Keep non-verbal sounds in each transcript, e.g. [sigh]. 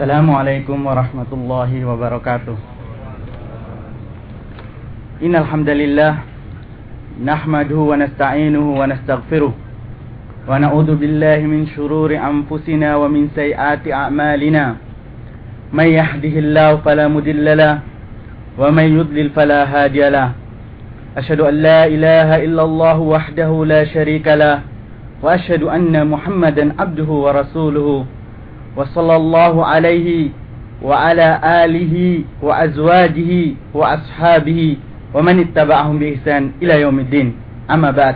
السلام عليكم ورحمة الله وبركاته. إن الحمد لله نحمده ونستعينه ونستغفره ونعوذ بالله من شرور أنفسنا ومن سيئات أعمالنا. من يهده الله فلا مضل له ومن يضلل فلا هادي له. أشهد أن لا إله إلا الله وحده لا شريك له وأشهد أن محمدا عبده ورسوله. وصلى الله عليه وعلى آله وأزواجه وأصحابه ومن اتبعهم بإحسان إلى يوم الدين أما بعد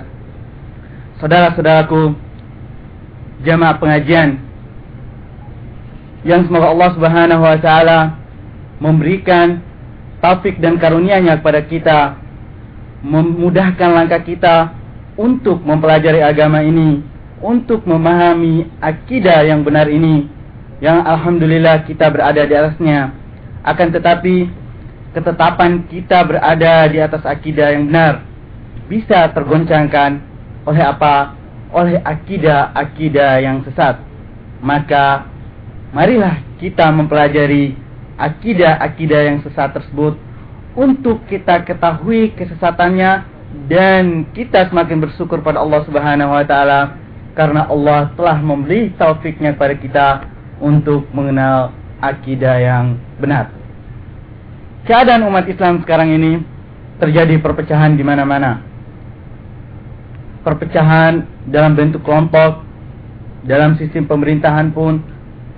Saudara-saudaraku Jamaah pengajian Yang semoga Allah subhanahu wa ta'ala Memberikan Taufik dan karunia-Nya kepada kita Memudahkan langkah kita Untuk mempelajari agama ini Untuk memahami Akidah yang benar ini yang Alhamdulillah kita berada di atasnya Akan tetapi Ketetapan kita berada di atas akidah yang benar Bisa tergoncangkan oleh apa? Oleh akidah-akidah yang sesat. Maka marilah kita mempelajari akidah-akidah yang sesat tersebut untuk kita ketahui kesesatannya dan kita semakin bersyukur pada Allah Subhanahu wa taala karena Allah telah memberi taufiknya kepada kita untuk mengenal akidah yang benar. Keadaan umat Islam sekarang ini terjadi perpecahan di mana-mana. Perpecahan dalam bentuk kelompok dalam sistem pemerintahan pun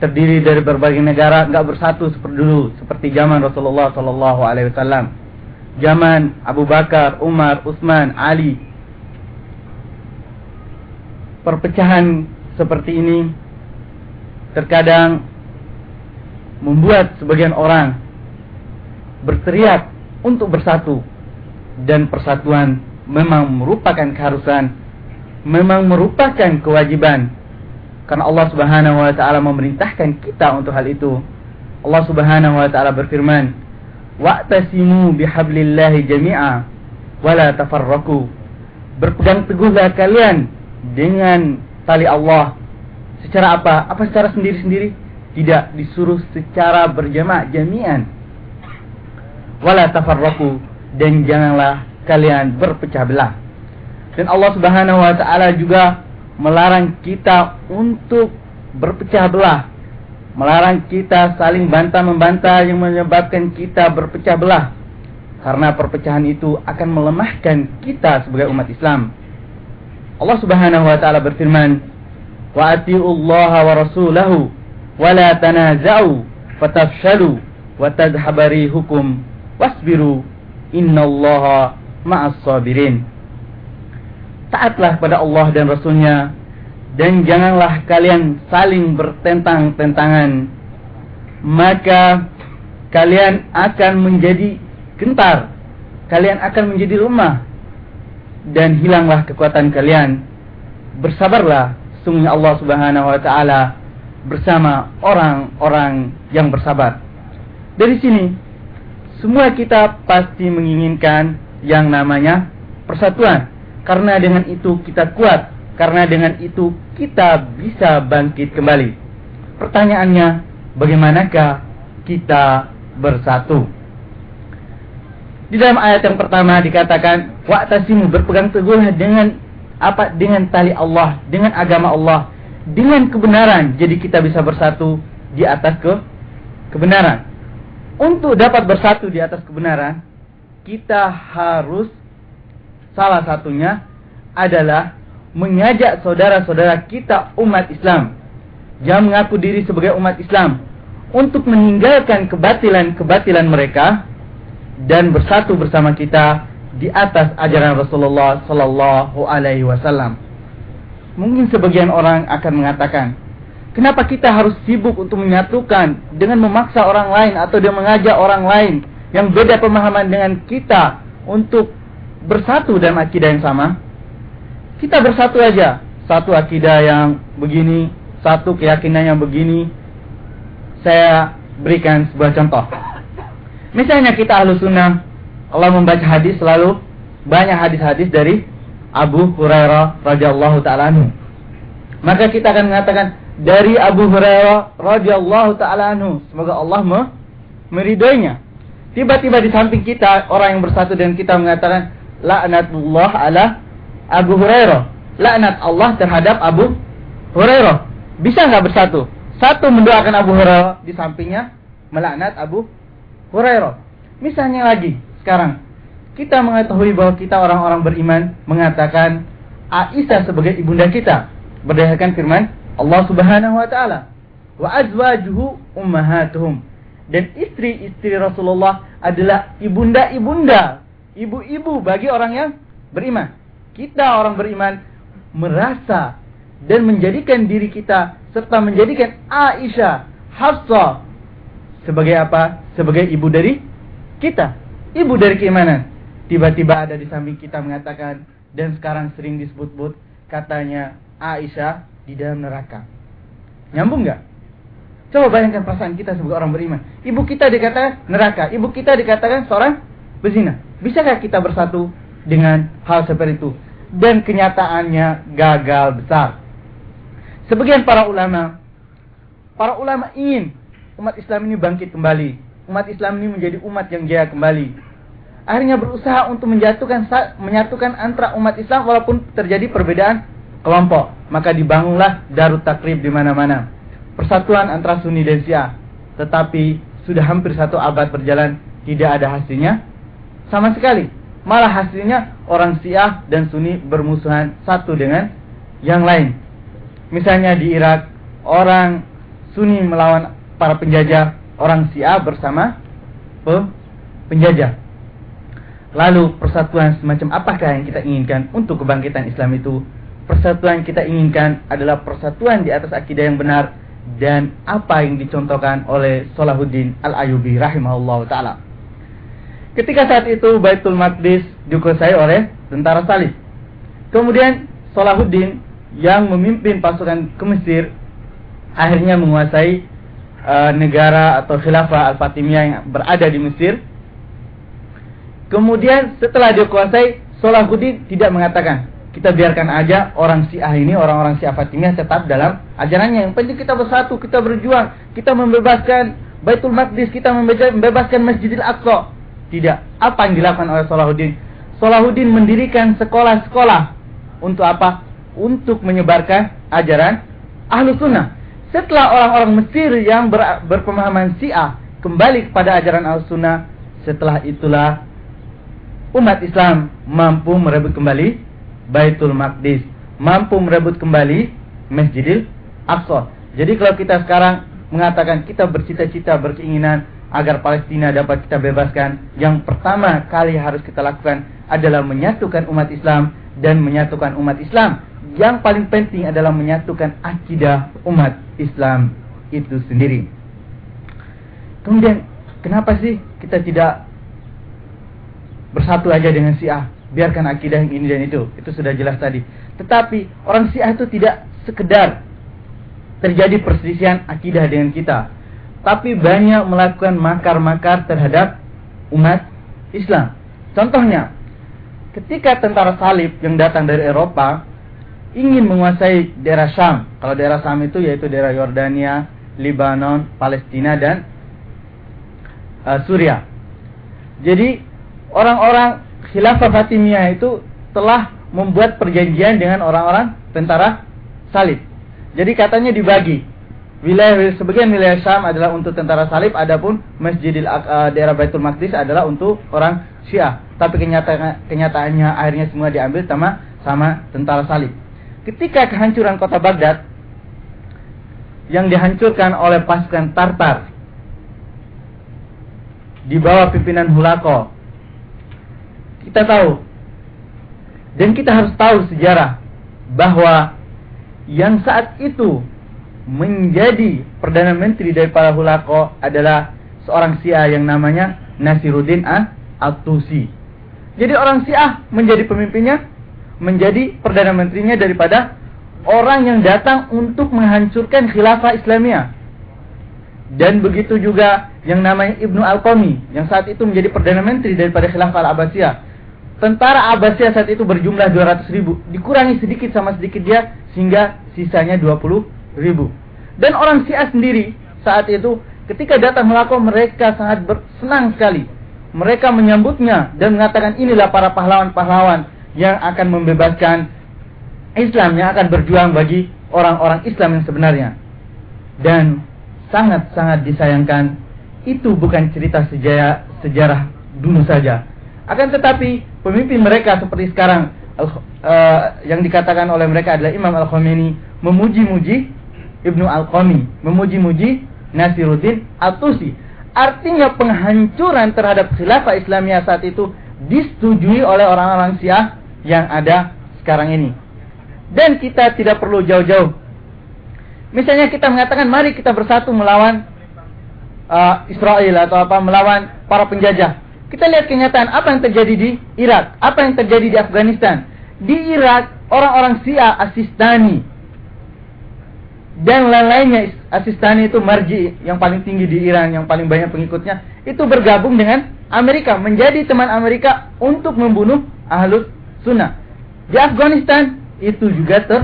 terdiri dari berbagai negara nggak bersatu seperti dulu seperti zaman Rasulullah Shallallahu Alaihi Wasallam. Zaman Abu Bakar Umar Utsman Ali. Perpecahan seperti ini terkadang membuat sebagian orang berteriak untuk bersatu dan persatuan memang merupakan keharusan, memang merupakan kewajiban. Karena Allah Subhanahu wa taala memerintahkan kita untuk hal itu. Allah Subhanahu wa taala berfirman, "Wa'tasimu bihablillahi jami'a wa la tafarraqu." Berpegang teguhlah kalian dengan tali Allah. Secara apa? Apa secara sendiri-sendiri? Tidak disuruh secara berjamaah jami'an. Wala tafarraqu dan janganlah kalian berpecah belah. Dan Allah Subhanahu wa taala juga melarang kita untuk berpecah belah. Melarang kita saling bantah-membantah yang menyebabkan kita berpecah belah. Karena perpecahan itu akan melemahkan kita sebagai umat Islam. Allah Subhanahu wa taala berfirman, "Wa atiullaha wa rasulahu wa la tanaza'u fatafshalu wa tadhhabari hukum wasbiru innallaha ma'as sabirin. Taatlah pada Allah dan Rasulnya dan janganlah kalian saling bertentang-tentangan maka kalian akan menjadi gentar kalian akan menjadi lemah dan hilanglah kekuatan kalian bersabarlah sungguh Allah Subhanahu wa taala bersama orang-orang yang bersabar dari sini semua kita pasti menginginkan yang namanya persatuan. Karena dengan itu kita kuat, karena dengan itu kita bisa bangkit kembali. Pertanyaannya, bagaimanakah kita bersatu? Di dalam ayat yang pertama dikatakan, "Wa'tasimu berpegang teguh dengan apa? Dengan tali Allah, dengan agama Allah, dengan kebenaran. Jadi kita bisa bersatu di atas ke kebenaran. Untuk dapat bersatu di atas kebenaran, kita harus salah satunya adalah mengajak saudara-saudara kita umat Islam yang mengaku diri sebagai umat Islam untuk meninggalkan kebatilan-kebatilan mereka dan bersatu bersama kita di atas ajaran Rasulullah sallallahu alaihi wasallam. Mungkin sebagian orang akan mengatakan, kenapa kita harus sibuk untuk menyatukan dengan memaksa orang lain atau dia mengajak orang lain yang beda pemahaman dengan kita untuk bersatu dalam akidah yang sama, kita bersatu aja. Satu akidah yang begini, satu keyakinan yang begini. Saya berikan sebuah contoh. Misalnya kita ahlu sunnah, kalau membaca hadis selalu banyak hadis-hadis dari Abu Hurairah radhiyallahu taala Maka kita akan mengatakan dari Abu Hurairah radhiyallahu taala anhu. Semoga Allah meridhoinya. Tiba-tiba di samping kita orang yang bersatu dengan kita mengatakan laknatullah ala Abu Hurairah. Laknat Allah terhadap Abu Hurairah. Bisa nggak bersatu? Satu mendoakan Abu Hurairah di sampingnya melaknat Abu Hurairah. Misalnya lagi sekarang kita mengetahui bahwa kita orang-orang beriman mengatakan Aisyah sebagai ibunda kita berdasarkan firman Allah Subhanahu wa taala wa azwajuhu ummahatuhum dan istri-istri Rasulullah adalah ibunda-ibunda, ibu-ibu bagi orang yang beriman. Kita orang beriman merasa dan menjadikan diri kita serta menjadikan Aisyah, Hafsah sebagai apa? Sebagai ibu dari kita, ibu dari keimanan. Tiba-tiba ada di samping kita mengatakan dan sekarang sering disebut-sebut katanya Aisyah di dalam neraka. Nyambung nggak? Coba bayangkan perasaan kita sebagai orang beriman. Ibu kita dikatakan neraka, ibu kita dikatakan seorang bezina. Bisakah kita bersatu dengan hal seperti itu? Dan kenyataannya gagal besar. Sebagian para ulama, para ulama ingin umat Islam ini bangkit kembali. Umat Islam ini menjadi umat yang jaya kembali. Akhirnya berusaha untuk menjatuhkan menyatukan antara umat Islam walaupun terjadi perbedaan kelompok. Maka dibangunlah Darut Takrib di mana-mana persatuan antara Sunni dan Syiah. Tetapi sudah hampir satu abad berjalan tidak ada hasilnya sama sekali. Malah hasilnya orang Syiah dan Sunni bermusuhan satu dengan yang lain. Misalnya di Irak, orang Sunni melawan para penjajah, orang Syiah bersama penjajah. Lalu persatuan semacam apakah yang kita inginkan untuk kebangkitan Islam itu? Persatuan yang kita inginkan adalah persatuan di atas akidah yang benar dan apa yang dicontohkan oleh Salahuddin Al-Ayubi rahimahullah taala. Ketika saat itu Baitul Maqdis dikuasai oleh tentara salib. Kemudian Salahuddin yang memimpin pasukan ke Mesir akhirnya menguasai uh, negara atau khilafah Al-Fatimiyah yang berada di Mesir. Kemudian setelah dikuasai Salahuddin tidak mengatakan kita biarkan aja orang Syiah ini, orang-orang Syiah Fatimiyah tetap dalam ajarannya. Yang penting kita bersatu, kita berjuang, kita membebaskan Baitul Maqdis, kita membebaskan Masjidil Aqsa. Tidak. Apa yang dilakukan oleh Salahuddin? Salahuddin mendirikan sekolah-sekolah. Untuk apa? Untuk menyebarkan ajaran Ahlu Sunnah. Setelah orang-orang Mesir yang ber, berpemahaman Syiah kembali kepada ajaran Ahlu Sunnah, setelah itulah umat Islam mampu merebut kembali Baitul Maqdis, mampu merebut kembali Masjidil Aqsa. Jadi kalau kita sekarang mengatakan kita bercita-cita berkeinginan agar Palestina dapat kita bebaskan, yang pertama kali harus kita lakukan adalah menyatukan umat Islam dan menyatukan umat Islam. Yang paling penting adalah menyatukan akidah umat Islam itu sendiri. Kemudian, kenapa sih kita tidak bersatu aja dengan Syiah? biarkan akidah yang ini dan itu. Itu sudah jelas tadi. Tetapi orang Syiah itu tidak sekedar terjadi perselisihan akidah dengan kita. Tapi banyak melakukan makar-makar terhadap umat Islam. Contohnya, ketika tentara salib yang datang dari Eropa ingin menguasai daerah Syam. Kalau daerah Syam itu yaitu daerah Yordania, Lebanon, Palestina dan uh, Suriah. Jadi orang-orang khilafah Fatimiyah itu telah membuat perjanjian dengan orang-orang tentara salib. Jadi katanya dibagi. Wilayah sebagian wilayah Syam adalah untuk tentara salib, adapun Masjidil uh, daerah Baitul Maqdis adalah untuk orang Syiah. Tapi kenyata kenyataannya akhirnya semua diambil sama sama tentara salib. Ketika kehancuran kota Baghdad yang dihancurkan oleh pasukan Tartar di bawah pimpinan Hulako kita tahu dan kita harus tahu sejarah bahwa yang saat itu menjadi perdana menteri dari para hulako adalah seorang Syiah yang namanya Nasiruddin At-Tusi. Jadi orang Syiah menjadi pemimpinnya, menjadi perdana menterinya daripada orang yang datang untuk menghancurkan khilafah Islamiyah. Dan begitu juga yang namanya Ibnu Al-Qami yang saat itu menjadi perdana menteri daripada khilafah Al-Abbasiyah Tentara Abbasiyah saat itu berjumlah 200 ribu. Dikurangi sedikit sama sedikit dia sehingga sisanya 20 ribu. Dan orang Syiah sendiri saat itu ketika datang melakon mereka sangat bersenang sekali. Mereka menyambutnya dan mengatakan inilah para pahlawan-pahlawan yang akan membebaskan Islam yang akan berjuang bagi orang-orang Islam yang sebenarnya. Dan sangat-sangat disayangkan itu bukan cerita sejarah, sejarah dulu saja. Akan tetapi pemimpin mereka seperti sekarang uh, yang dikatakan oleh mereka adalah Imam Al-Khomeini memuji-muji Ibnu Al-Qami, memuji-muji Nasiruddin Al-Tusi. Artinya penghancuran terhadap khilafah Islamiyah saat itu disetujui oleh orang-orang Syiah yang ada sekarang ini. Dan kita tidak perlu jauh-jauh. Misalnya kita mengatakan mari kita bersatu melawan uh, Israel atau apa melawan para penjajah. Kita lihat kenyataan apa yang terjadi di Irak, apa yang terjadi di Afghanistan. Di Irak orang-orang Syiah Asistani dan lain-lainnya Asistani itu marji yang paling tinggi di Iran yang paling banyak pengikutnya itu bergabung dengan Amerika menjadi teman Amerika untuk membunuh ahlus sunnah. Di Afghanistan itu juga ter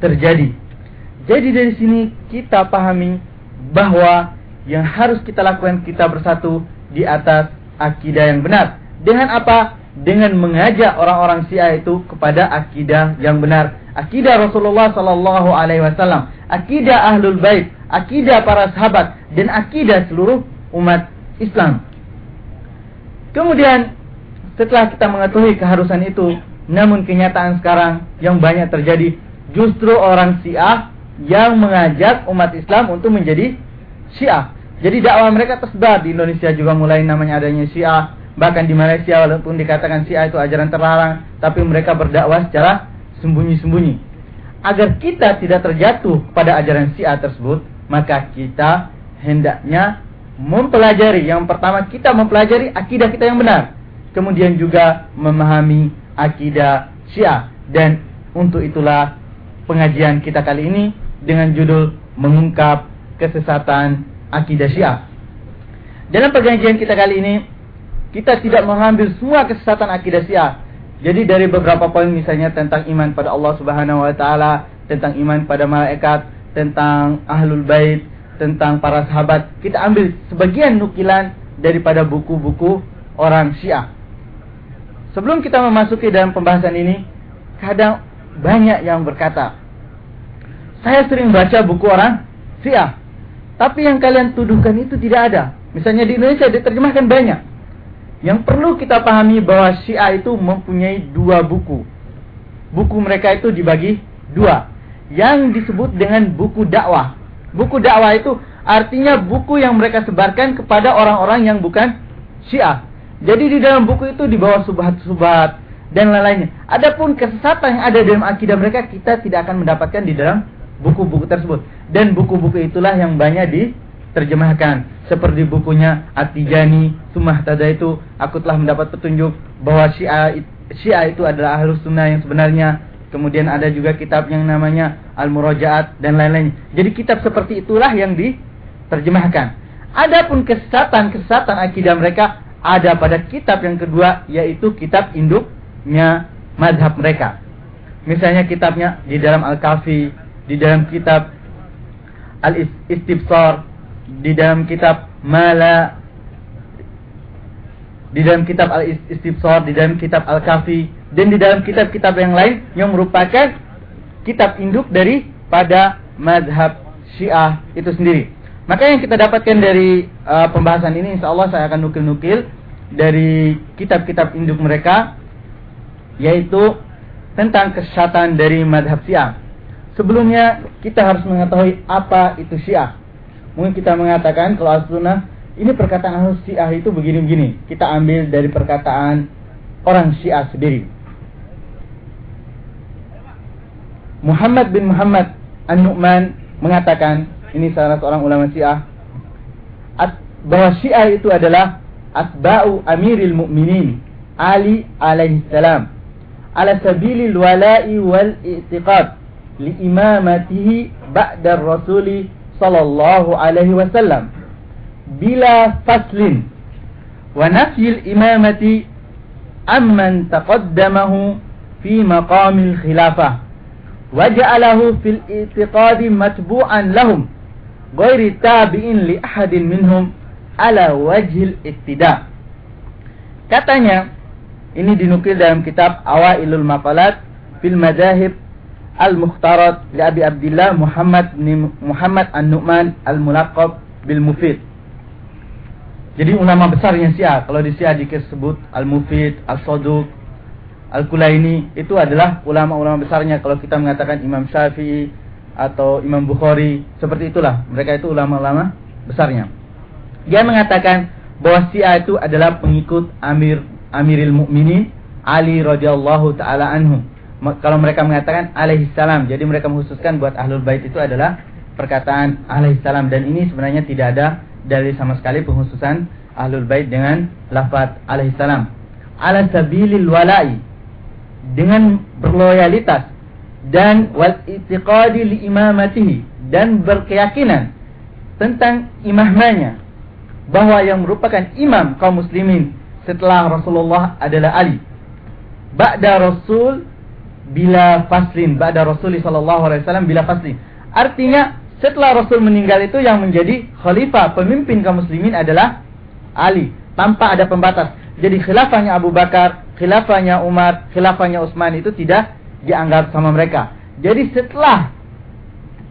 terjadi. Jadi dari sini kita pahami bahwa yang harus kita lakukan kita bersatu di atas akidah yang benar. Dengan apa? Dengan mengajak orang-orang Syiah itu kepada akidah yang benar. Akidah Rasulullah sallallahu alaihi wasallam, akidah Ahlul Bait, akidah para sahabat dan akidah seluruh umat Islam. Kemudian setelah kita mengetahui keharusan itu, namun kenyataan sekarang yang banyak terjadi justru orang Syiah yang mengajak umat Islam untuk menjadi Syiah. Jadi dakwah mereka tersebar di Indonesia juga mulai namanya adanya Syiah. Bahkan di Malaysia walaupun dikatakan Syiah itu ajaran terlarang, tapi mereka berdakwah secara sembunyi-sembunyi. Agar kita tidak terjatuh pada ajaran Syiah tersebut, maka kita hendaknya mempelajari. Yang pertama kita mempelajari akidah kita yang benar. Kemudian juga memahami akidah Syiah dan untuk itulah pengajian kita kali ini dengan judul mengungkap kesesatan akidah Syiah. Dalam pengajian kita kali ini kita tidak mengambil semua kesesatan akidah Syiah. Jadi dari beberapa poin misalnya tentang iman pada Allah Subhanahu wa taala, tentang iman pada malaikat, tentang ahlul bait, tentang para sahabat, kita ambil sebagian nukilan daripada buku-buku orang Syiah. Sebelum kita memasuki dalam pembahasan ini, kadang banyak yang berkata, saya sering baca buku orang Syiah, tapi yang kalian tuduhkan itu tidak ada. Misalnya di Indonesia diterjemahkan banyak. Yang perlu kita pahami bahwa Syiah itu mempunyai dua buku. Buku mereka itu dibagi dua. Yang disebut dengan buku dakwah. Buku dakwah itu artinya buku yang mereka sebarkan kepada orang-orang yang bukan Syiah. Jadi di dalam buku itu dibawa subhat-subhat dan lain-lainnya. Adapun kesesatan yang ada dalam akidah mereka kita tidak akan mendapatkan di dalam buku-buku tersebut. Dan buku-buku itulah yang banyak diterjemahkan. Seperti bukunya At-Tijani, Sumah Tada itu aku telah mendapat petunjuk bahwa Syiah Syiah itu adalah ahlus sunnah yang sebenarnya. Kemudian ada juga kitab yang namanya Al-Murajaat dan lain-lain. Jadi kitab seperti itulah yang diterjemahkan. Adapun kesesatan-kesesatan akidah mereka ada pada kitab yang kedua yaitu kitab induknya madhab mereka. Misalnya kitabnya di dalam Al-Kafi, di dalam kitab Al-Istibsar, di dalam kitab Mala, di dalam kitab Al-Istibsar, di dalam kitab Al-Kafi, dan di dalam kitab-kitab yang lain yang merupakan kitab induk dari pada madhab Syiah itu sendiri. Maka yang kita dapatkan dari uh, pembahasan ini insya Allah saya akan nukil-nukil dari kitab-kitab induk mereka yaitu tentang kesesatan dari madhab Syiah. Sebelumnya kita harus mengetahui apa itu Syiah. Mungkin kita mengatakan kalau as-sunnah ini perkataan ahli Syiah itu begini-begini. Kita ambil dari perkataan orang Syiah sendiri. Muhammad bin Muhammad An-Nu'man mengatakan ini salah seorang ulama Syiah bahwa Syiah itu adalah asba'u Amiril Mukminin Ali alaihi salam ala sabilil wala'i wal i'tiqad li imamatihi ba'da rasuli sallallahu alaihi wasallam bila faslin wa nafyil imamati amman taqaddamahu fi maqamil khilafah waja'alahu fil i'tiqadi matbu'an lahum ghairi tabi'in li ahadin minhum ala wajhil iktida. Katanya, ini dinukil dalam kitab Awailul Maqalat fil Madahib Al-Mukhtarat li Abi Abdullah Muhammad Muhammad An-Nu'man Al-Mulaqab bil Mufid. Jadi ulama besarnya Syiah, kalau di Syiah disebut Al-Mufid, Al-Saduq, Al-Kulaini itu adalah ulama-ulama besarnya kalau kita mengatakan Imam Syafi'i atau Imam Bukhari, seperti itulah. Mereka itu ulama-ulama besarnya. Dia mengatakan bahwa Syiah itu adalah pengikut Amir Amiril Mukminin Ali radhiyallahu taala anhu. Kalau mereka mengatakan alaihi salam, jadi mereka mengkhususkan buat ahlul bait itu adalah perkataan alaihi salam dan ini sebenarnya tidak ada dalil sama sekali pengkhususan ahlul bait dengan lafaz alaihi salam. Ala sabilil wala'i dengan berloyalitas dan wal itiqadi li imamatihi dan berkeyakinan tentang imamnya bahwa yang merupakan imam kaum muslimin setelah Rasulullah adalah Ali. Ba'da Rasul bila faslin, ba'da Rasul sallallahu alaihi wasallam bila faslin. Artinya setelah Rasul meninggal itu yang menjadi khalifah pemimpin kaum muslimin adalah Ali tanpa ada pembatas. Jadi khilafahnya Abu Bakar, khilafahnya Umar, khilafahnya Utsman itu tidak dianggap sama mereka. Jadi setelah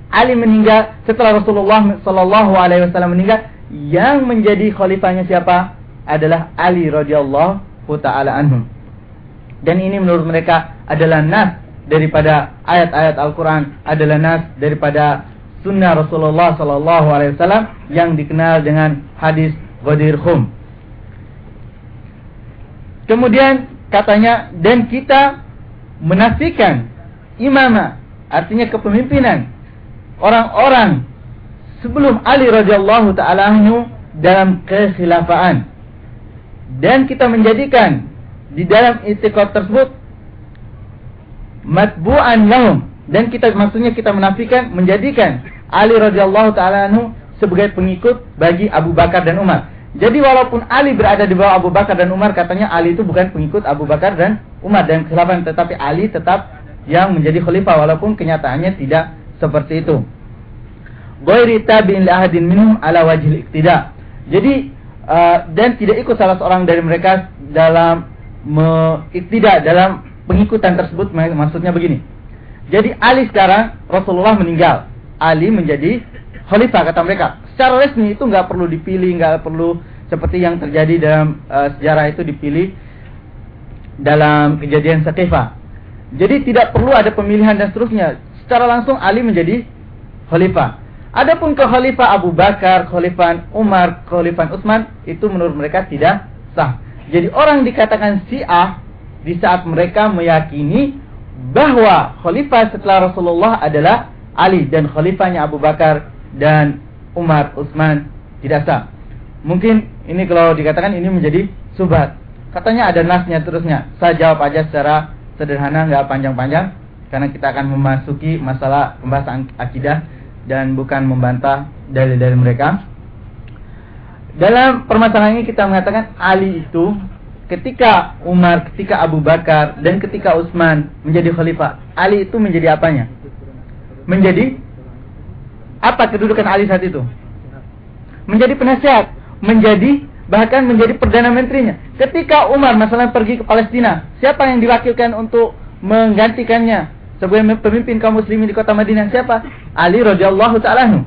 Ali meninggal, setelah Rasulullah sallallahu alaihi wasallam meninggal, yang menjadi khalifahnya siapa? Adalah Ali radhiyallahu taala anhu. Dan ini menurut mereka adalah nas daripada ayat-ayat Al-Qur'an, adalah nas daripada sunnah Rasulullah sallallahu alaihi wasallam yang dikenal dengan hadis Ghadir Khum. Kemudian katanya dan kita menafikan imamah artinya kepemimpinan orang-orang sebelum Ali radhiyallahu taala anhu dalam kekhilafaan dan kita menjadikan di dalam itikad tersebut matbu'an lahum dan kita maksudnya kita menafikan menjadikan Ali radhiyallahu taala anhu sebagai pengikut bagi Abu Bakar dan Umar. Jadi walaupun Ali berada di bawah Abu Bakar dan Umar katanya Ali itu bukan pengikut Abu Bakar dan Umar dan kekhilafan tetapi Ali tetap yang menjadi khalifah walaupun kenyataannya tidak seperti itu ghairi tabi'in li ahadin minhum ala wajhil iktida. Jadi uh, dan tidak ikut salah seorang dari mereka dalam iktida dalam pengikutan tersebut maksudnya begini. Jadi Ali sekarang Rasulullah meninggal. Ali menjadi khalifah kata mereka. Secara resmi itu nggak perlu dipilih, nggak perlu seperti yang terjadi dalam uh, sejarah itu dipilih dalam kejadian Sakifah. Jadi tidak perlu ada pemilihan dan seterusnya. Secara langsung Ali menjadi khalifah. Adapun khalifah Abu Bakar, khalifah Umar, khalifah Utsman itu menurut mereka tidak sah. Jadi orang dikatakan Syiah di saat mereka meyakini bahwa khalifah setelah Rasulullah adalah Ali dan khalifahnya Abu Bakar dan Umar, Utsman tidak sah. Mungkin ini kalau dikatakan ini menjadi subhat. Katanya ada nasnya terusnya. Saya jawab aja secara sederhana nggak panjang-panjang karena kita akan memasuki masalah pembahasan akidah dan bukan membantah dalil-dalil mereka. Dalam permasalahan ini kita mengatakan Ali itu ketika Umar, ketika Abu Bakar dan ketika Utsman menjadi khalifah, Ali itu menjadi apanya? Menjadi apa kedudukan Ali saat itu? Menjadi penasihat, menjadi bahkan menjadi perdana menterinya. Ketika Umar masalah pergi ke Palestina, siapa yang diwakilkan untuk menggantikannya? sebagai pemimpin kaum muslimin di kota Madinah siapa? Ali radhiyallahu taala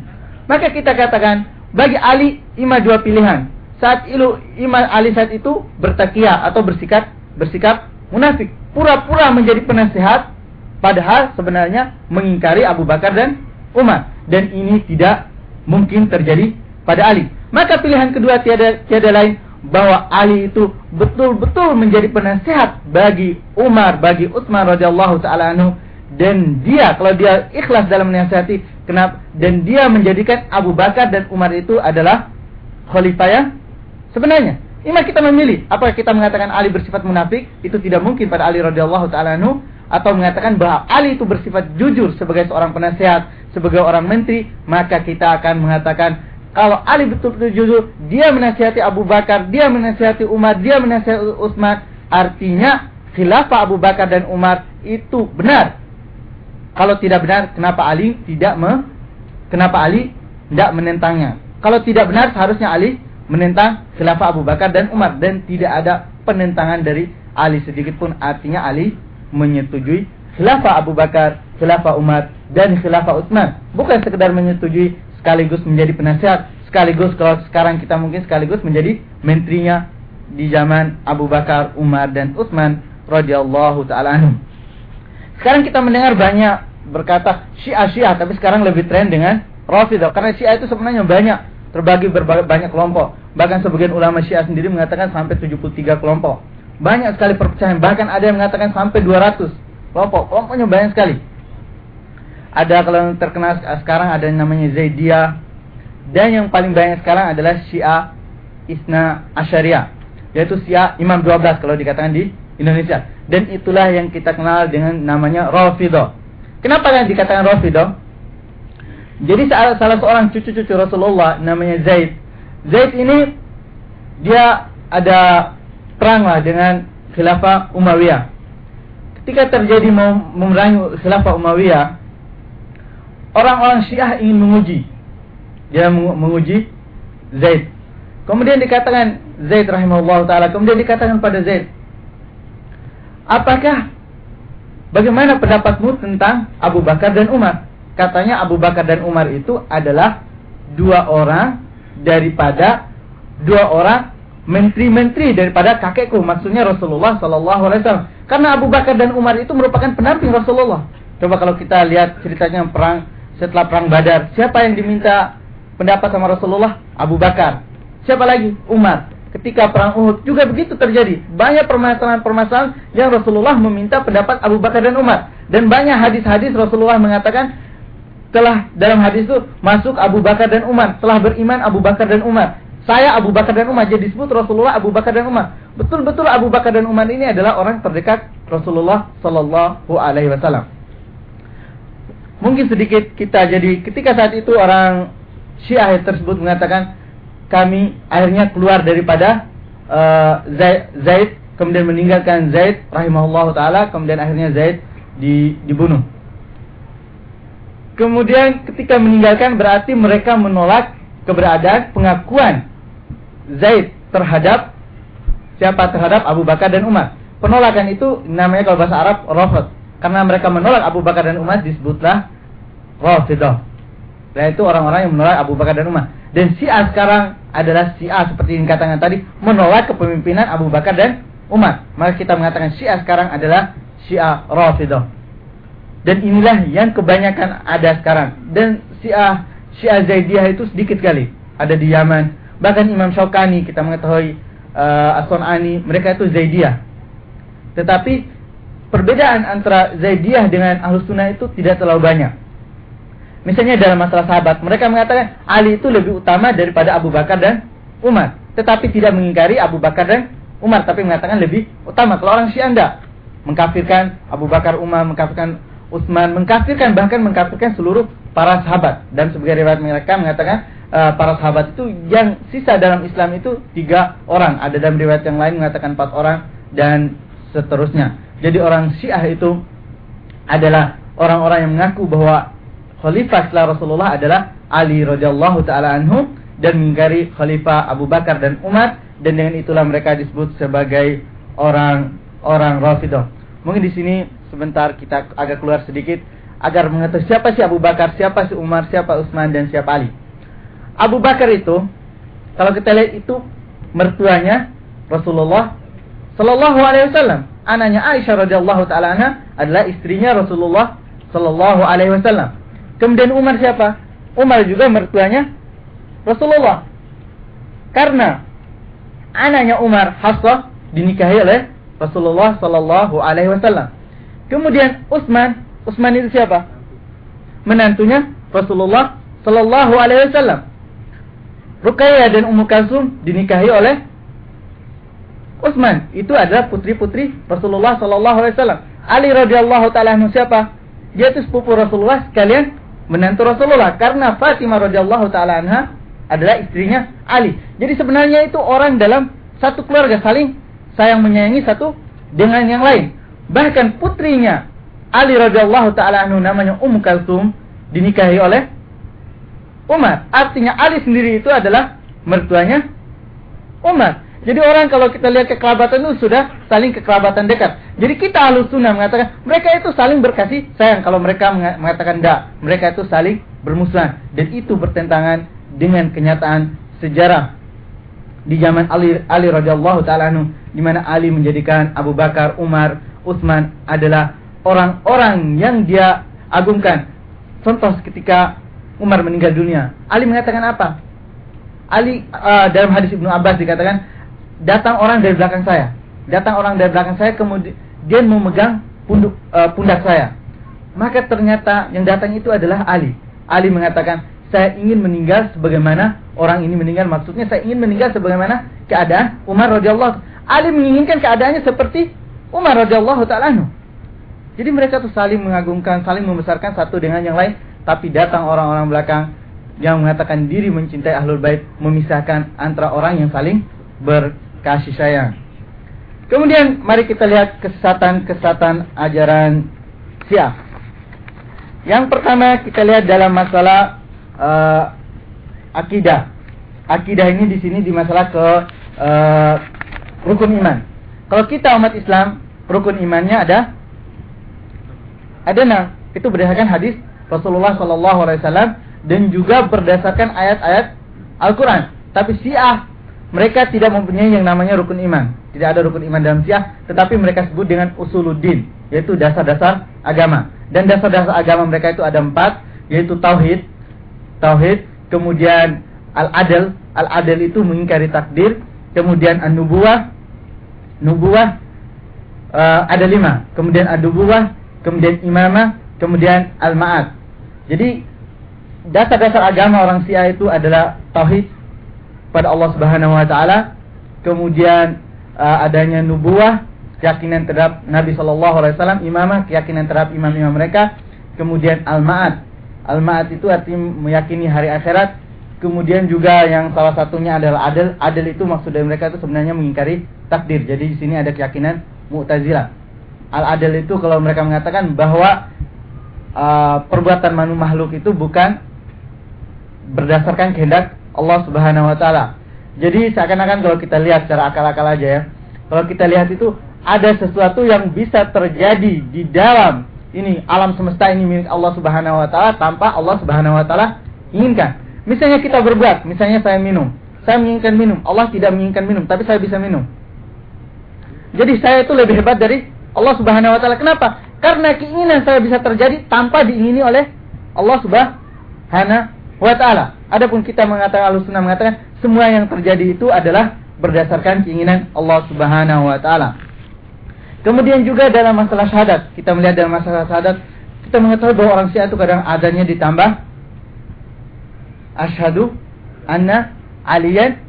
Maka kita katakan bagi Ali ima dua pilihan. Saat itu Imam Ali saat itu bertakia atau bersikap bersikap munafik, pura-pura menjadi penasehat padahal sebenarnya mengingkari Abu Bakar dan Umar dan ini tidak mungkin terjadi pada Ali. Maka pilihan kedua tiada tiada lain bahwa Ali itu betul-betul menjadi penasehat bagi Umar, bagi Utsman radhiyallahu taala anhu. Dan dia kalau dia ikhlas dalam menasihati kenapa? Dan dia menjadikan Abu Bakar dan Umar itu adalah khalifah yang sebenarnya. Ini kita memilih apakah kita mengatakan Ali bersifat munafik? Itu tidak mungkin pada Ali radhiyallahu taala atau mengatakan bahwa Ali itu bersifat jujur sebagai seorang penasehat sebagai orang menteri maka kita akan mengatakan kalau Ali betul-betul jujur dia menasihati Abu Bakar dia menasihati Umar dia menasihati Utsman artinya khilafah Abu Bakar dan Umar itu benar Kalau tidak benar, kenapa Ali tidak me, kenapa Ali tidak menentangnya? Kalau tidak benar, seharusnya Ali menentang khilafah Abu Bakar dan Umar dan tidak ada penentangan dari Ali sedikit pun. Artinya Ali menyetujui khilafah Abu Bakar, khilafah Umar dan khilafah Utsman. Bukan sekedar menyetujui sekaligus menjadi penasihat, sekaligus kalau sekarang kita mungkin sekaligus menjadi menterinya di zaman Abu Bakar, Umar dan Utsman radhiyallahu taala. Sekarang kita mendengar banyak berkata Syiah Syiah, tapi sekarang lebih tren dengan Rafidah. Karena Syiah itu sebenarnya banyak, terbagi berbagai banyak kelompok. Bahkan sebagian ulama Syiah sendiri mengatakan sampai 73 kelompok. Banyak sekali perpecahan, bahkan ada yang mengatakan sampai 200 kelompok. Kelompoknya banyak sekali. Ada kalau yang terkenal sekarang ada yang namanya Zaidiyah dan yang paling banyak sekarang adalah Syiah Isna Asyariah yaitu Syiah Imam 12 kalau dikatakan di Indonesia. Dan itulah yang kita kenal dengan namanya Rafidah. Kenapa kan dikatakan Rafidah? Jadi salah, salah seorang cucu-cucu Rasulullah namanya Zaid. Zaid ini dia ada perang lah dengan khilafah Umayyah. Ketika terjadi memerangi khilafah Umayyah, orang-orang Syiah ingin menguji. Dia menguji Zaid. Kemudian dikatakan Zaid rahimahullah taala, kemudian dikatakan pada Zaid, Apakah bagaimana pendapatmu tentang Abu Bakar dan Umar? Katanya Abu Bakar dan Umar itu adalah dua orang daripada dua orang menteri-menteri daripada kakekku. Maksudnya Rasulullah Sallallahu Alaihi Wasallam. Karena Abu Bakar dan Umar itu merupakan pendamping Rasulullah. Coba kalau kita lihat ceritanya perang setelah perang Badar, siapa yang diminta pendapat sama Rasulullah? Abu Bakar. Siapa lagi? Umar ketika perang Uhud juga begitu terjadi. Banyak permasalahan-permasalahan yang Rasulullah meminta pendapat Abu Bakar dan Umar. Dan banyak hadis-hadis Rasulullah mengatakan telah dalam hadis itu masuk Abu Bakar dan Umar, telah beriman Abu Bakar dan Umar. Saya Abu Bakar dan Umar jadi disebut Rasulullah Abu Bakar dan Umar. Betul-betul Abu Bakar dan Umar ini adalah orang terdekat Rasulullah Sallallahu Alaihi Wasallam. Mungkin sedikit kita jadi ketika saat itu orang Syiah tersebut mengatakan kami akhirnya keluar daripada uh, Zaid, kemudian meninggalkan Zaid rahimahullah taala kemudian akhirnya Zaid di, dibunuh. Kemudian ketika meninggalkan berarti mereka menolak keberadaan pengakuan Zaid terhadap siapa terhadap Abu Bakar dan Umar. Penolakan itu namanya kalau bahasa Arab rafid. Karena mereka menolak Abu Bakar dan Umar disebutlah Rafidah. Dan itu orang-orang yang menolak Abu Bakar dan Umar. Dan Syiah sekarang adalah Syiah seperti yang dikatakan tadi menolak kepemimpinan Abu Bakar dan Umar. Maka kita mengatakan Syiah sekarang adalah Syiah Rafidah. Dan inilah yang kebanyakan ada sekarang. Dan Syiah Syiah Zaidiyah itu sedikit kali ada di Yaman. Bahkan Imam Syaukani kita mengetahui uh, As-Sunani mereka itu Zaidiyah. Tetapi perbedaan antara Zaidiyah dengan Ahlus Sunnah itu tidak terlalu banyak. Misalnya dalam masalah sahabat, mereka mengatakan Ali itu lebih utama daripada Abu Bakar dan Umar. Tetapi tidak mengingkari Abu Bakar dan Umar, tapi mengatakan lebih utama. Kalau orang Syiah anda mengkafirkan Abu Bakar, Umar, mengkafirkan Utsman, mengkafirkan bahkan mengkafirkan seluruh para sahabat. Dan sebagai riwayat mereka mengatakan uh, para sahabat itu yang sisa dalam Islam itu tiga orang. Ada dalam riwayat yang lain mengatakan empat orang dan seterusnya. Jadi orang Syiah itu adalah orang-orang yang mengaku bahwa khalifah setelah Rasulullah adalah Ali radhiyallahu taala anhu dan mengingkari khalifah Abu Bakar dan Umar dan dengan itulah mereka disebut sebagai orang-orang Rafidah. Mungkin di sini sebentar kita agak keluar sedikit agar mengetahui siapa sih Abu Bakar, siapa sih Umar, siapa Utsman dan siapa Ali. Abu Bakar itu kalau kita lihat itu mertuanya Rasulullah Sallallahu Alaihi Wasallam. Anaknya Aisyah radhiyallahu taala adalah istrinya Rasulullah Sallallahu Alaihi Wasallam. Kemudian Umar siapa? Umar juga mertuanya Rasulullah. Karena anaknya Umar Hafsah dinikahi oleh Rasulullah Sallallahu Alaihi Wasallam. Kemudian Utsman, Utsman itu siapa? Menantunya Rasulullah Sallallahu Alaihi Wasallam. Ruqayyah dan Ummu Kalsum dinikahi oleh Utsman. Itu adalah putri-putri Rasulullah Sallallahu Alaihi Wasallam. Ali radhiyallahu taala siapa? Dia itu sepupu Rasulullah sekalian menantu Rasulullah karena Fatimah radhiyallahu taala anha adalah istrinya Ali. Jadi sebenarnya itu orang dalam satu keluarga saling sayang menyayangi satu dengan yang lain. Bahkan putrinya Ali radhiyallahu taala anhu namanya Ummu Kalsum dinikahi oleh Umar. Artinya Ali sendiri itu adalah mertuanya Umar. Jadi orang kalau kita lihat kekerabatan itu sudah saling kekerabatan dekat. Jadi kita halus sunnah mengatakan mereka itu saling berkasih sayang. Kalau mereka mengatakan tidak, mereka itu saling bermusuhan. Dan itu bertentangan dengan kenyataan sejarah di zaman Ali Ali radhiyallahu taala anhu di mana Ali menjadikan Abu Bakar, Umar, Utsman adalah orang-orang yang dia agungkan. Contoh ketika Umar meninggal dunia, Ali mengatakan apa? Ali uh, dalam hadis Ibnu Abbas dikatakan datang orang dari belakang saya. Datang orang dari belakang saya kemudian dia memegang punduk, uh, pundak saya. Maka ternyata yang datang itu adalah Ali. Ali mengatakan, saya ingin meninggal sebagaimana orang ini meninggal. Maksudnya saya ingin meninggal sebagaimana keadaan Umar radhiyallahu. Ali menginginkan keadaannya seperti Umar radhiyallahu taala Jadi mereka tuh saling mengagungkan, saling membesarkan satu dengan yang lain. Tapi datang orang-orang belakang yang mengatakan diri mencintai ahlul bait memisahkan antara orang yang saling ber kasih sayang. Kemudian mari kita lihat kesesatan-kesesatan ajaran Syiah. Yang pertama kita lihat dalam masalah uh, akidah. Akidah ini di sini di masalah ke uh, rukun iman. Kalau kita umat Islam, rukun imannya ada ada enam. Itu berdasarkan hadis Rasulullah SAW dan juga berdasarkan ayat-ayat Al-Quran. Tapi Syiah mereka tidak mempunyai yang namanya rukun iman. Tidak ada rukun iman dalam Syiah, tetapi mereka sebut dengan usuluddin, yaitu dasar-dasar agama. Dan dasar-dasar agama mereka itu ada empat, yaitu tauhid, tauhid, kemudian al-adl, al-adl itu mengingkari takdir, kemudian an-nubuwah, nubuwah uh, ada lima, kemudian ad-nubuwah, kemudian imamah, kemudian al-ma'ad. Jadi dasar-dasar agama orang Syiah itu adalah tauhid, pada Allah Subhanahu wa taala, kemudian uh, adanya nubuah, keyakinan terhadap Nabi sallallahu alaihi wasallam, imamah, keyakinan terhadap imam-imam mereka, kemudian al-ma'ad. Al-ma'ad itu artinya meyakini hari akhirat, kemudian juga yang salah satunya adalah adil. Adil itu maksud dari mereka itu sebenarnya mengingkari takdir. Jadi di sini ada keyakinan Mu'tazilah. Al-adil itu kalau mereka mengatakan bahwa uh, perbuatan manu makhluk itu bukan berdasarkan kehendak Allah Subhanahu wa taala. Jadi seakan-akan kalau kita lihat secara akal-akal aja ya. Kalau kita lihat itu ada sesuatu yang bisa terjadi di dalam ini alam semesta ini milik Allah Subhanahu wa taala tanpa Allah Subhanahu wa taala inginkan. Misalnya kita berbuat, misalnya saya minum. Saya menginginkan minum, Allah tidak menginginkan minum, tapi saya bisa minum. Jadi saya itu lebih hebat dari Allah Subhanahu wa taala. Kenapa? Karena keinginan saya bisa terjadi tanpa diingini oleh Allah Subhanahu wa taala. Adapun kita mengatakan Ahlus Sunnah mengatakan semua yang terjadi itu adalah berdasarkan keinginan Allah Subhanahu wa taala. Kemudian juga dalam masalah syahadat, kita melihat dalam masalah syahadat, kita mengetahui bahwa orang Syiah itu kadang adanya ditambah asyhadu anna aliyan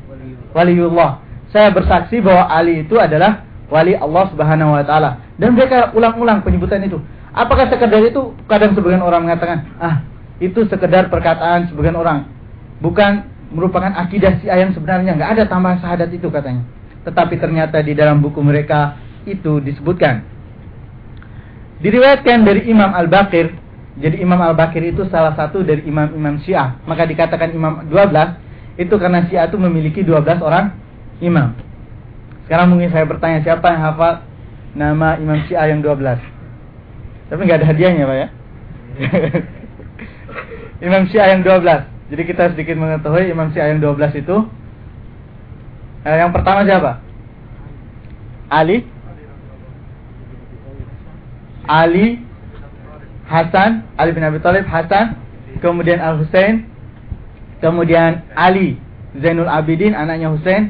waliullah. Saya bersaksi bahwa Ali itu adalah wali Allah Subhanahu wa taala. Dan mereka ulang-ulang penyebutan itu. Apakah sekedar itu? Kadang sebagian orang mengatakan, "Ah, itu sekedar perkataan sebagian orang." Bukan merupakan akidah si yang sebenarnya. Nggak ada tambahan syahadat itu katanya. Tetapi ternyata di dalam buku mereka itu disebutkan. Diriwayatkan dari Imam Al-Baqir. Jadi Imam Al-Baqir itu salah satu dari imam-imam Syiah. Maka dikatakan imam 12 itu karena Syiah itu memiliki 12 orang imam. Sekarang mungkin saya bertanya siapa yang hafal nama imam Syiah yang 12 tapi nggak ada hadiahnya Pak ya? [laughs] Imam Syiah yang 12 jadi kita sedikit mengetahui Imam Syiah yang 12 itu eh, Yang pertama siapa? Ali Ali Hasan Ali bin Abi Thalib Hasan Kemudian Al Husain Kemudian Ali Zainul Abidin anaknya Husain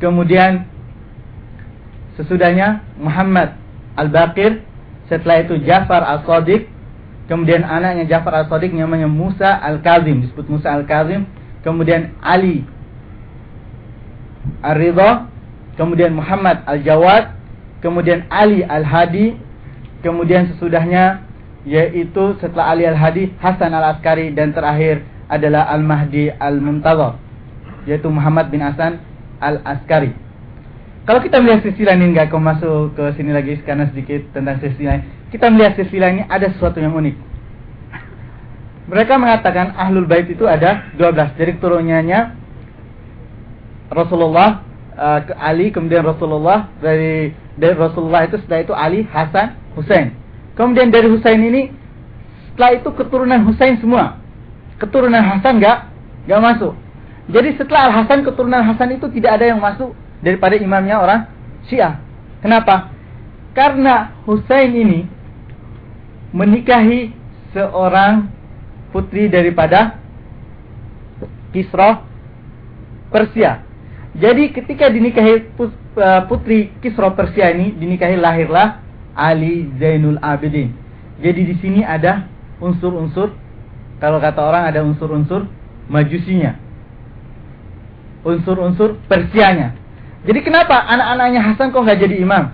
Kemudian Sesudahnya Muhammad Al-Baqir Setelah itu Jafar Al-Sadiq Kemudian anaknya Ja'far al-Sadiq namanya Musa al-Kazim, disebut Musa al-Kazim. Kemudian Ali Ar-Ridha, kemudian Muhammad al-Jawad, kemudian Ali al-Hadi, kemudian sesudahnya yaitu setelah Ali al-Hadi Hasan al-Askari dan terakhir adalah Al-Mahdi al-Muntazar yaitu Muhammad bin Hasan al-Askari. Kalau kita melihat sisi lain ini nggak masuk ke sini lagi karena sedikit tentang sisi lain. Kita melihat silsilah ini ada sesuatu yang unik. Mereka mengatakan ahlul bait itu ada 12. Jadi keturunannya Rasulullah uh, Ali kemudian Rasulullah dari dari Rasulullah itu setelah itu Ali Hasan Husain. Kemudian dari Husain ini setelah itu keturunan Husain semua. Keturunan Hasan enggak enggak masuk. Jadi setelah Al Hasan keturunan Hasan itu tidak ada yang masuk daripada imamnya orang Syiah. Kenapa? Karena Husain ini menikahi seorang putri daripada Kisra Persia. Jadi ketika dinikahi eh, putri Kisra Persia ini dinikahi lahirlah Ali Zainul Abidin. Jadi di sini ada unsur-unsur kalau kata orang ada unsur-unsur majusinya. Unsur-unsur Persianya. Jadi kenapa anak-anaknya Hasan kok nggak jadi imam?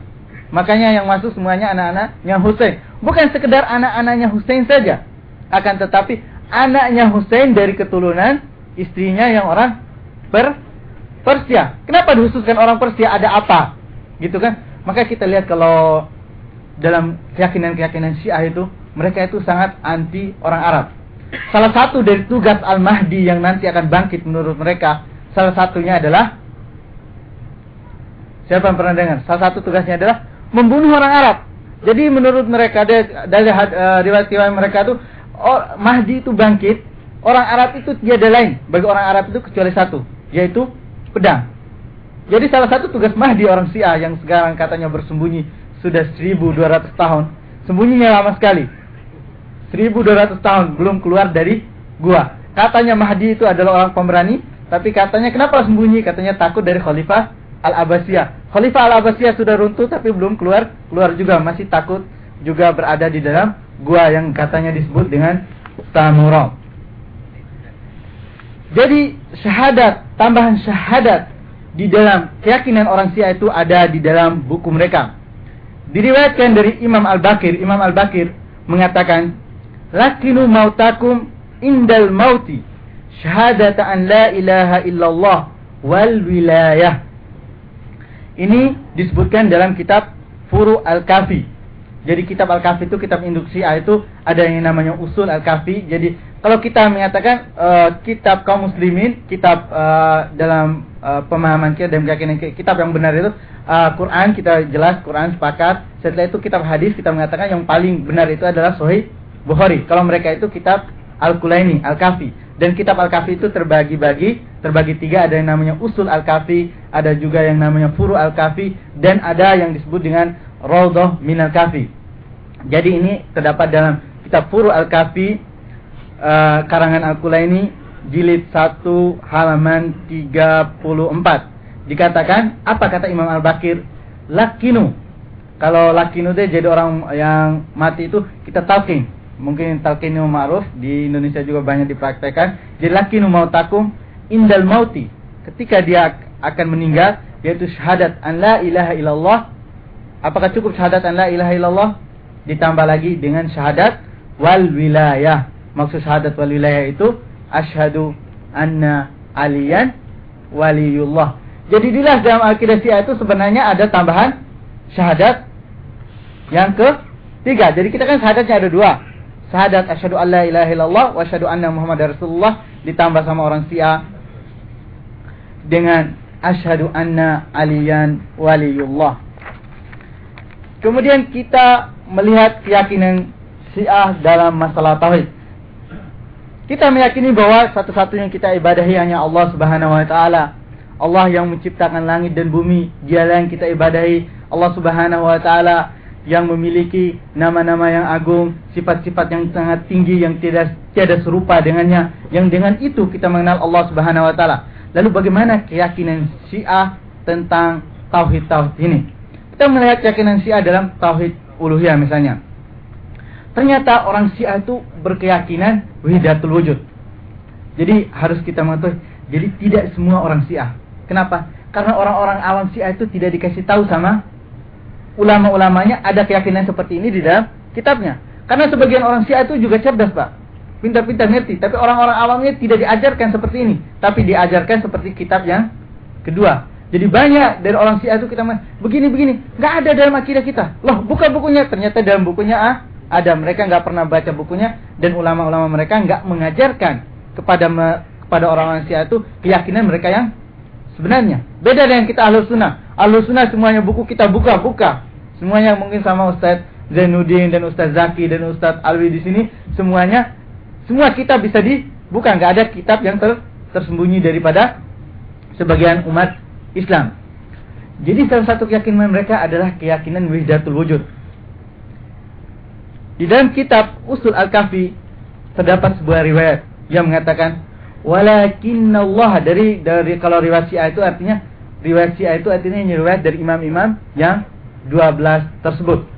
Makanya yang masuk semuanya anak-anaknya Hussein. Bukan sekedar anak-anaknya Hussein saja. Akan tetapi anaknya Hussein dari keturunan istrinya yang orang per Persia. Kenapa dihususkan orang Persia? Ada apa? Gitu kan? Maka kita lihat kalau dalam keyakinan-keyakinan Syiah itu, mereka itu sangat anti orang Arab. Salah satu dari tugas Al-Mahdi yang nanti akan bangkit menurut mereka, salah satunya adalah Siapa yang pernah dengar? Salah satu tugasnya adalah membunuh orang Arab. Jadi menurut mereka dari, uh, riwayat-riwayat mereka itu Mahdi itu bangkit, orang Arab itu tiada lain bagi orang Arab itu kecuali satu, yaitu pedang. Jadi salah satu tugas Mahdi orang Syiah yang sekarang katanya bersembunyi sudah 1200 tahun, sembunyinya lama sekali. 1200 tahun belum keluar dari gua. Katanya Mahdi itu adalah orang pemberani, tapi katanya kenapa sembunyi? Katanya takut dari khalifah Al-Abbasiyah. Khalifah Al-Abbasiyah sudah runtuh tapi belum keluar, keluar juga masih takut juga berada di dalam gua yang katanya disebut dengan Samura. Jadi syahadat, tambahan syahadat di dalam keyakinan orang Syiah itu ada di dalam buku mereka. Diriwayatkan dari Imam Al-Bakir, Imam Al-Bakir mengatakan, "Lakinu mautakum indal mauti syahadata an la ilaha illallah wal wilayah." Ini disebutkan dalam kitab Furu Al-Kafi. Jadi kitab Al-Kafi itu kitab induksi A itu ada yang namanya Usul Al-Kafi. Jadi kalau kita mengatakan uh, kitab kaum muslimin, kitab uh, dalam uh, pemahaman kita dan keyakinan kitab yang benar itu uh, Quran kita jelas Quran sepakat. Setelah itu kitab hadis kita mengatakan yang paling benar itu adalah Sahih Bukhari. Kalau mereka itu kitab Al-Kulaini, Al-Kafi. Dan kitab Al-Kafi itu terbagi-bagi, terbagi tiga, ada yang namanya Usul Al-Kafi, ada juga yang namanya Furu Al-Kafi, dan ada yang disebut dengan Rawdoh Min Al-Kafi. Jadi ini terdapat dalam kitab Furu Al-Kafi, uh, karangan Al-Kulaini, jilid 1 halaman 34. Dikatakan, apa kata Imam Al-Bakir? Lakinu. Kalau lakinu itu jadi orang yang mati itu kita talking mungkin talqinu ma'ruf di Indonesia juga banyak dipraktekkan jadi lakinu mautakum indal mauti. Ketika dia akan meninggal yaitu syahadat an la ilaha illallah. Apakah cukup syahadat an la ilaha illallah? Ditambah lagi dengan syahadat wal wilayah. Maksud syahadat wal wilayah itu asyhadu anna aliyan waliyullah. Jadi dilas dalam akidah Syiah itu sebenarnya ada tambahan syahadat yang ke tiga jadi kita kan syahadatnya ada dua. Syahadat asyhadu alla ilaha illallah wa asyhadu anna muhammadar rasulullah ditambah sama orang Syiah dengan asyhadu anna aliyan waliyullah. Kemudian kita melihat keyakinan Syiah dalam masalah tauhid. Kita meyakini bahwa satu-satunya kita ibadahi hanya Allah Subhanahu wa taala. Allah yang menciptakan langit dan bumi, Dialah yang kita ibadahi. Allah Subhanahu wa taala yang memiliki nama-nama yang agung, sifat-sifat yang sangat tinggi yang tidak tiada serupa dengannya, yang dengan itu kita mengenal Allah Subhanahu wa taala. Lalu bagaimana keyakinan Syiah tentang tauhid-tauhid ini? Kita melihat keyakinan Syiah dalam tauhid uluhiyah misalnya. Ternyata orang Syiah itu berkeyakinan wahidatul wujud. Jadi harus kita mengetahui, jadi tidak semua orang Syiah. Kenapa? Karena orang-orang awam Syiah itu tidak dikasih tahu sama ulama-ulamanya ada keyakinan seperti ini di dalam kitabnya. Karena sebagian orang Syiah itu juga cerdas, Pak. Pintar-pintar ngerti, tapi orang-orang awamnya tidak diajarkan seperti ini, tapi diajarkan seperti kitab yang kedua. Jadi banyak dari orang Syiah itu kita begini begini, nggak ada dalam akidah kita. Loh, buka bukunya, ternyata dalam bukunya ah, ada. Mereka nggak pernah baca bukunya dan ulama-ulama mereka nggak mengajarkan kepada kepada orang-orang Syiah itu keyakinan mereka yang sebenarnya. Beda dengan kita Ahlus Sunnah. Ahlus Sunnah semuanya buku kita buka-buka. Semuanya mungkin sama Ustadz Zainuddin dan Ustadz Zaki dan Ustadz Alwi di sini semuanya semua kitab bisa dibuka. Nggak ada kitab yang ter, tersembunyi daripada sebagian umat Islam. Jadi salah satu keyakinan mereka adalah keyakinan wihdatul wujud. Di dalam kitab Usul Al-Kafi terdapat sebuah riwayat yang mengatakan walakinna Allah dari dari kalau riwayat Syiah itu artinya riwayat Syiah itu artinya riwayat dari imam-imam yang 12 tersebut.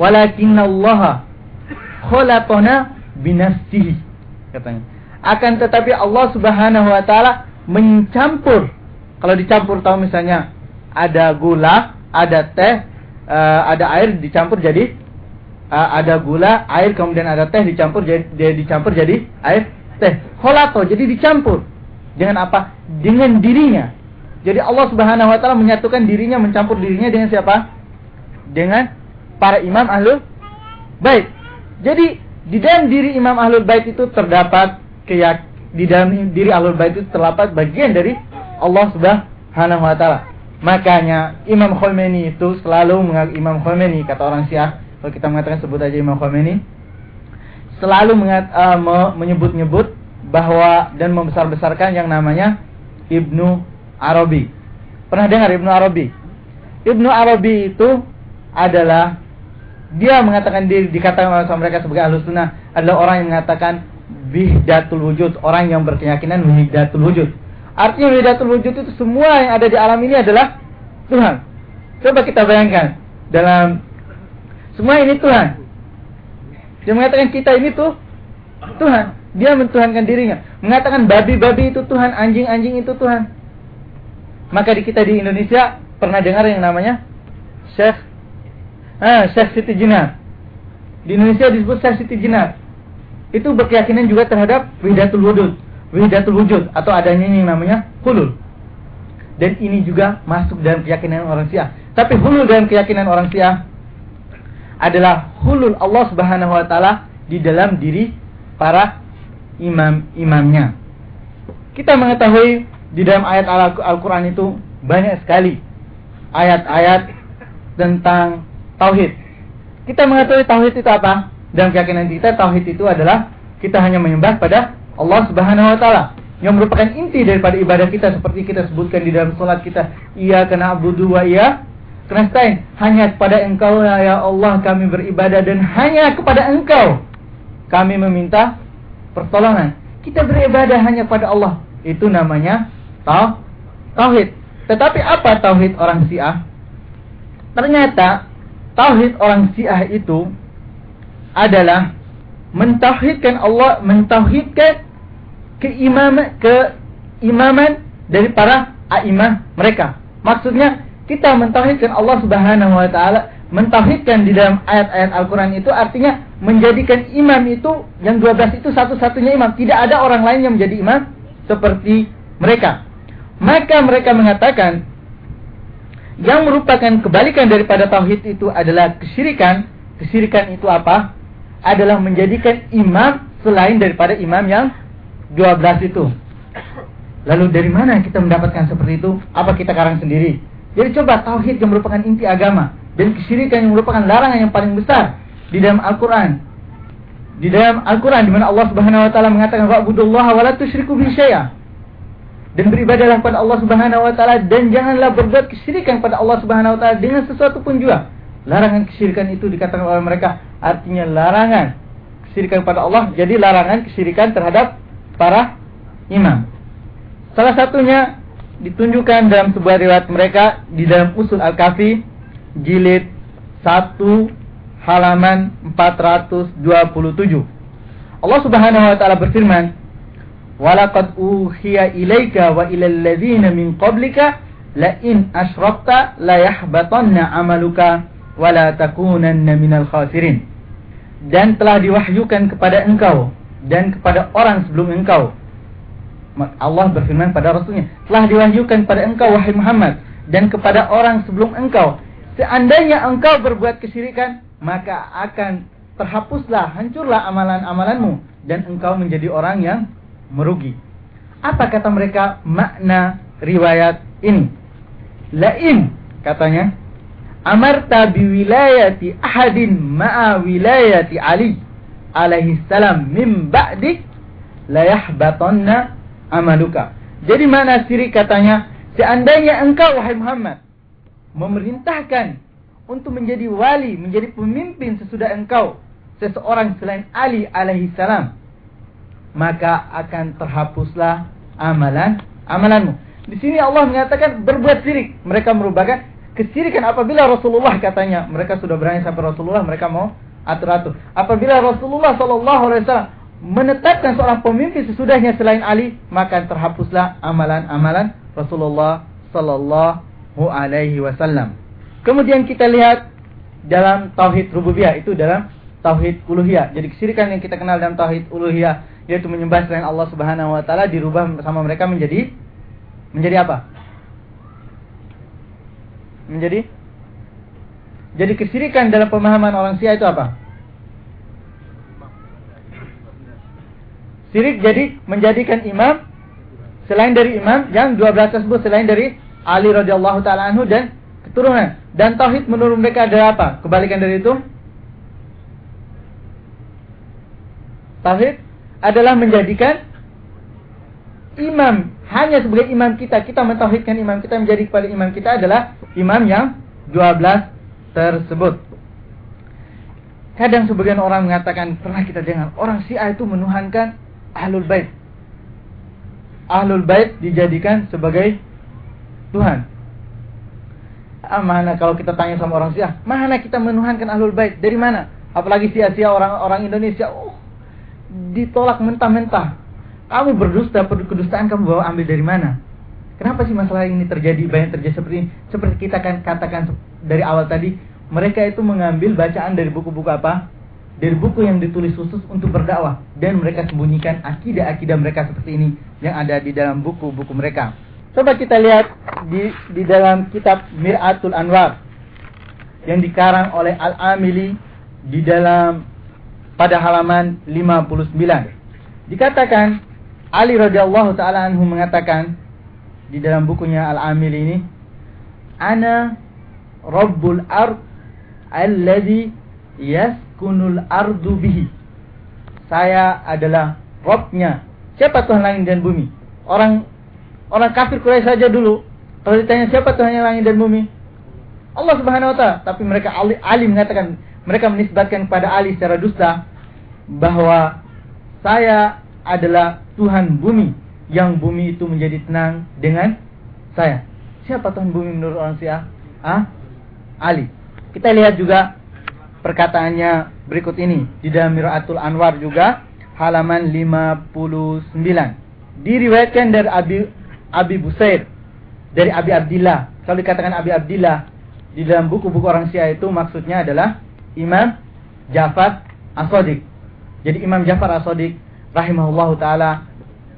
Walakinna Allah khalaqana binafsihi katanya. Akan tetapi Allah Subhanahu wa taala mencampur kalau dicampur tahu misalnya ada gula, ada teh, uh, ada air dicampur jadi uh, ada gula, air kemudian ada teh dicampur jadi dicampur jadi air teh. Holato jadi dicampur. Dengan apa? Dengan dirinya. Jadi Allah Subhanahu wa taala menyatukan dirinya mencampur dirinya dengan siapa? Dengan para imam ahlul bait. Jadi di dalam diri imam ahlul bait itu terdapat keyak di dalam diri ahlul bait itu terdapat bagian dari Allah Subhanahu wa taala. Makanya Imam Khomeini itu selalu Imam Khomeini kata orang Syiah, kalau kita mengatakan sebut aja Imam Khomeini, selalu mengat, uh, menyebut-nyebut bahwa dan membesar-besarkan yang namanya Ibnu Arabi. Pernah dengar Ibnu Arabi? Ibnu Arabi itu adalah dia mengatakan diri dikatakan oleh mereka sebagai ahlu sunnah adalah orang yang mengatakan bihdatul wujud, orang yang berkeyakinan bihdatul wujud. Artinya widatul wujud itu semua yang ada di alam ini adalah Tuhan. Coba kita bayangkan dalam semua ini Tuhan. Dia mengatakan kita ini tuh Tuhan. Dia mentuhankan dirinya. Mengatakan babi-babi itu Tuhan, anjing-anjing itu Tuhan. Maka di kita di Indonesia pernah dengar yang namanya Syekh ah, Syekh Siti Jinar. Di Indonesia disebut Syekh Siti Jinar. Itu berkeyakinan juga terhadap widatul wujud wihidatul wujud atau adanya yang namanya hulul. Dan ini juga masuk dalam keyakinan orang Syiah. Tapi hulul dalam keyakinan orang Syiah adalah hulul Allah Subhanahu wa taala di dalam diri para imam-imamnya. Kita mengetahui di dalam ayat Al-Qur'an itu banyak sekali ayat-ayat tentang tauhid. Kita mengetahui tauhid itu apa? Dan keyakinan kita tauhid itu adalah kita hanya menyembah pada Allah Subhanahu wa taala yang merupakan inti daripada ibadah kita seperti kita sebutkan di dalam salat kita iya kena abudu wa iya. Kenastain hanya kepada engkau ya Allah kami beribadah dan hanya kepada engkau kami meminta pertolongan. Kita beribadah hanya pada Allah. Itu namanya tau tauhid. Tetapi apa tauhid orang Syiah? Ternyata tauhid orang Syiah itu adalah mentauhidkan Allah mentauhidkan keimaman keimaman dari para aimah mereka. Maksudnya kita mentauhidkan Allah Subhanahu wa taala, mentauhidkan di dalam ayat-ayat Al-Qur'an itu artinya menjadikan imam itu yang 12 itu satu-satunya imam, tidak ada orang lain yang menjadi imam seperti mereka. Maka mereka mengatakan yang merupakan kebalikan daripada tauhid itu adalah kesyirikan. Kesyirikan itu apa? Adalah menjadikan imam selain daripada imam yang 12 itu. Lalu dari mana kita mendapatkan seperti itu? Apa kita karang sendiri? Jadi coba tauhid yang merupakan inti agama dan kesyirikan yang merupakan larangan yang paling besar di dalam Al-Qur'an. Di dalam Al-Qur'an di mana Allah Subhanahu wa taala mengatakan wa'budullaha wa la tusyriku bihi syai'a. Dan beribadahlah kepada Allah Subhanahu wa taala dan janganlah berbuat kesyirikan pada Allah Subhanahu wa taala dengan sesuatu pun juga. Larangan kesyirikan itu dikatakan oleh mereka artinya larangan kesyirikan pada Allah jadi larangan kesyirikan terhadap para imam. Salah satunya ditunjukkan dalam sebuah riwayat mereka di dalam Usul Al-Kafi jilid 1 halaman 427. Allah Subhanahu wa taala berfirman, "Walaqad uhiya ilaika wa ilal ladzina min qablika la in asyrakta la yahbatanna amaluka wa la takunanna minal khasirin." Dan telah diwahyukan kepada engkau dan kepada orang sebelum engkau. Allah berfirman pada Rasulnya, telah diwahyukan pada engkau wahai Muhammad, dan kepada orang sebelum engkau. Seandainya engkau berbuat kesyirikan, maka akan terhapuslah, hancurlah amalan-amalanmu dan engkau menjadi orang yang merugi. Apa kata mereka makna riwayat ini? Lain katanya amarta wilayati ahadin ma'a wilayati Ali alaihi salam min ba'dik la yahbatanna amaluka. Jadi mana syirik katanya? Seandainya engkau wahai Muhammad memerintahkan untuk menjadi wali, menjadi pemimpin sesudah engkau seseorang selain Ali alaihi salam, maka akan terhapuslah amalan amalanmu. Di sini Allah mengatakan berbuat syirik. Mereka merupakan kesyirikan apabila Rasulullah katanya mereka sudah berani sampai Rasulullah mereka mau atur-atur. Apabila Rasulullah Shallallahu Alaihi Wasallam menetapkan seorang pemimpin sesudahnya selain Ali, maka terhapuslah amalan-amalan Rasulullah Shallallahu Alaihi Wasallam. Kemudian kita lihat dalam tauhid rububiyah itu dalam tauhid uluhiyah. Jadi kesyirikan yang kita kenal dalam tauhid uluhiyah yaitu menyembah selain Allah Subhanahu wa taala dirubah sama mereka menjadi menjadi apa? Menjadi jadi kesyirikan dalam pemahaman orang Syiah itu apa? Syirik jadi menjadikan imam selain dari imam yang 12 tersebut selain dari Ali radhiyallahu taala anhu dan keturunan. Dan tauhid menurut mereka adalah apa? Kebalikan dari itu? Tauhid adalah menjadikan imam hanya sebagai imam kita. Kita mentauhidkan imam kita menjadi kepada imam kita adalah imam yang 12 tersebut. Kadang sebagian orang mengatakan pernah kita dengar orang Syiah itu menuhankan Ahlul Bait. Ahlul Bait dijadikan sebagai Tuhan. Ah, mana kalau kita tanya sama orang Syiah, mana kita menuhankan Ahlul Bait? Dari mana? Apalagi Syiah-Syiah orang-orang Indonesia, oh, ditolak mentah-mentah. Kamu berdusta, kedustaan kamu bawa ambil dari mana? Kenapa sih masalah ini terjadi banyak terjadi seperti ini? Seperti kita kan katakan dari awal tadi, mereka itu mengambil bacaan dari buku-buku apa? Dari buku yang ditulis khusus untuk berdakwah dan mereka sembunyikan akidah-akidah mereka seperti ini yang ada di dalam buku-buku mereka. Coba kita lihat di di dalam kitab Mir'atul Anwar yang dikarang oleh Al-Amili di dalam pada halaman 59. Dikatakan Ali radhiyallahu taala anhu mengatakan di dalam bukunya Al-Amil ini ana rabbul ard alladhi yaskunul ardu bihi. Saya adalah Robnya siapa Tuhan langit dan bumi? Orang orang kafir Quraisy saja dulu. Kalau ditanya siapa Tuhan yang langit dan bumi? Allah Subhanahu wa taala. Tapi mereka Ali, Ali mengatakan mereka menisbatkan kepada Ali secara dusta bahwa saya adalah Tuhan bumi yang bumi itu menjadi tenang dengan saya. Siapa Tuhan bumi menurut orang Syiah? Ah? Ali. Kita lihat juga perkataannya berikut ini di dalam Miraatul Anwar juga halaman 59. Diriwayatkan dari Abi Abi Busair dari Abi Abdillah. Kalau dikatakan Abi Abdillah di dalam buku-buku orang Syiah itu maksudnya adalah Imam Jafar As-Sadiq. Jadi Imam Jafar As-Sadiq rahimahullahu taala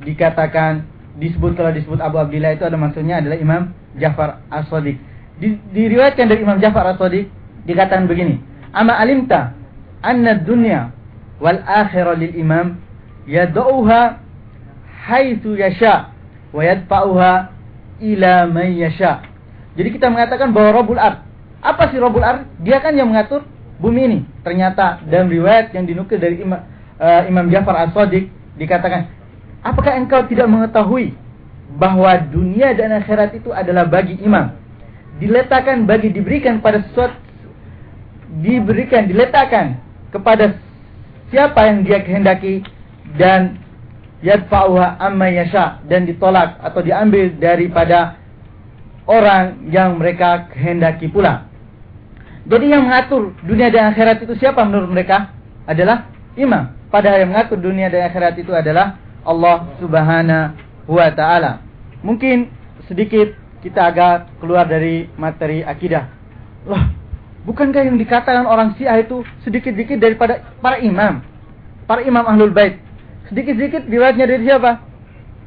dikatakan disebut kalau disebut Abu Abdillah itu ada maksudnya adalah Imam Ja'far As-Sadiq. Di, diriwayatkan dari Imam Ja'far As-Sadiq dikatakan begini, "Ama alimta anna dunya wal akhirah lil imam yad'uha haitsu yasha wa yadfa'uha ila man yasha." Jadi kita mengatakan bahwa Rabbul Ard. Apa sih Rabbul Ard? Dia kan yang mengatur bumi ini. Ternyata dalam riwayat yang dinukil dari Imam, uh, Imam Ja'far As-Sadiq dikatakan Apakah engkau tidak mengetahui bahwa dunia dan akhirat itu adalah bagi imam? Diletakkan bagi diberikan pada sesuatu diberikan diletakkan kepada siapa yang dia kehendaki dan yadfa'uha amma yasha dan ditolak atau diambil daripada orang yang mereka kehendaki pula. Jadi yang mengatur dunia dan akhirat itu siapa menurut mereka? Adalah imam. Padahal yang mengatur dunia dan akhirat itu adalah Allah Subhanahu wa taala. Mungkin sedikit kita agak keluar dari materi akidah. Loh, bukankah yang dikatakan orang Syiah itu sedikit-sedikit daripada para imam? Para imam Ahlul Bait. Sedikit-sedikit riwayatnya dari siapa?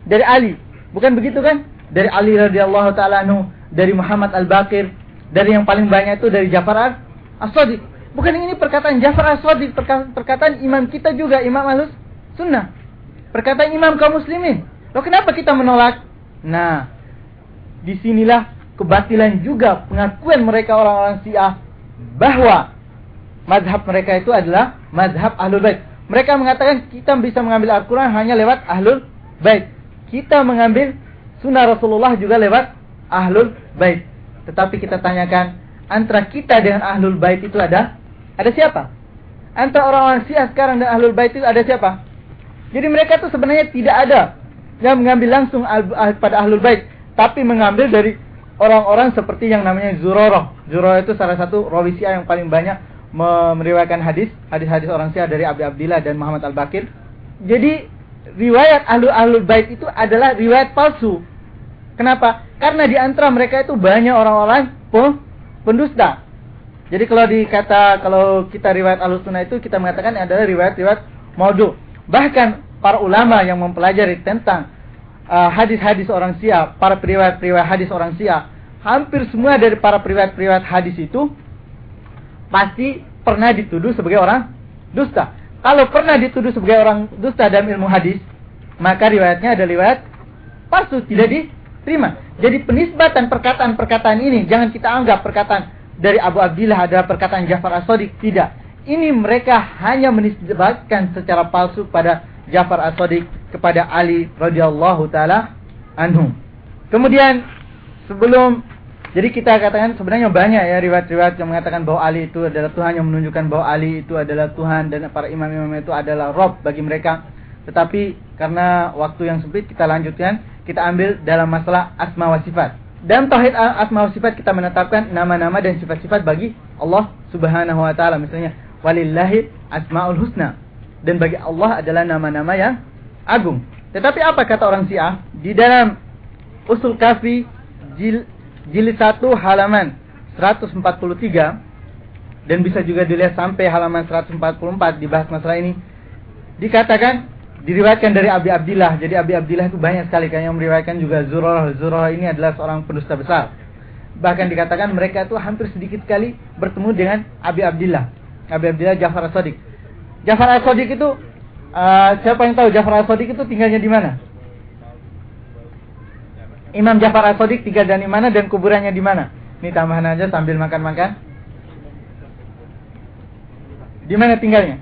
Dari Ali. Bukan begitu kan? Dari Ali radhiyallahu taala anhu, dari Muhammad Al-Bakir, dari yang paling banyak itu dari Jafar As-Sadiq. Bukan ini perkataan Jafar As-Sadiq, perkataan imam kita juga, Imam Ahlus Sunnah. Perkataan imam kaum muslimin. Loh kenapa kita menolak? Nah, di sinilah kebatilan juga pengakuan mereka orang-orang Syiah bahwa madhab mereka itu adalah madhab Ahlul Bait. Mereka mengatakan kita bisa mengambil Al-Quran hanya lewat Ahlul Bait. Kita mengambil sunnah Rasulullah juga lewat Ahlul Bait. Tetapi kita tanyakan, antara kita dengan Ahlul Bait itu ada ada siapa? Antara orang-orang Syiah sekarang dan Ahlul Bait itu ada siapa? Jadi mereka itu sebenarnya tidak ada yang mengambil langsung pada ahlul bait, tapi mengambil dari orang-orang seperti yang namanya Zuroroh. Zuroroh itu salah satu rawi yang paling banyak meriwayatkan hadis, hadis-hadis orang Syiah dari Abi Abdillah dan Muhammad Al-Bakir. Jadi riwayat ahlul ahlul bait itu adalah riwayat palsu. Kenapa? Karena di antara mereka itu banyak orang-orang pendusta. Jadi kalau dikata kalau kita riwayat ahlus sunnah itu kita mengatakan adalah riwayat-riwayat maudhu. Bahkan para ulama yang mempelajari tentang uh, hadis-hadis uh, orang Syiah, para periwayat-periwayat hadis orang Syiah, hampir semua dari para periwayat-periwayat hadis itu pasti pernah dituduh sebagai orang dusta. Kalau pernah dituduh sebagai orang dusta dalam ilmu hadis, maka riwayatnya ada riwayat palsu, tidak diterima. Jadi penisbatan perkataan-perkataan ini jangan kita anggap perkataan dari Abu Abdillah adalah perkataan Ja'far As-Sadiq, tidak ini mereka hanya menisbatkan secara palsu pada Ja'far As-Sadiq kepada Ali radhiyallahu taala anhu. Kemudian sebelum jadi kita katakan sebenarnya banyak ya riwayat-riwayat yang mengatakan bahwa Ali itu adalah Tuhan yang menunjukkan bahwa Ali itu adalah Tuhan dan para imam-imam itu adalah Rob bagi mereka. Tetapi karena waktu yang sempit kita lanjutkan, kita ambil dalam masalah asma wa sifat. Dalam tauhid asma wa sifat kita menetapkan nama-nama dan sifat-sifat bagi Allah Subhanahu wa taala. Misalnya walillahi asmaul husna dan bagi Allah adalah nama-nama yang agung. Tetapi apa kata orang Syiah di dalam Usul Kafi jil, jilid 1 halaman 143 dan bisa juga dilihat sampai halaman 144 dibahas masalah ini dikatakan diriwayatkan dari Abi Abdillah. Jadi Abi Abdillah itu banyak sekali kan yang meriwayatkan juga Zurarah. Zurarah ini adalah seorang pendusta besar. Bahkan dikatakan mereka itu hampir sedikit sekali bertemu dengan Abi Abdillah. Abi Abdillah Ja'far As-Sadiq. Ja'far As-Sadiq itu uh, siapa yang tahu Ja'far As-Sadiq itu tinggalnya di mana? Imam Ja'far As-Sadiq tinggal di mana dan kuburannya di mana? Ini tambahan aja sambil makan-makan. Di mana tinggalnya?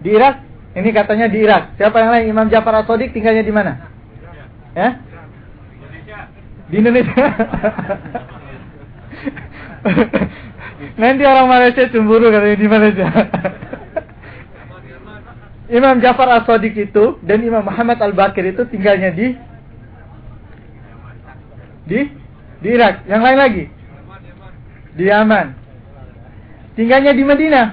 Di Irak? Ini katanya di Irak. Siapa yang lain? Imam Ja'far As-Sadiq tinggalnya di mana? Ya? Di Indonesia. [laughs] Nanti orang Malaysia cemburu katanya di Malaysia. Imam Jafar As-Sadiq itu dan Imam Muhammad Al-Bakir itu tinggalnya di di di Irak. Yang lain lagi? Di Yaman. Tinggalnya di Madinah.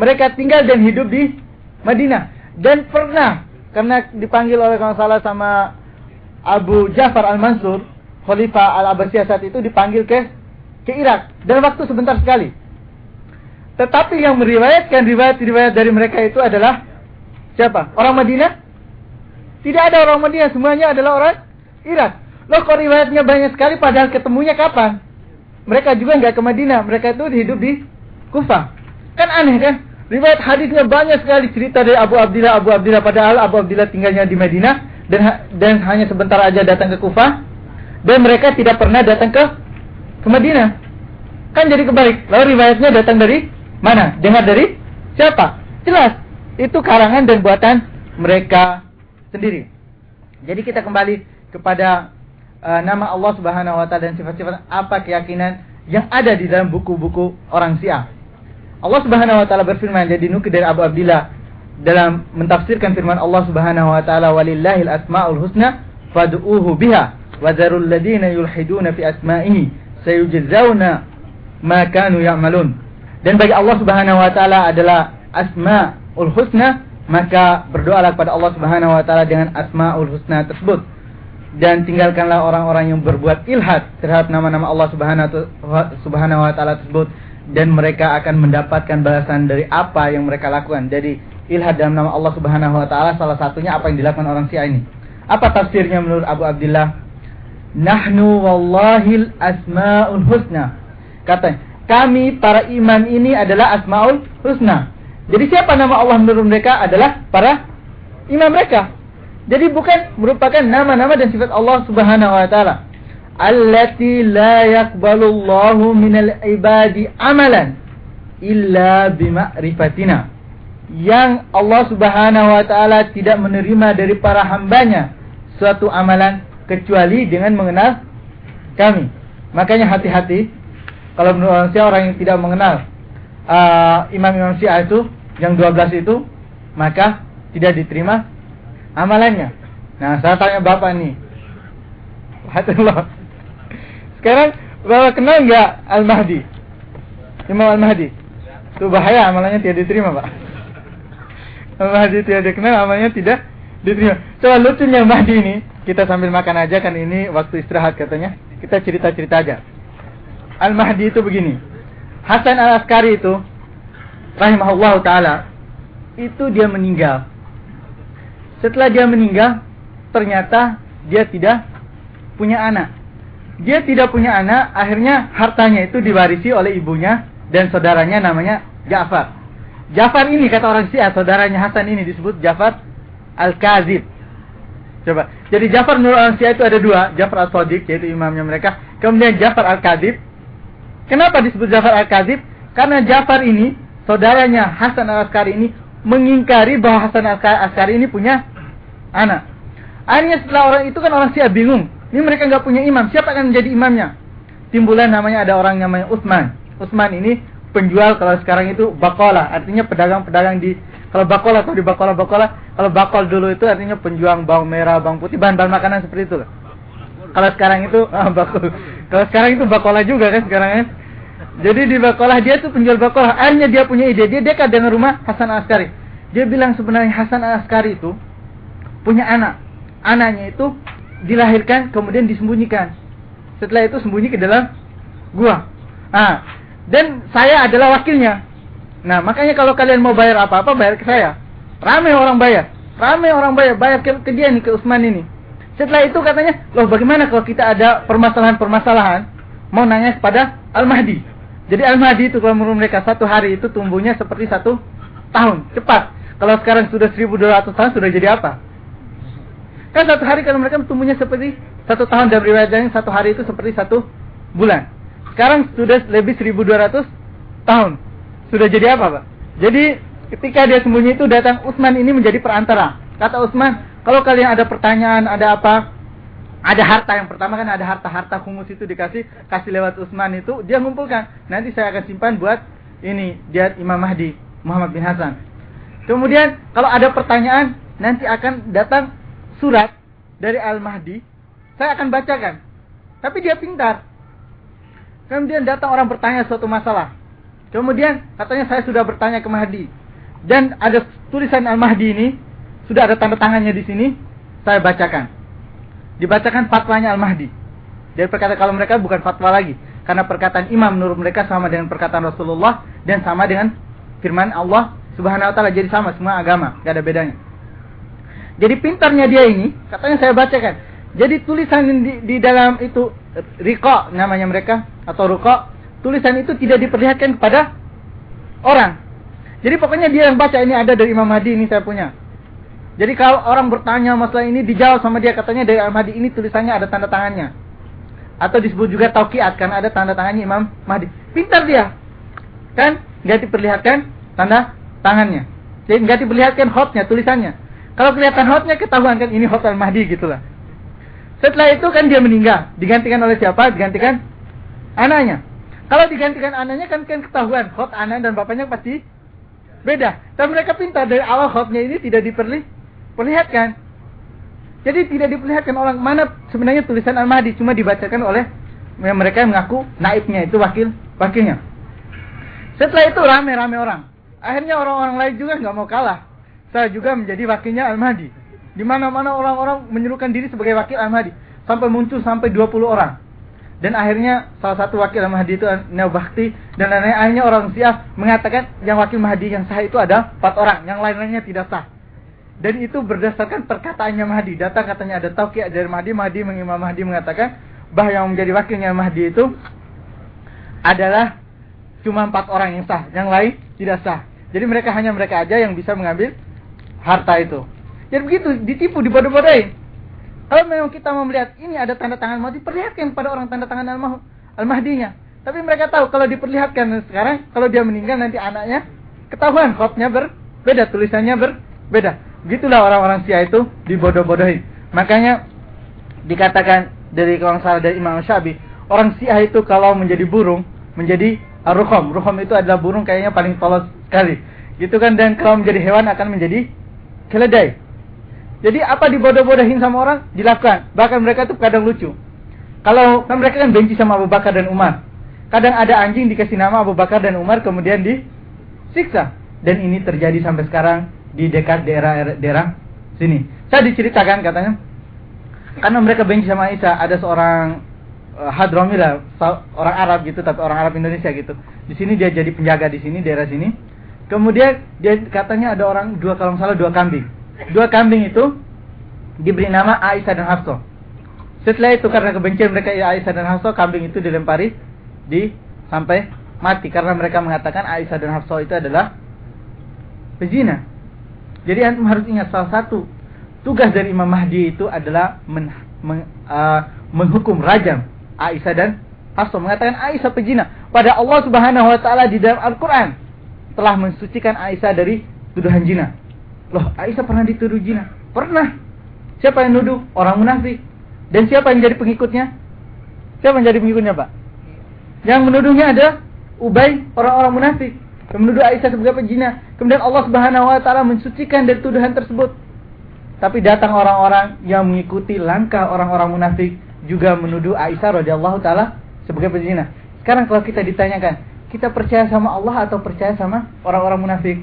Mereka tinggal dan hidup di Madinah dan pernah karena dipanggil oleh kalau salah sama Abu Ja'far Al-Mansur, Khalifah Al-Abbasiyah saat itu dipanggil ke ke Irak dan waktu sebentar sekali. Tetapi yang meriwayatkan riwayat-riwayat dari mereka itu adalah siapa? Orang Madinah? Tidak ada orang Madinah, semuanya adalah orang Irak. Loh kok riwayatnya banyak sekali padahal ketemunya kapan? Mereka juga nggak ke Madinah, mereka itu hidup di Kufah. Kan aneh kan? Riwayat hadisnya banyak sekali cerita dari Abu Abdillah, Abu Abdillah padahal Abu Abdillah tinggalnya di Madinah dan dan hanya sebentar aja datang ke Kufah dan mereka tidak pernah datang ke ke Madinah. Kan jadi kebalik. Lalu riwayatnya datang dari mana? Dengar dari siapa? Jelas. Itu karangan dan buatan mereka sendiri. Jadi kita kembali kepada uh, nama Allah Subhanahu wa taala dan sifat-sifat apa keyakinan yang ada di dalam buku-buku orang Syiah. Allah Subhanahu wa taala berfirman jadi nukil dari Abu Abdillah dalam mentafsirkan firman Allah Subhanahu wa taala walillahil asmaul husna fad'uuhu biha wa dzarul ladzina yulhiduna fi asma'ihi sayujzauna ma kanu ya'malun. Dan bagi Allah Subhanahu wa taala adalah asmaul husna, maka berdoalah kepada Allah Subhanahu wa taala dengan asmaul husna tersebut. Dan tinggalkanlah orang-orang yang berbuat ilhad terhadap nama-nama Allah Subhanahu wa taala tersebut dan mereka akan mendapatkan balasan dari apa yang mereka lakukan. Jadi ilhad dalam nama Allah Subhanahu wa taala salah satunya apa yang dilakukan orang Syiah ini. Apa tafsirnya menurut Abu Abdullah? Nahnu wallahil asmaul husna. Kata, kami para imam ini adalah asmaul husna. Jadi siapa nama Allah menurut mereka adalah para imam mereka. Jadi bukan merupakan nama-nama dan sifat Allah Subhanahu wa taala. Allati la yaqbalullahu minal ibadi amalan illa bima'rifatina. Yang Allah Subhanahu wa taala tidak menerima dari para hambanya suatu amalan kecuali dengan mengenal kami. Makanya hati-hati kalau menurut orang Syiah orang yang tidak mengenal uh, imam-imam Syiah itu yang 12 itu maka tidak diterima amalannya. Nah, saya tanya Bapak nih. Allah. Sekarang Bapak kenal nggak Al-Mahdi? Imam Al-Mahdi. Itu bahaya amalannya tidak diterima, Pak. Al-Mahdi tidak dikenal, amalnya tidak diterima. Coba lucunya Mahdi ini, kita sambil makan aja kan ini waktu istirahat katanya. Kita cerita-cerita aja. Al-Mahdi itu begini. Hasan Al-Askari itu rahimahullah taala itu dia meninggal. Setelah dia meninggal, ternyata dia tidak punya anak. Dia tidak punya anak, akhirnya hartanya itu diwarisi oleh ibunya dan saudaranya namanya Ja'far. Ja'far ini kata orang Syiah, saudaranya Hasan ini disebut Ja'far Al-Kazib. Coba. Jadi Ja'far Nur al-Syiah itu ada dua. Ja'far al-Sadiq yaitu imamnya mereka. Kemudian Ja'far al-Kadib. Kenapa disebut Ja'far al-Kadib? Karena Ja'far ini, saudaranya Hasan al-Askari ini, mengingkari bahwa Hasan al-Askari ini punya anak. Akhirnya setelah orang itu kan orang Syiah bingung. Ini mereka nggak punya imam. Siapa akan menjadi imamnya? Timbulan namanya ada orang namanya Utsman. Utsman ini penjual kalau sekarang itu bakola. Artinya pedagang-pedagang di kalau bakola atau di bakola-bakola, kalau bakol dulu itu artinya penjual bawang merah, bawang putih, bahan-bahan makanan seperti itu. Kalau sekarang itu [laughs] ah, bakul. Kalau sekarang itu bakola juga kan sekarang ya. Jadi di bakola dia tuh penjual bakola. Akhirnya dia punya ide, dia dekat dengan rumah Hasan Askari. Dia bilang sebenarnya Hasan Askari itu punya anak. Anaknya itu dilahirkan kemudian disembunyikan. Setelah itu sembunyi ke dalam gua. Ah, dan saya adalah wakilnya. Nah, makanya kalau kalian mau bayar apa-apa, bayar ke saya. Ramai orang bayar. Ramai orang bayar. Bayar ke, ke dia nih, ke Usman ini. Setelah itu katanya, loh bagaimana kalau kita ada permasalahan-permasalahan, mau nanya kepada Al-Mahdi. Jadi Al-Mahdi itu kalau menurut mereka satu hari itu tumbuhnya seperti satu tahun. Cepat. Kalau sekarang sudah 1200 tahun sudah jadi apa? Kan satu hari kalau mereka tumbuhnya seperti satu tahun dan riwayatnya satu hari itu seperti satu bulan. Sekarang sudah lebih 1200 tahun sudah jadi apa Pak? Jadi ketika dia sembunyi itu datang Utsman ini menjadi perantara. Kata Utsman, kalau kalian ada pertanyaan, ada apa? Ada harta yang pertama kan ada harta-harta humus itu dikasih kasih lewat Utsman itu dia ngumpulkan. Nanti saya akan simpan buat ini dia Imam Mahdi Muhammad bin Hasan. Kemudian kalau ada pertanyaan nanti akan datang surat dari Al Mahdi. Saya akan bacakan. Tapi dia pintar. Kemudian datang orang bertanya suatu masalah. Kemudian katanya saya sudah bertanya ke Mahdi. Dan ada tulisan Al-Mahdi ini, sudah ada tanda tangannya di sini, saya bacakan. Dibacakan fatwanya Al-Mahdi. Dia berkata kalau mereka bukan fatwa lagi. Karena perkataan imam menurut mereka sama dengan perkataan Rasulullah dan sama dengan firman Allah subhanahu wa ta'ala. Jadi sama semua agama, gak ada bedanya. Jadi pintarnya dia ini, katanya saya bacakan. Jadi tulisan di, di dalam itu, Riko namanya mereka, atau Ruko, tulisan itu tidak diperlihatkan kepada orang. Jadi pokoknya dia yang baca ini ada dari Imam Mahdi ini saya punya. Jadi kalau orang bertanya masalah ini dijawab sama dia katanya dari Imam Mahdi ini tulisannya ada tanda tangannya. Atau disebut juga tauqiat karena ada tanda tangannya Imam Mahdi. Pintar dia. Kan nggak diperlihatkan tanda tangannya. Jadi nggak diperlihatkan hotnya tulisannya. Kalau kelihatan hotnya ketahuan kan ini hot al-Mahdi gitulah. Setelah itu kan dia meninggal, digantikan oleh siapa? Digantikan anaknya. Kalau digantikan anaknya kan kan ketahuan hot anak dan bapaknya pasti beda. Dan mereka pintar dari awal hotnya ini tidak diperlihatkan. Jadi tidak diperlihatkan orang mana sebenarnya tulisan Al-Mahdi cuma dibacakan oleh mereka yang mengaku naibnya itu wakil wakilnya. Setelah itu rame-rame orang. Akhirnya orang-orang lain juga nggak mau kalah. Saya juga menjadi wakilnya Al-Mahdi. Di mana-mana orang-orang menyerukan diri sebagai wakil Al-Mahdi. Sampai muncul sampai 20 orang. Dan akhirnya salah satu wakil Mahdi itu Neo Bakti dan akhirnya orang Syiah mengatakan yang wakil Mahdi yang sah itu ada empat orang, yang lain-lainnya tidak sah. Dan itu berdasarkan perkataannya Mahdi. Datang katanya ada tauqi dari Mahdi. Mahdi mengimam Mahdi mengatakan bahwa yang menjadi wakilnya Mahdi itu adalah cuma empat orang yang sah. Yang lain tidak sah. Jadi mereka hanya mereka aja yang bisa mengambil harta itu. Jadi begitu, ditipu, dibodoh-bodohin. Kalau memang kita mau melihat ini ada tanda tangan Mahdi, perlihatkan pada orang tanda tangan Al-Mahdinya. Tapi mereka tahu kalau diperlihatkan sekarang, kalau dia meninggal nanti anaknya ketahuan khotnya berbeda, tulisannya berbeda. Begitulah orang-orang Syiah itu dibodoh-bodohi. Makanya dikatakan dari kalau salah dari Imam Syabi, orang Syiah itu kalau menjadi burung, menjadi rukham. Rukham itu adalah burung kayaknya paling polos sekali. Gitu kan dan kalau menjadi hewan akan menjadi keledai. Jadi apa dibodoh-bodohin sama orang dilakukan. Bahkan mereka itu kadang lucu. Kalau kan mereka kan benci sama Abu Bakar dan Umar. Kadang ada anjing dikasih nama Abu Bakar dan Umar kemudian disiksa. Dan ini terjadi sampai sekarang di dekat daerah daerah sini. Saya diceritakan katanya karena mereka benci sama Isa, ada seorang uh, Hadrami lah, orang Arab gitu tapi orang Arab Indonesia gitu. Di sini dia jadi penjaga di sini daerah sini. Kemudian dia katanya ada orang dua kalau salah dua kambing dua kambing itu diberi nama Aisyah dan Hafsah. Setelah itu karena kebencian mereka ya Aisyah dan Hafsah, kambing itu dilempari di sampai mati karena mereka mengatakan Aisyah dan Hafsah itu adalah pezina. Jadi antum harus ingat salah satu tugas dari Imam Mahdi itu adalah men, men, uh, menghukum rajam Aisyah dan Hafsah mengatakan Aisyah pezina. Pada Allah Subhanahu wa taala di dalam Al-Qur'an telah mensucikan Aisyah dari tuduhan zina. Loh, Aisyah pernah dituduh zina? Pernah. Siapa yang nuduh? Orang munafik. Dan siapa yang jadi pengikutnya? Siapa yang jadi pengikutnya, Pak? Yang menuduhnya ada Ubay, orang-orang munafik. Yang menuduh Aisyah sebagai pezina. Kemudian Allah Subhanahu wa taala mensucikan dari tuduhan tersebut. Tapi datang orang-orang yang mengikuti langkah orang-orang munafik juga menuduh Aisyah radhiyallahu taala sebagai pezina. Sekarang kalau kita ditanyakan, kita percaya sama Allah atau percaya sama orang-orang munafik?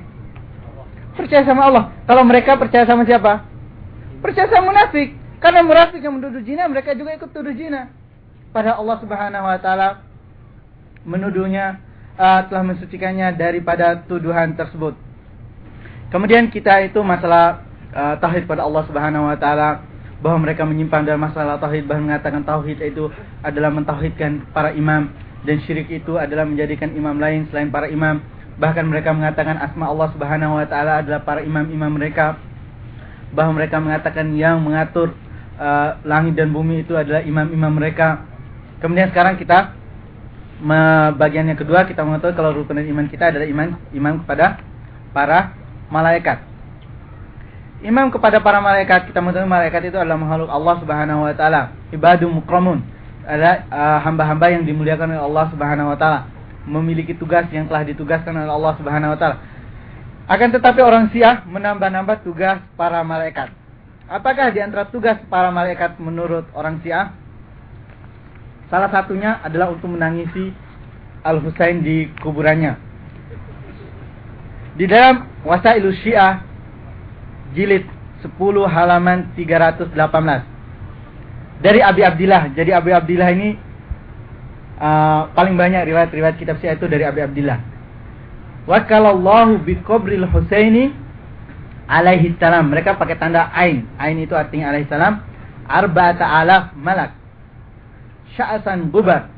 Percaya sama Allah. Kalau mereka percaya sama siapa? Percaya sama munafik. Karena munafik yang menuduh zina, mereka juga ikut tuduh zina. Pada Allah Subhanahu wa taala menuduhnya uh, telah mensucikannya daripada tuduhan tersebut. Kemudian kita itu masalah uh, tauhid pada Allah Subhanahu wa taala bahwa mereka menyimpang dalam masalah tauhid bahkan mengatakan tauhid itu adalah mentauhidkan para imam dan syirik itu adalah menjadikan imam lain selain para imam Bahkan mereka mengatakan asma Allah Subhanahu wa taala adalah para imam-imam mereka. Bahwa mereka mengatakan yang mengatur uh, langit dan bumi itu adalah imam-imam mereka. Kemudian sekarang kita bagian yang kedua kita mengetahui kalau rukun iman kita adalah iman iman kepada para malaikat. Imam kepada para malaikat kita mengetahui malaikat itu adalah makhluk Allah Subhanahu wa taala, ibadu mukramun. Adalah uh, hamba-hamba yang dimuliakan oleh Allah Subhanahu wa taala memiliki tugas yang telah ditugaskan oleh Allah Subhanahu wa taala. Akan tetapi orang Syiah menambah-nambah tugas para malaikat. Apakah di antara tugas para malaikat menurut orang Syiah? Salah satunya adalah untuk menangisi Al-Husain di kuburannya. Di dalam Wasailu Syiah jilid 10 halaman 318. Dari Abi Abdillah. Jadi Abi Abdillah ini uh, paling banyak riwayat-riwayat kitab Syiah itu dari Abi Abdullah. Wakalallahu bi qabril Husaini alaihi salam. Mereka pakai tanda ain. Ain itu artinya alaihi salam. Arba'ata alaf malak. Sya'asan gubar.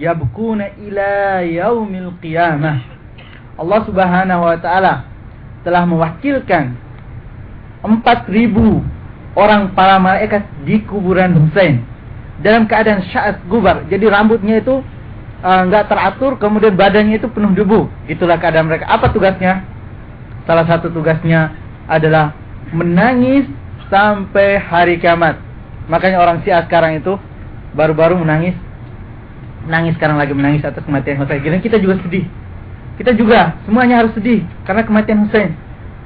Yabkuna ila yaumil qiyamah. Allah subhanahu wa ta'ala telah mewakilkan 4000 orang para malaikat di kuburan Husain dalam keadaan sya'at gubar. Jadi rambutnya itu uh, nggak uh, teratur, kemudian badannya itu penuh debu. Itulah keadaan mereka. Apa tugasnya? Salah satu tugasnya adalah menangis sampai hari kiamat. Makanya orang Syiah sekarang itu baru-baru menangis, menangis sekarang lagi menangis atas kematian Husain. Dan kita juga sedih. Kita juga semuanya harus sedih karena kematian Husain.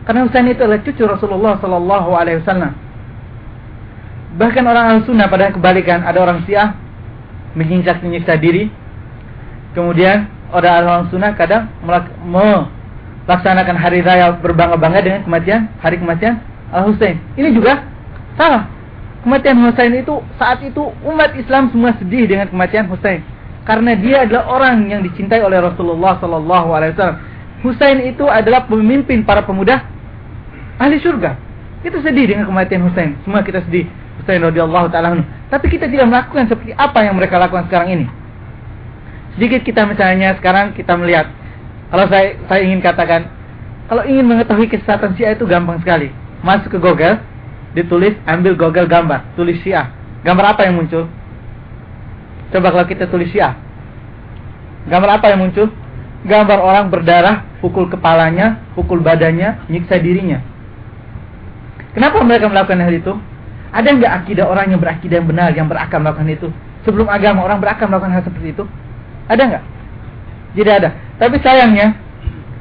Karena Husain itu adalah cucu Rasulullah Sallallahu Alaihi Wasallam. Bahkan orang al-sunnah pada kebalikan ada orang syiah menyiksa-nyiksa diri. Kemudian ada orang sunnah kadang melaksanakan hari raya berbangga-bangga dengan kematian hari kematian Al Husain. Ini juga salah. Kematian Husain itu saat itu umat Islam semua sedih dengan kematian Husain karena dia adalah orang yang dicintai oleh Rasulullah Sallallahu Alaihi Wasallam. Husain itu adalah pemimpin para pemuda ahli surga. Itu sedih dengan kematian Husain. Semua kita sedih. Husain radhiyallahu taala Tapi kita tidak melakukan seperti apa yang mereka lakukan sekarang ini. Sedikit kita misalnya sekarang kita melihat kalau saya saya ingin katakan kalau ingin mengetahui kesesatan Syiah itu gampang sekali. Masuk ke Google, ditulis ambil Google gambar, tulis Syiah. Gambar apa yang muncul? Coba kalau kita tulis Syiah. Gambar apa yang muncul? Gambar orang berdarah, pukul kepalanya, pukul badannya, nyiksa dirinya. Kenapa mereka melakukan hal itu? Ada nggak akidah orang yang berakidah yang benar, yang berakal melakukan itu? Sebelum agama orang berakal melakukan hal seperti itu? Ada nggak? Tidak ada. Tapi sayangnya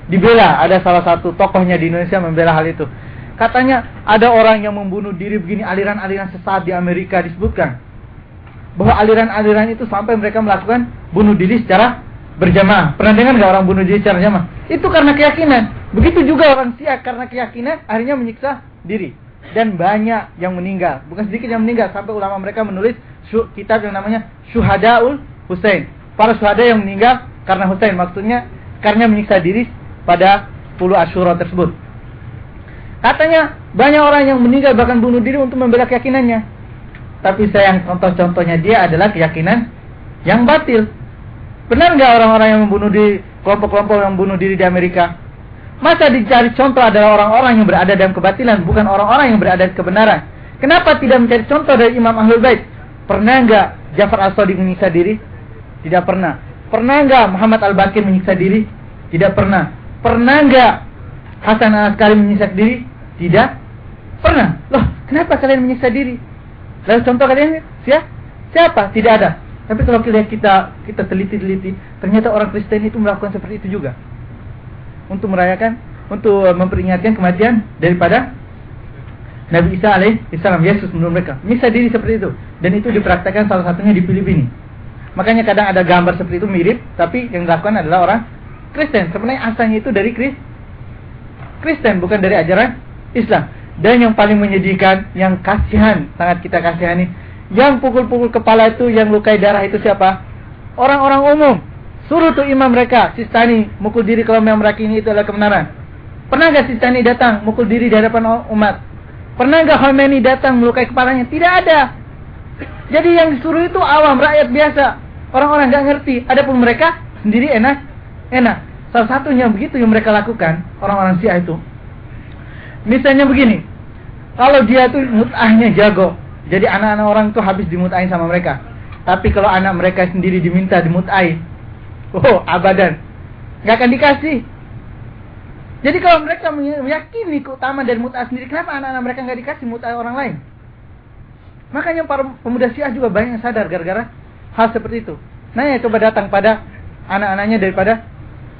dibela ada salah satu tokohnya di Indonesia membela hal itu. Katanya ada orang yang membunuh diri begini aliran-aliran sesat di Amerika disebutkan bahwa aliran-aliran itu sampai mereka melakukan bunuh diri secara berjamaah. Pernah dengar nggak orang bunuh diri secara jamaah? Itu karena keyakinan. Begitu juga orang Syiah karena keyakinan akhirnya menyiksa diri dan banyak yang meninggal. Bukan sedikit yang meninggal sampai ulama mereka menulis kitab yang namanya Syuhadaul Husain para syuhada yang meninggal karena Husain maksudnya karena menyiksa diri pada puluh Asyura tersebut. Katanya banyak orang yang meninggal bahkan bunuh diri untuk membela keyakinannya. Tapi sayang contoh-contohnya dia adalah keyakinan yang batil. Benar nggak orang-orang yang membunuh di kelompok-kelompok yang membunuh diri di Amerika? Masa dicari contoh adalah orang-orang yang berada dalam kebatilan, bukan orang-orang yang berada di kebenaran. Kenapa tidak mencari contoh dari Imam Ahlul Bait? Pernah nggak Jafar As-Sadiq menyiksa diri? Tidak pernah. Pernah enggak Muhammad Al-Bakir menyiksa diri? Tidak pernah. Pernah enggak Hasan Al-Askari menyiksa diri? Tidak pernah. Loh, kenapa kalian menyiksa diri? Lalu contoh kalian siapa? Siapa? Tidak ada. Tapi kalau kita kita teliti-teliti, ternyata orang Kristen itu melakukan seperti itu juga. Untuk merayakan, untuk memperingatkan kematian daripada Nabi Isa alaihissalam, Yesus menurut mereka. Menyiksa diri seperti itu. Dan itu dipraktekkan salah satunya di Filipina. Makanya kadang ada gambar seperti itu mirip, tapi yang dilakukan adalah orang Kristen. Sebenarnya asalnya itu dari Kristen, bukan dari ajaran Islam. Dan yang paling menyedihkan, yang kasihan, sangat kita kasihani, yang pukul-pukul kepala itu, yang lukai darah itu siapa? Orang-orang umum. Suruh tuh imam mereka, Sistani, mukul diri kalau memang mereka ini itu adalah kebenaran. Pernah gak Sistani datang, mukul diri di hadapan umat? Pernah gak Khomeini datang melukai kepalanya? Tidak ada. Jadi yang disuruh itu awam, rakyat biasa. Orang-orang nggak ngerti. Adapun mereka sendiri enak, enak. Salah satunya begitu yang mereka lakukan orang-orang Syiah itu. Misalnya begini, kalau dia tuh mutahnya jago, jadi anak-anak orang itu habis dimutain sama mereka. Tapi kalau anak mereka sendiri diminta dimutai, oh abadan, nggak akan dikasih. Jadi kalau mereka meyakini keutamaan dari mut'ah sendiri, kenapa anak-anak mereka nggak dikasih mut'ah orang lain? Makanya para pemuda Syiah juga banyak yang sadar gara-gara hal seperti itu. Nanya coba datang pada anak-anaknya daripada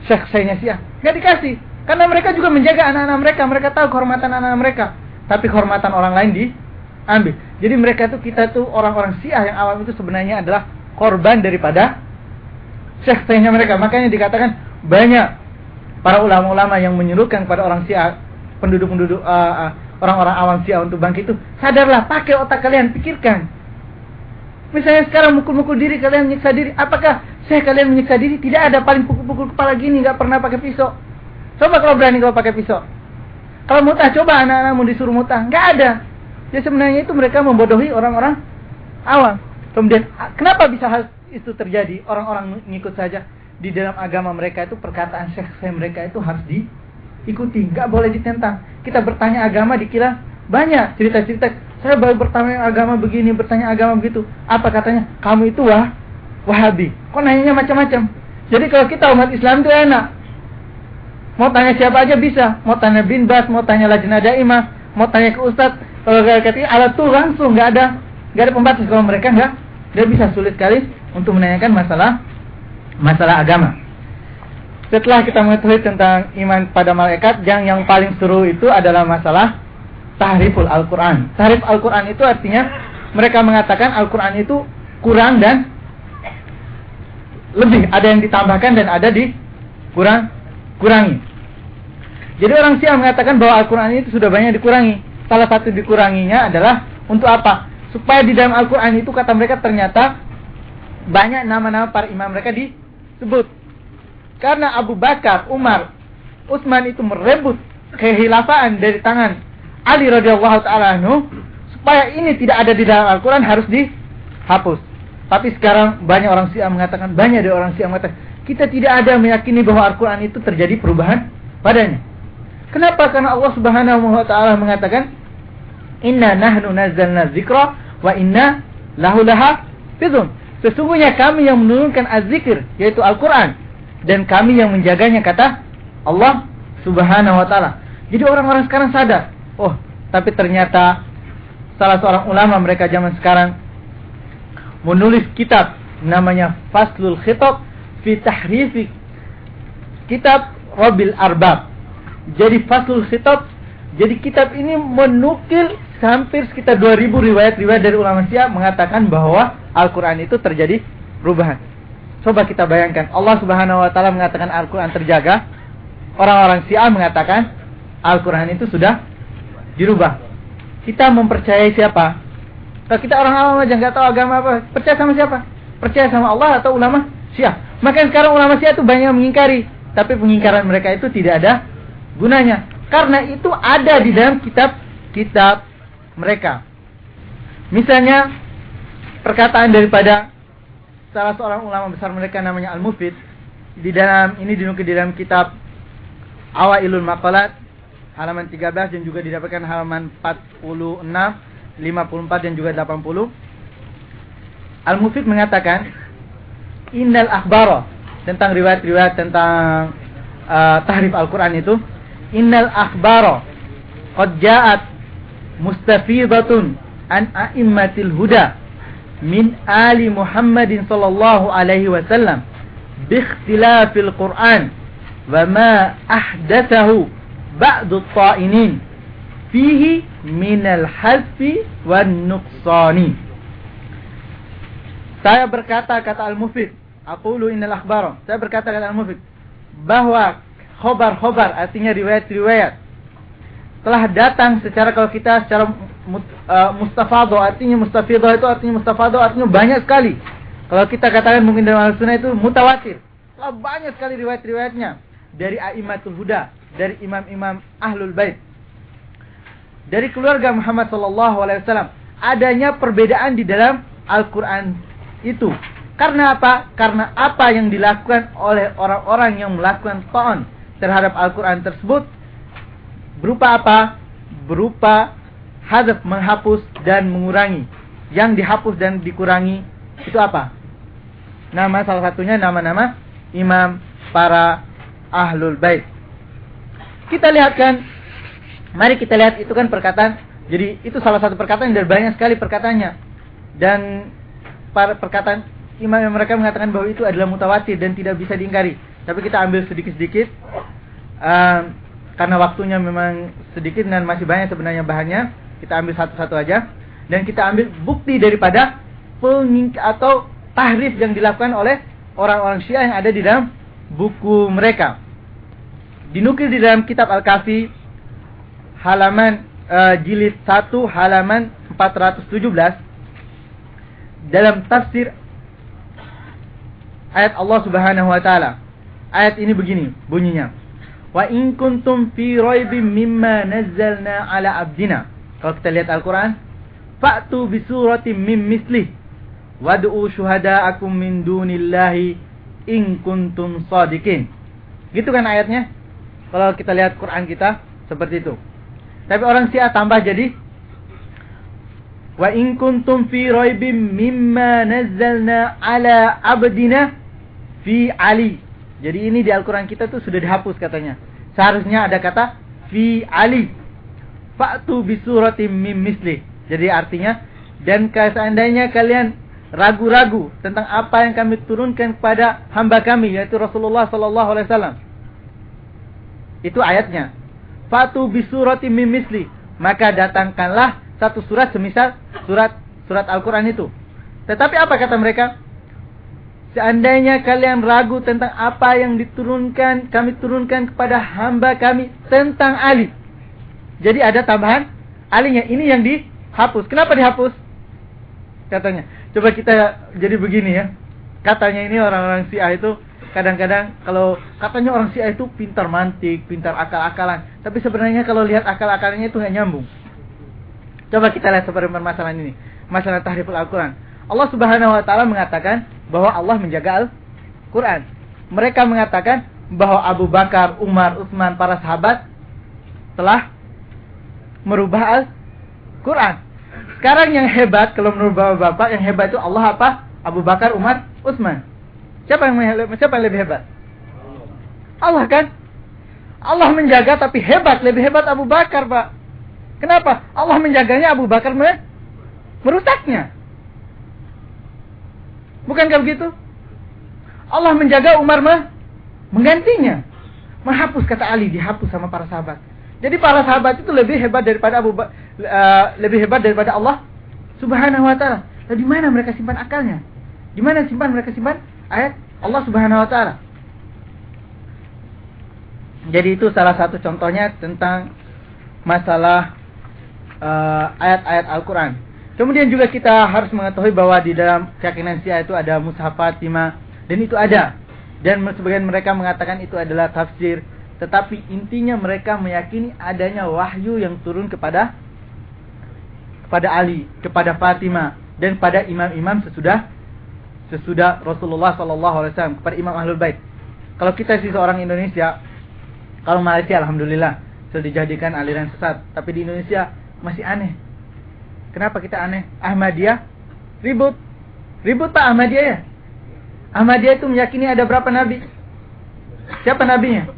syekh syekhnya Syiah. Nggak dikasih. Karena mereka juga menjaga anak-anak mereka. Mereka tahu kehormatan anak-anak mereka. Tapi kehormatan orang lain diambil. Jadi mereka itu kita tuh orang-orang Syiah yang awam itu sebenarnya adalah korban daripada syekh syekhnya mereka. Makanya dikatakan banyak para ulama-ulama yang menyuruhkan kepada orang Syiah penduduk-penduduk uh, uh, orang-orang awam Syiah untuk bangkit itu sadarlah pakai otak kalian pikirkan. Misalnya sekarang mukul-mukul diri kalian menyiksa diri. Apakah saya kalian menyiksa diri? Tidak ada paling pukul-pukul kepala gini nggak pernah pakai pisau. Coba kalau berani kalau pakai pisau. Kalau mutah coba anak-anakmu disuruh mutah. Nggak ada. Ya sebenarnya itu mereka membodohi orang-orang awam. Kemudian kenapa bisa hal itu terjadi orang-orang ngikut saja di dalam agama mereka itu perkataan syekh mereka itu harus di ikuti, nggak boleh ditentang. Kita bertanya agama dikira banyak cerita-cerita. Saya baru bertanya agama begini, bertanya agama begitu. Apa katanya? Kamu itu wah Wahabi. Kok nanyanya macam-macam? Jadi kalau kita umat Islam itu enak. Mau tanya siapa aja bisa. Mau tanya bin Bas, mau tanya Lajnah Daimah, mau tanya ke Ustadz. Kalau kata alat tuh langsung nggak ada nggak ada pembatas kalau mereka nggak dia bisa sulit sekali untuk menanyakan masalah masalah agama setelah kita mengetahui tentang iman pada malaikat, yang yang paling seru itu adalah masalah tahriful Al-Quran. Tahrif Al-Quran itu artinya mereka mengatakan Al-Quran itu kurang dan lebih. Ada yang ditambahkan dan ada di kurang kurangi. Jadi orang Syiah mengatakan bahwa Al-Quran itu sudah banyak dikurangi. Salah satu dikuranginya adalah untuk apa? Supaya di dalam Al-Quran itu kata mereka ternyata banyak nama-nama para imam mereka disebut karena Abu Bakar, Umar, Utsman itu merebut kehilafan dari tangan Ali radhiyallahu taala anhu supaya ini tidak ada di dalam Al-Qur'an harus dihapus. Tapi sekarang banyak orang Syiah mengatakan banyak dari orang Syiah mengatakan kita tidak ada meyakini bahwa Al-Qur'an itu terjadi perubahan padanya. Kenapa? Karena Allah Subhanahu wa taala mengatakan Inna nahnu nazzalna dzikra wa inna lahu lahafizun. Sesungguhnya kami yang menurunkan az-zikir yaitu Al-Qur'an dan kami yang menjaganya kata Allah Subhanahu wa taala. Jadi orang-orang sekarang sadar, oh, tapi ternyata salah seorang ulama mereka zaman sekarang menulis kitab namanya Faslul Khitab fi Tahrifi Kitab Rabil Arbab. Jadi Faslul Khitab jadi kitab ini menukil hampir sekitar 2000 riwayat-riwayat dari ulama Syiah mengatakan bahwa Al-Qur'an itu terjadi perubahan. Coba kita bayangkan, Allah Subhanahu wa taala mengatakan Al-Qur'an terjaga, orang-orang Syiah mengatakan Al-Qur'an itu sudah dirubah. Kita mempercayai siapa? Kalau kita orang awam aja nggak tahu agama apa, percaya sama siapa? Percaya sama Allah atau ulama Syiah. Maka sekarang ulama Syiah itu banyak mengingkari, tapi pengingkaran mereka itu tidak ada gunanya. Karena itu ada di dalam kitab-kitab mereka. Misalnya perkataan daripada salah seorang ulama besar mereka namanya Al-Mufid di dalam ini dinukil di dalam kitab Awailul Maqalat halaman 13 dan juga didapatkan halaman 46, 54 dan juga 80. Al-Mufid mengatakan Innal akhbaro tentang riwayat-riwayat tentang uh, tahrif Al-Quran itu Innal akhbaro qad mustafidatun an a'immatil huda min ali Muhammadin sallallahu alaihi wasallam biikhtilafil Qur'an wa ma ahdathahu ba'du ta'inin fihi minal hazfi wan nuqsani saya berkata kata al-mufid aqulu innal akhbar saya berkata kata al-mufid bahwa khobar-khobar artinya riwayat-riwayat telah datang secara kalau kita secara uh, mustafado artinya mustafido itu artinya mustafado artinya banyak sekali. Kalau kita katakan mungkin dalam al-sunnah itu mutawatir. Telah banyak sekali riwayat-riwayatnya dari aimatul huda, dari imam-imam ahlul bait. Dari keluarga Muhammad sallallahu alaihi wasallam adanya perbedaan di dalam Al-Qur'an itu. Karena apa? Karena apa yang dilakukan oleh orang-orang yang melakukan ta'an terhadap Al-Qur'an tersebut Berupa apa? Berupa hadaf menghapus dan mengurangi. Yang dihapus dan dikurangi itu apa? Nama salah satunya nama-nama imam para ahlul bait. Kita lihatkan, mari kita lihat itu kan perkataan. Jadi itu salah satu perkataan dari banyak sekali perkataannya. Dan para perkataan imam yang mereka mengatakan bahwa itu adalah mutawatir dan tidak bisa diingkari. Tapi kita ambil sedikit-sedikit. Um, karena waktunya memang sedikit dan masih banyak sebenarnya bahannya, kita ambil satu-satu aja dan kita ambil bukti daripada penging atau tahrif yang dilakukan oleh orang-orang Syiah yang ada di dalam buku mereka. Dinukil di dalam kitab Al-Kafi halaman uh, jilid 1 halaman 417 dalam tafsir ayat Allah Subhanahu wa taala. Ayat ini begini bunyinya. Wa in kuntum fi raibim mimma nazzalna ala abdina. Kalau kita lihat Al-Quran. Fa'tu bisuratim mim mislih. Wad'u syuhada'akum min dunillahi in kuntum sadikin. Gitu kan ayatnya? Kalau kita lihat Quran kita seperti itu. Tapi orang Syiah tambah jadi Wa in kuntum fi raibim mimma nazzalna ala abdina fi Ali. Jadi ini di Al-Quran kita tuh sudah dihapus katanya. Seharusnya ada kata fi Ali. Fa'tu bisuratim mim misli. Jadi artinya dan seandainya kalian ragu-ragu tentang apa yang kami turunkan kepada hamba kami yaitu Rasulullah sallallahu alaihi wasallam. Itu ayatnya. Fatu bisurati mim misli. Maka datangkanlah satu surat semisal surat surat Al-Qur'an itu. Tetapi apa kata mereka? Seandainya kalian ragu tentang apa yang diturunkan, kami turunkan kepada hamba kami tentang Ali. Jadi ada tambahan alinya. Ini yang dihapus. Kenapa dihapus? Katanya. Coba kita jadi begini ya. Katanya ini orang-orang Syiah itu kadang-kadang kalau katanya orang Syiah itu pintar mantik, pintar akal-akalan, tapi sebenarnya kalau lihat akal-akalnya itu nggak nyambung. Coba kita lihat seperti permasalahan ini, masalah tahriful Al-Quran. Allah Subhanahu Wa Taala mengatakan bahwa Allah menjaga Al-Quran. Mereka mengatakan bahwa Abu Bakar, Umar, Utsman, para sahabat telah merubah Al-Quran. Sekarang yang hebat kalau merubah bapak, yang hebat itu Allah apa? Abu Bakar, Umar, Utsman. Siapa yang siapa yang lebih hebat? Allah kan? Allah menjaga tapi hebat, lebih hebat Abu Bakar, Pak. Kenapa? Allah menjaganya Abu Bakar merusaknya. Bukankah begitu? Allah menjaga Umar menggantinya. Menghapus kata Ali, dihapus sama para sahabat. Jadi para sahabat itu lebih hebat daripada Abu ba uh, lebih hebat daripada Allah Subhanahu wa taala. Lalu di mana mereka simpan akalnya? Di mana simpan mereka simpan ayat Allah Subhanahu wa taala. Jadi itu salah satu contohnya tentang masalah uh, ayat-ayat uh, Al-Qur'an. Kemudian juga kita harus mengetahui bahwa di dalam keyakinan Syiah itu ada mushaf Fatimah dan itu ada. Dan sebagian mereka mengatakan itu adalah tafsir, tetapi intinya mereka meyakini adanya wahyu yang turun kepada kepada Ali, kepada Fatimah dan pada imam-imam sesudah sesudah Rasulullah Sallallahu Alaihi Wasallam kepada Imam Ahlul Bait. Kalau kita sih seorang Indonesia, kalau Malaysia Alhamdulillah sudah dijadikan aliran sesat, tapi di Indonesia masih aneh. Kenapa kita aneh? Ahmadiyah ribut, ribut Pak Ahmadiyah ya. Ahmadiyah itu meyakini ada berapa nabi? Siapa nabinya?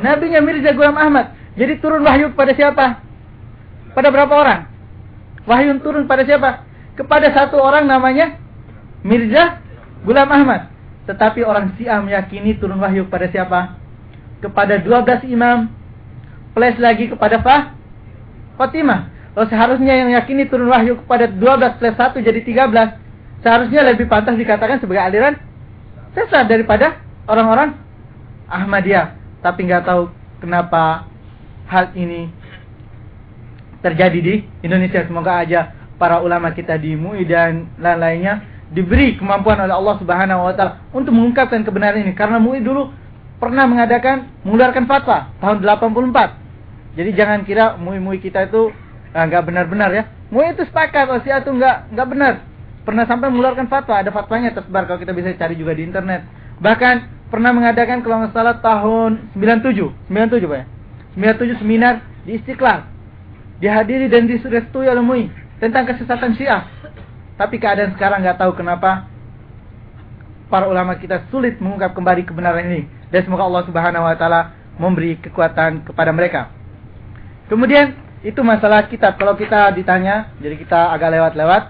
Nabinya Mirza Ghulam Ahmad. Jadi turun wahyu kepada siapa? Pada berapa orang? Wahyu turun pada siapa? Kepada satu orang namanya Mirza Gulam Ahmad. Tetapi orang Syiah meyakini turun wahyu kepada siapa? Kepada 12 imam. Plus lagi kepada Fah? Fatimah. Kalau seharusnya yang meyakini turun wahyu kepada 12 plus 1 jadi 13. Seharusnya lebih pantas dikatakan sebagai aliran sesat daripada orang-orang Ahmadiyah. Tapi nggak tahu kenapa hal ini terjadi di Indonesia. Semoga aja para ulama kita di MUI dan lain-lainnya diberi kemampuan oleh Allah Subhanahu wa taala untuk mengungkapkan kebenaran ini karena MUI dulu pernah mengadakan mengeluarkan fatwa tahun 84. Jadi jangan kira MUI-MUI kita itu ah, nggak benar-benar ya. MUI itu sepakat oh itu nggak nggak benar. Pernah sampai mengeluarkan fatwa, ada fatwanya tersebar kalau kita bisa cari juga di internet. Bahkan pernah mengadakan kalau nggak salah tahun 97, 97 Pak ya. 97 seminar di Istiqlal. Dihadiri dan direstui oleh MUI tentang kesesatan Syiah. Tapi keadaan sekarang nggak tahu kenapa para ulama kita sulit mengungkap kembali kebenaran ini. Dan semoga Allah Subhanahu wa taala memberi kekuatan kepada mereka. Kemudian itu masalah kitab. Kalau kita ditanya, jadi kita agak lewat-lewat.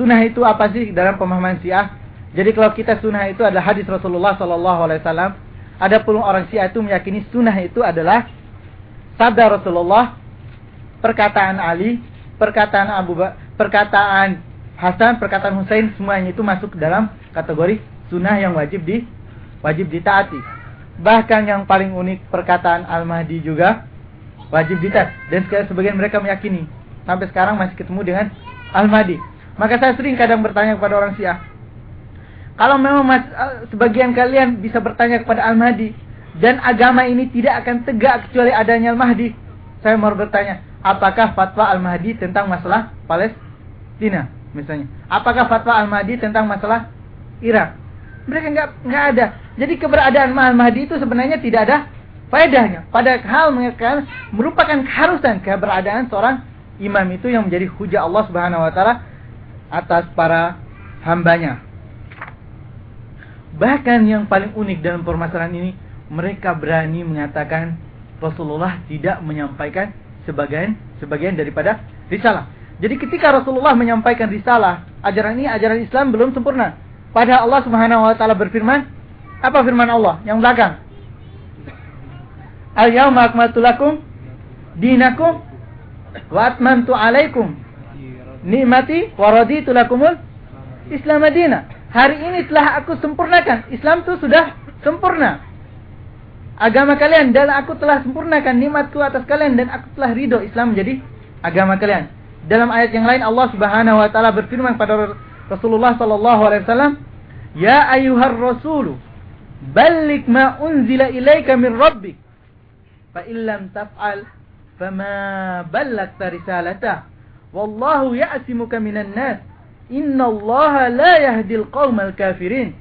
Sunnah itu apa sih dalam pemahaman Syiah? Jadi kalau kita sunnah itu adalah hadis Rasulullah Sallallahu Alaihi Wasallam. Ada puluh orang Syiah itu meyakini sunnah itu adalah sabda Rasulullah, perkataan Ali, perkataan Abu Bakar, perkataan Hasan, perkataan Husain semuanya itu masuk dalam kategori sunnah yang wajib di wajib ditaati. Bahkan yang paling unik perkataan Al-Mahdi juga wajib ditaati. Dan sebagian mereka meyakini sampai sekarang masih ketemu dengan Al-Mahdi. Maka saya sering kadang bertanya kepada orang Syiah, kalau memang mas, eh, sebagian kalian bisa bertanya kepada Al-Mahdi dan agama ini tidak akan tegak kecuali adanya Al-Mahdi, saya mau bertanya, apakah fatwa Al-Mahdi tentang masalah Palestina? misalnya. Apakah fatwa Al-Mahdi tentang masalah Irak? Mereka nggak nggak ada. Jadi keberadaan Al-Mahdi itu sebenarnya tidak ada faedahnya. Padahal mereka merupakan keharusan keberadaan seorang imam itu yang menjadi hujah Allah Subhanahu wa taala atas para hambanya. Bahkan yang paling unik dalam permasalahan ini, mereka berani mengatakan Rasulullah tidak menyampaikan sebagian sebagian daripada risalah. Jadi ketika Rasulullah menyampaikan risalah, ajaran ini ajaran Islam belum sempurna. Padahal Allah Subhanahu wa taala berfirman, apa firman Allah yang belakang? Al-yauma akmaltu lakum dinakum wa atmamtu alaikum nikmati wa raditu lakumul Islam madina. Hari ini telah aku sempurnakan. Islam itu sudah sempurna. Agama kalian dan aku telah sempurnakan nikmatku atas kalian dan aku telah ridho Islam menjadi agama kalian. Dalam ayat yang lain Allah Subhanahu wa taala berfirman pada Rasulullah sallallahu alaihi wasallam, "Ya ayyuhar rasul, balik ma unzila ilaika min rabbik fa illam taf'al fama ballagta risalatah. Wallahu ya'simuka minan nas. Innallaha la yahdil qaumal kafirin.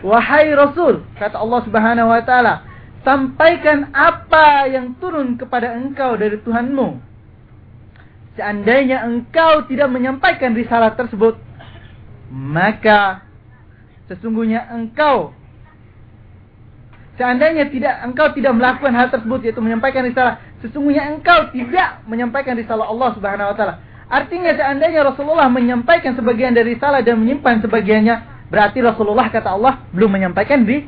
Wahai rasul kata Allah Subhanahu wa taala sampaikan apa yang turun kepada engkau dari Tuhanmu. Seandainya engkau tidak menyampaikan risalah tersebut maka sesungguhnya engkau Seandainya tidak engkau tidak melakukan hal tersebut yaitu menyampaikan risalah, sesungguhnya engkau tidak menyampaikan risalah Allah Subhanahu wa taala. Artinya seandainya Rasulullah menyampaikan sebagian dari risalah dan menyimpan sebagiannya, berarti Rasulullah kata Allah belum menyampaikan di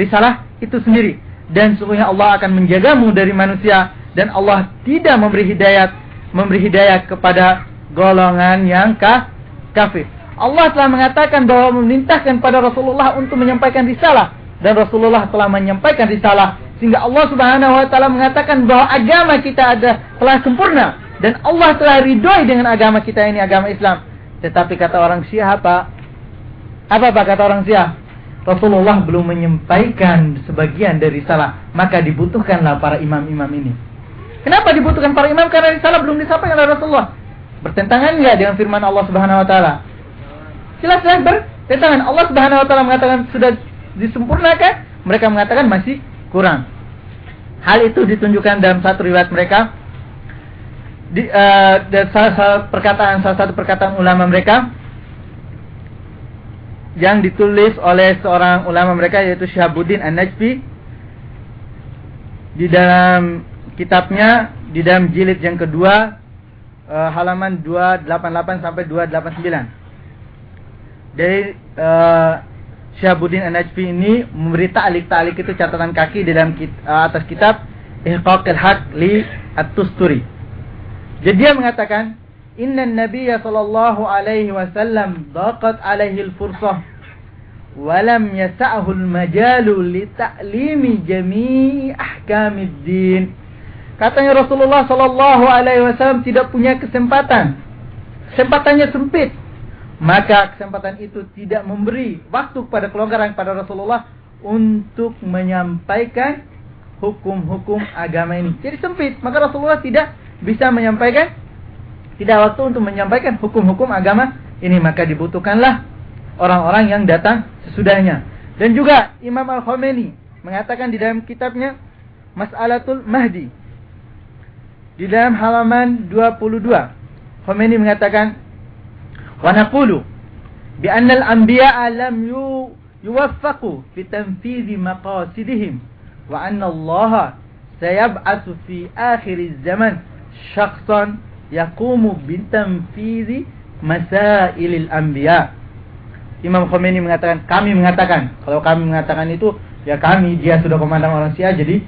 risalah itu sendiri. Dan sesungguhnya Allah akan menjagamu dari manusia dan Allah tidak memberi hidayat memberi hidayat kepada golongan yang kafir. Allah telah mengatakan bahwa memerintahkan pada Rasulullah untuk menyampaikan risalah dan Rasulullah telah menyampaikan risalah sehingga Allah Subhanahu wa taala mengatakan bahwa agama kita ada telah sempurna dan Allah telah ridhoi dengan agama kita ini agama Islam. Tetapi kata orang Syiah apa? Apa Pak kata orang Syiah? Rasulullah belum menyampaikan sebagian dari risalah, maka dibutuhkanlah para imam-imam ini. Kenapa dibutuhkan para imam? Karena risalah belum disampaikan oleh Rasulullah. Bertentangan enggak dengan firman Allah Subhanahu wa taala? Jelas-jelas bertentangan. Allah Subhanahu wa taala mengatakan sudah disempurnakan? Mereka mengatakan masih kurang. Hal itu ditunjukkan dalam satu riwayat mereka di, uh, dan salah, salah perkataan salah satu perkataan ulama mereka yang ditulis oleh seorang ulama mereka yaitu Syahabuddin An-Najfi di dalam kitabnya di dalam jilid yang kedua uh, halaman 288 sampai 289 dari Syahabuddin An-Najfi ini memberi ta'lik-ta'lik itu catatan kaki di dalam uh, atas kitab Ihqaqil Haq li At-Tusturi. Jadi dia mengatakan, "Inna Nabiyya sallallahu alaihi wasallam daqat alaihi al-fursah wa lam yas'ahu al-majalu li ta'limi jami'i ahkamid din." Katanya Rasulullah sallallahu alaihi wasallam tidak punya kesempatan. Kesempatannya sempit maka kesempatan itu tidak memberi waktu kepada kelonggaran pada Rasulullah untuk menyampaikan hukum-hukum agama ini. Jadi sempit, maka Rasulullah tidak bisa menyampaikan tidak waktu untuk menyampaikan hukum-hukum agama ini, maka dibutuhkanlah orang-orang yang datang sesudahnya. Dan juga Imam Al-Khomeini mengatakan di dalam kitabnya Mas'alatul Mahdi di dalam halaman 22 Khomeini mengatakan ونقول بأن الأنبياء لم يوفقوا في تنفيذ مقاصدهم وأن الله سيبعث في آخر الزمن شخصا يقوم بتنفيذ مسائل الأنبياء Imam Khomeini mengatakan, kami mengatakan, kalau kami mengatakan itu, ya kami, dia sudah komandang orang Syiah, jadi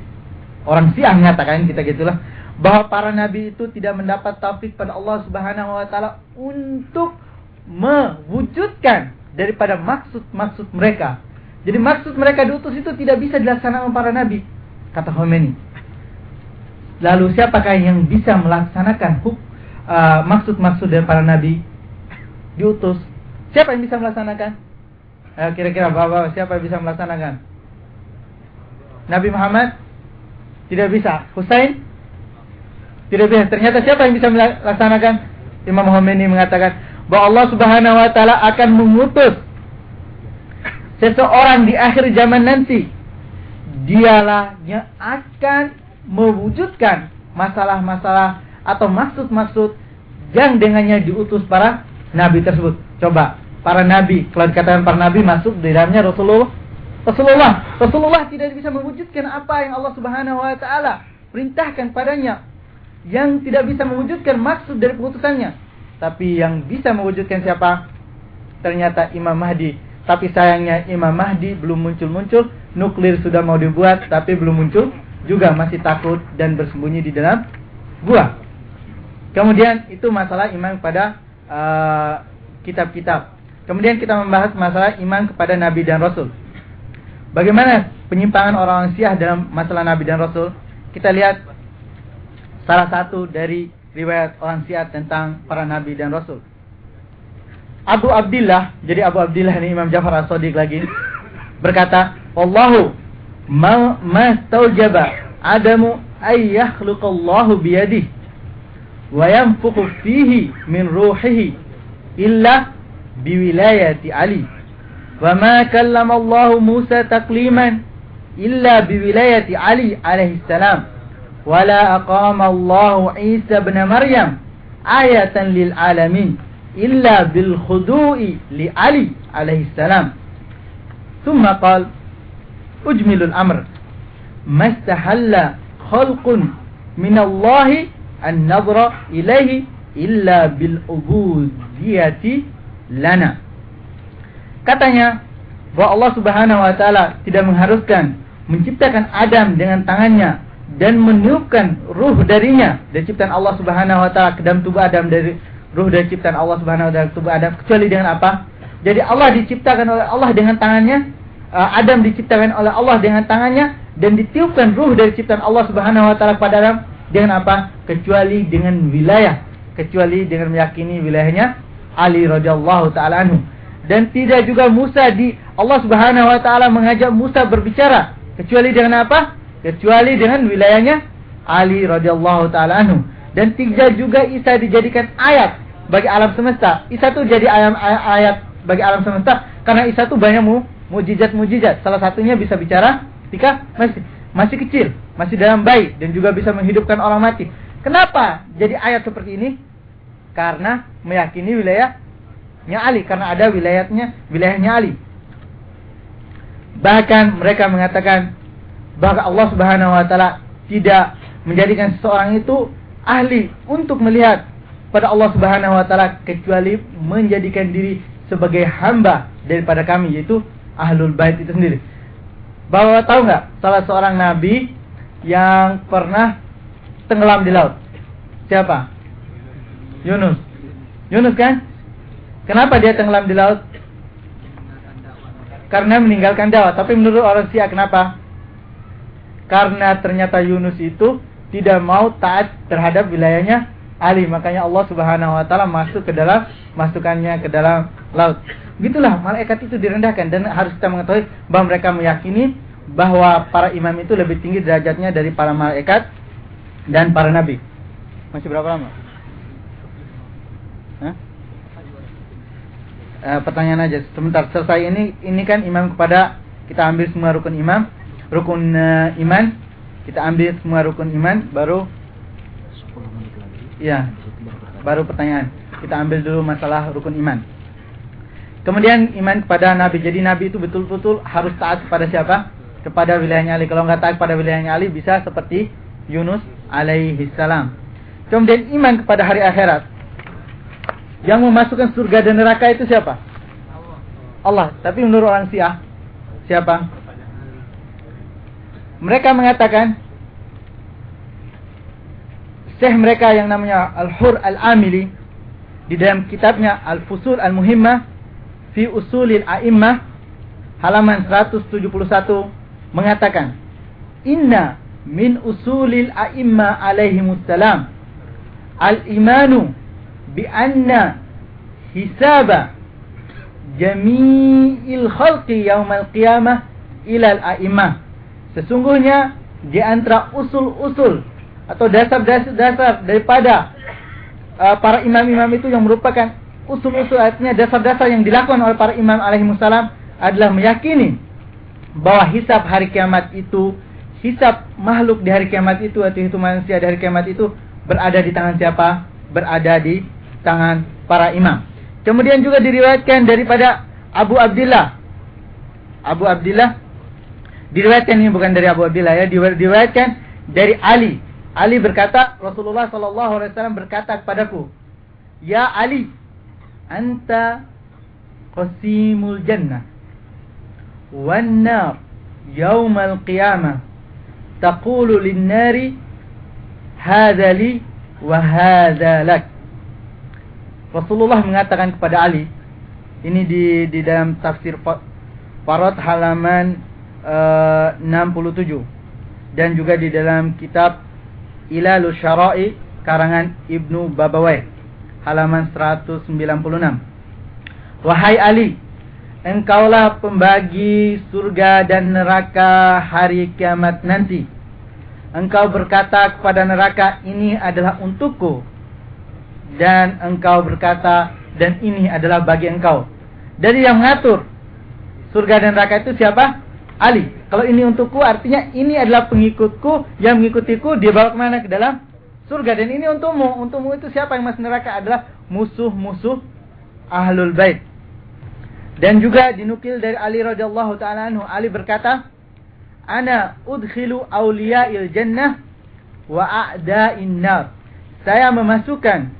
orang Syiah mengatakan kita gitulah, bahwa para nabi itu tidak mendapat taufik pada Allah Subhanahu wa taala untuk mewujudkan daripada maksud-maksud mereka. Jadi maksud mereka diutus itu tidak bisa dilaksanakan para nabi, kata Khomeini. Lalu siapakah yang bisa melaksanakan uh, maksud-maksud dari para nabi diutus? Siapa yang bisa melaksanakan? kira-kira bapak siapa yang bisa melaksanakan? Nabi Muhammad tidak bisa. Husain tidak bisa. Ternyata siapa yang bisa melaksanakan? Imam Khomeini mengatakan bahwa Allah Subhanahu wa taala akan mengutus seseorang di akhir zaman nanti. Dialah yang akan mewujudkan masalah-masalah atau maksud-maksud yang dengannya diutus para nabi tersebut. Coba, para nabi, kalau dikatakan para nabi masuk di dalamnya Rasulullah. Rasulullah, Rasulullah tidak bisa mewujudkan apa yang Allah Subhanahu wa taala perintahkan padanya yang tidak bisa mewujudkan maksud dari pengutusannya tapi yang bisa mewujudkan siapa? Ternyata Imam Mahdi. Tapi sayangnya Imam Mahdi belum muncul-muncul. Nuklir sudah mau dibuat tapi belum muncul. Juga masih takut dan bersembunyi di dalam gua. Kemudian itu masalah iman pada uh, kitab-kitab. Uh, Kemudian kita membahas masalah iman kepada Nabi dan Rasul. Bagaimana penyimpangan orang-orang Syiah dalam masalah Nabi dan Rasul? Kita lihat salah satu dari riwayat orang Syiah tentang para nabi dan rasul. Abu Abdullah, jadi Abu Abdullah ini Imam Jafar As-Sadiq lagi berkata, wallahu ma ma taujaba adamu ay yakhluqallahu biyadihi wa yanfukhu fihi min ruhihi illa biwilayati Ali wa ma kallama Allah Musa takliman illa biwilayati Ali alaihi salam ibn Maryam ayatan lil alamin illa bil khudu'i li Ali alaihi salam. Thumma qala ujmilul amr ma istahalla khalqun min Allah an-nadra ilaihi illa bil ubudiyati lana. Katanya bahwa Allah Subhanahu wa taala tidak mengharuskan menciptakan Adam dengan tangannya dan meniupkan ruh darinya dari ciptaan Allah Subhanahu wa taala ke dalam tubuh Adam dari ruh dari ciptaan Allah Subhanahu wa taala tubuh Adam kecuali dengan apa? Jadi Allah diciptakan oleh Allah dengan tangannya, uh, Adam diciptakan oleh Allah dengan tangannya dan ditiupkan ruh dari ciptaan Allah Subhanahu wa taala kepada Adam dengan apa? Kecuali dengan wilayah, kecuali dengan meyakini wilayahnya Ali radhiyallahu taala anhu. Dan tidak juga Musa di Allah Subhanahu wa taala mengajak Musa berbicara kecuali dengan apa? Kecuali dengan wilayahnya Ali radhiyallahu taala anhu dan tidak juga Isa dijadikan ayat bagi alam semesta. Isa itu jadi ayat, ayat bagi alam semesta karena Isa itu banyak mu mujizat-mujizat. Salah satunya bisa bicara ketika masih masih kecil, masih dalam bayi dan juga bisa menghidupkan orang mati. Kenapa jadi ayat seperti ini? Karena meyakini wilayahnya Ali karena ada wilayahnya wilayahnya Ali. Bahkan mereka mengatakan bahwa Allah Subhanahu wa taala tidak menjadikan seseorang itu ahli untuk melihat pada Allah Subhanahu wa taala kecuali menjadikan diri sebagai hamba daripada kami yaitu ahlul bait itu sendiri. Bahwa tahu nggak salah seorang nabi yang pernah tenggelam di laut? Siapa? Yunus. Yunus kan? Kenapa dia tenggelam di laut? Karena meninggalkan dakwah. Tapi menurut orang Syiah kenapa? Karena ternyata Yunus itu tidak mau taat terhadap wilayahnya Ali. Makanya Allah Subhanahu wa taala masuk ke dalam masukannya ke dalam laut. Gitulah malaikat itu direndahkan dan harus kita mengetahui bahwa mereka meyakini bahwa para imam itu lebih tinggi derajatnya dari para malaikat dan para nabi. Masih berapa lama? Hah? Uh, pertanyaan aja sebentar. Selesai ini ini kan imam kepada kita ambil semua rukun imam rukun uh, iman. Kita ambil semua rukun iman baru 10 menit lagi ya baru pertanyaan. Kita ambil dulu masalah rukun iman. Kemudian iman kepada nabi. Jadi nabi itu betul-betul harus taat kepada siapa? Kepada wilayahnya Ali. Kalau nggak taat kepada wilayahnya Ali bisa seperti Yunus alaihi salam. Kemudian iman kepada hari akhirat. Yang memasukkan surga dan neraka itu siapa? Allah. Tapi menurut orang Syiah siapa mereka mengatakan Syekh mereka yang namanya Al-Hur Al-Amili di dalam kitabnya Al-Fusul Al-Muhimmah fi Usulil A'immah halaman 171 mengatakan Inna min usulil a'imma alaihimussalam. Al-imanu bi anna hisaba jami'il khalqi yaumal qiyamah ila al-a'immah Sesungguhnya di antara usul-usul atau dasar-dasar daripada uh, para imam-imam itu yang merupakan usul-usul artinya dasar-dasar yang dilakukan oleh para imam alaihi adalah meyakini bahwa hisab hari kiamat itu hisab makhluk di hari kiamat itu atau itu manusia di hari kiamat itu berada di tangan siapa? Berada di tangan para imam. Kemudian juga diriwayatkan daripada Abu Abdullah Abu Abdullah Diriwayatkan ini bukan dari Abu Abdillah ya, diriwayatkan dari Ali. Ali berkata, Rasulullah sallallahu alaihi wasallam berkata kepadaku, "Ya Ali, anta qasimul jannah wan nar yaumal qiyamah." Taqulu lin-nari hadha li wa hadha lak. Rasulullah mengatakan kepada Ali, ini di di dalam tafsir Farad halaman 67 dan juga di dalam kitab Ilalul Syara'i karangan Ibnu Babawai halaman 196 Wahai Ali engkaulah pembagi surga dan neraka hari kiamat nanti. Engkau berkata kepada neraka, ini adalah untukku. Dan engkau berkata, dan ini adalah bagi engkau. Jadi yang mengatur surga dan neraka itu siapa? Ali. Kalau ini untukku artinya ini adalah pengikutku yang mengikutiku dia bawa ke mana ke dalam surga dan ini untukmu. Untukmu itu siapa yang masuk neraka adalah musuh-musuh ahlul bait. Dan juga dinukil dari Ali radhiyallahu taala anhu, Ali berkata, "Ana udkhilu awliya'il jannah wa a'da'in nar." Saya memasukkan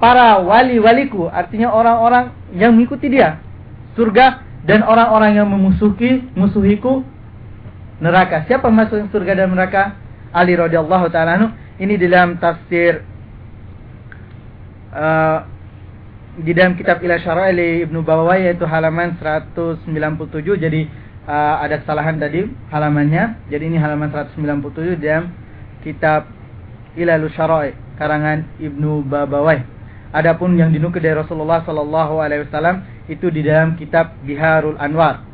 para wali-waliku, artinya orang-orang yang mengikuti dia, surga dan orang-orang yang memusuhi musuhiku neraka. Siapa masuk surga dan neraka? Ali radhiyallahu taala. Ini dalam tafsir uh, di dalam kitab Ila Syara'ili Ibnu Bawai yaitu halaman 197 jadi uh, ada kesalahan tadi halamannya jadi ini halaman 197 di dalam kitab Ila Syara'i karangan Ibnu Babawai adapun yang dinukil dari Rasulullah sallallahu alaihi wasallam itu di dalam kitab Biharul Anwar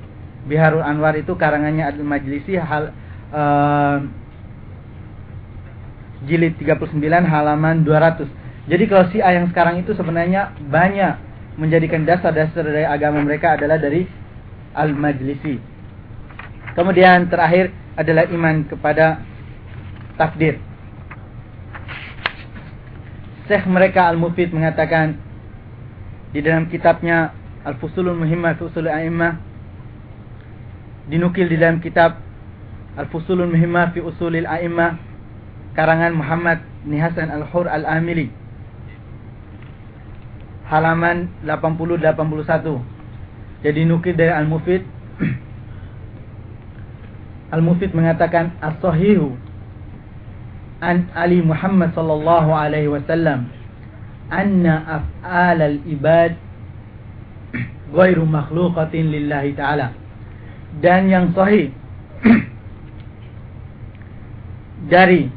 Biharul Anwar itu karangannya Adil Majlisi hal uh, jilid 39 halaman 200 jadi kalau A yang sekarang itu sebenarnya banyak menjadikan dasar-dasar dari agama mereka adalah dari al-majlisi. Kemudian terakhir adalah iman kepada takdir. Syekh mereka Al-Mufid mengatakan di dalam kitabnya Al-Fusulul Muhimmah fi Usul A'immah dinukil di dalam kitab Al-Fusulul Muhimmah fi Usulil A'immah karangan Muhammad Nihasan Al-Hur Al-Amili halaman 80-81. Jadi nukil dari Al-Mufid. [clears throat] Al-Mufid mengatakan As-Sahihu An Ali Muhammad sallallahu alaihi wasallam anna af'al al-ibad ghairu makhluqatin lillahi ta'ala. Dan yang sahih [clears throat] dari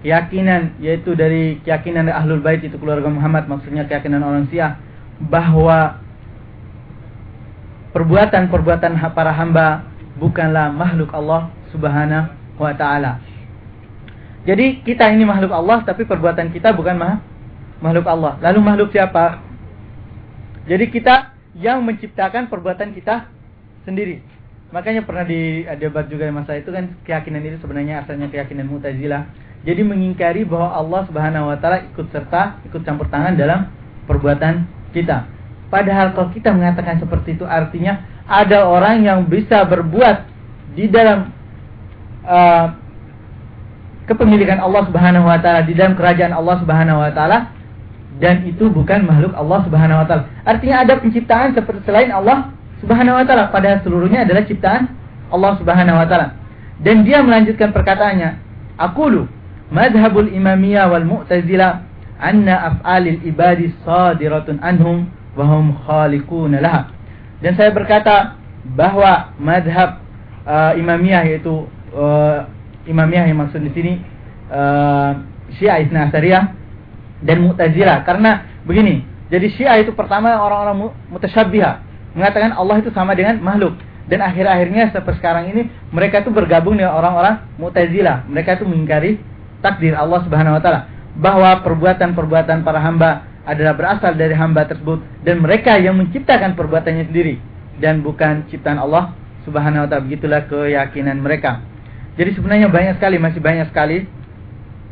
keyakinan yaitu dari keyakinan ahlul bait itu keluarga Muhammad maksudnya keyakinan orang Syiah bahwa perbuatan-perbuatan para hamba bukanlah makhluk Allah Subhanahu wa taala. Jadi kita ini makhluk Allah tapi perbuatan kita bukan makhluk Allah. Lalu makhluk siapa? Jadi kita yang menciptakan perbuatan kita sendiri. Makanya pernah di debat juga masa itu kan keyakinan itu sebenarnya asalnya keyakinan Mu'tazilah jadi mengingkari bahwa Allah Subhanahu wa taala ikut serta, ikut campur tangan dalam perbuatan kita. Padahal kalau kita mengatakan seperti itu artinya ada orang yang bisa berbuat di dalam uh, kepemilikan Allah Subhanahu wa taala, di dalam kerajaan Allah Subhanahu wa taala dan itu bukan makhluk Allah Subhanahu wa taala. Artinya ada penciptaan seperti selain Allah Subhanahu wa taala, padahal seluruhnya adalah ciptaan Allah Subhanahu wa taala. Dan dia melanjutkan perkataannya, "Aqulu madhabul imamiyah wal mu'tazila anna af'alil ibadi sadiratun anhum wa hum khaliquna laha. Dan saya berkata bahwa madhab uh, imamiyah yaitu uh, imamiyah yang maksud di sini uh, Syiah Isna Asariyah dan Mu'tazilah karena begini. Jadi Syiah itu pertama orang-orang mutasyabbiha mengatakan Allah itu sama dengan makhluk dan akhir-akhirnya seperti sekarang ini mereka itu bergabung dengan orang-orang Mu'tazilah. Mereka itu mengingkari takdir Allah Subhanahu wa taala bahwa perbuatan-perbuatan para hamba adalah berasal dari hamba tersebut dan mereka yang menciptakan perbuatannya sendiri dan bukan ciptaan Allah Subhanahu wa taala. Begitulah keyakinan mereka. Jadi sebenarnya banyak sekali, masih banyak sekali.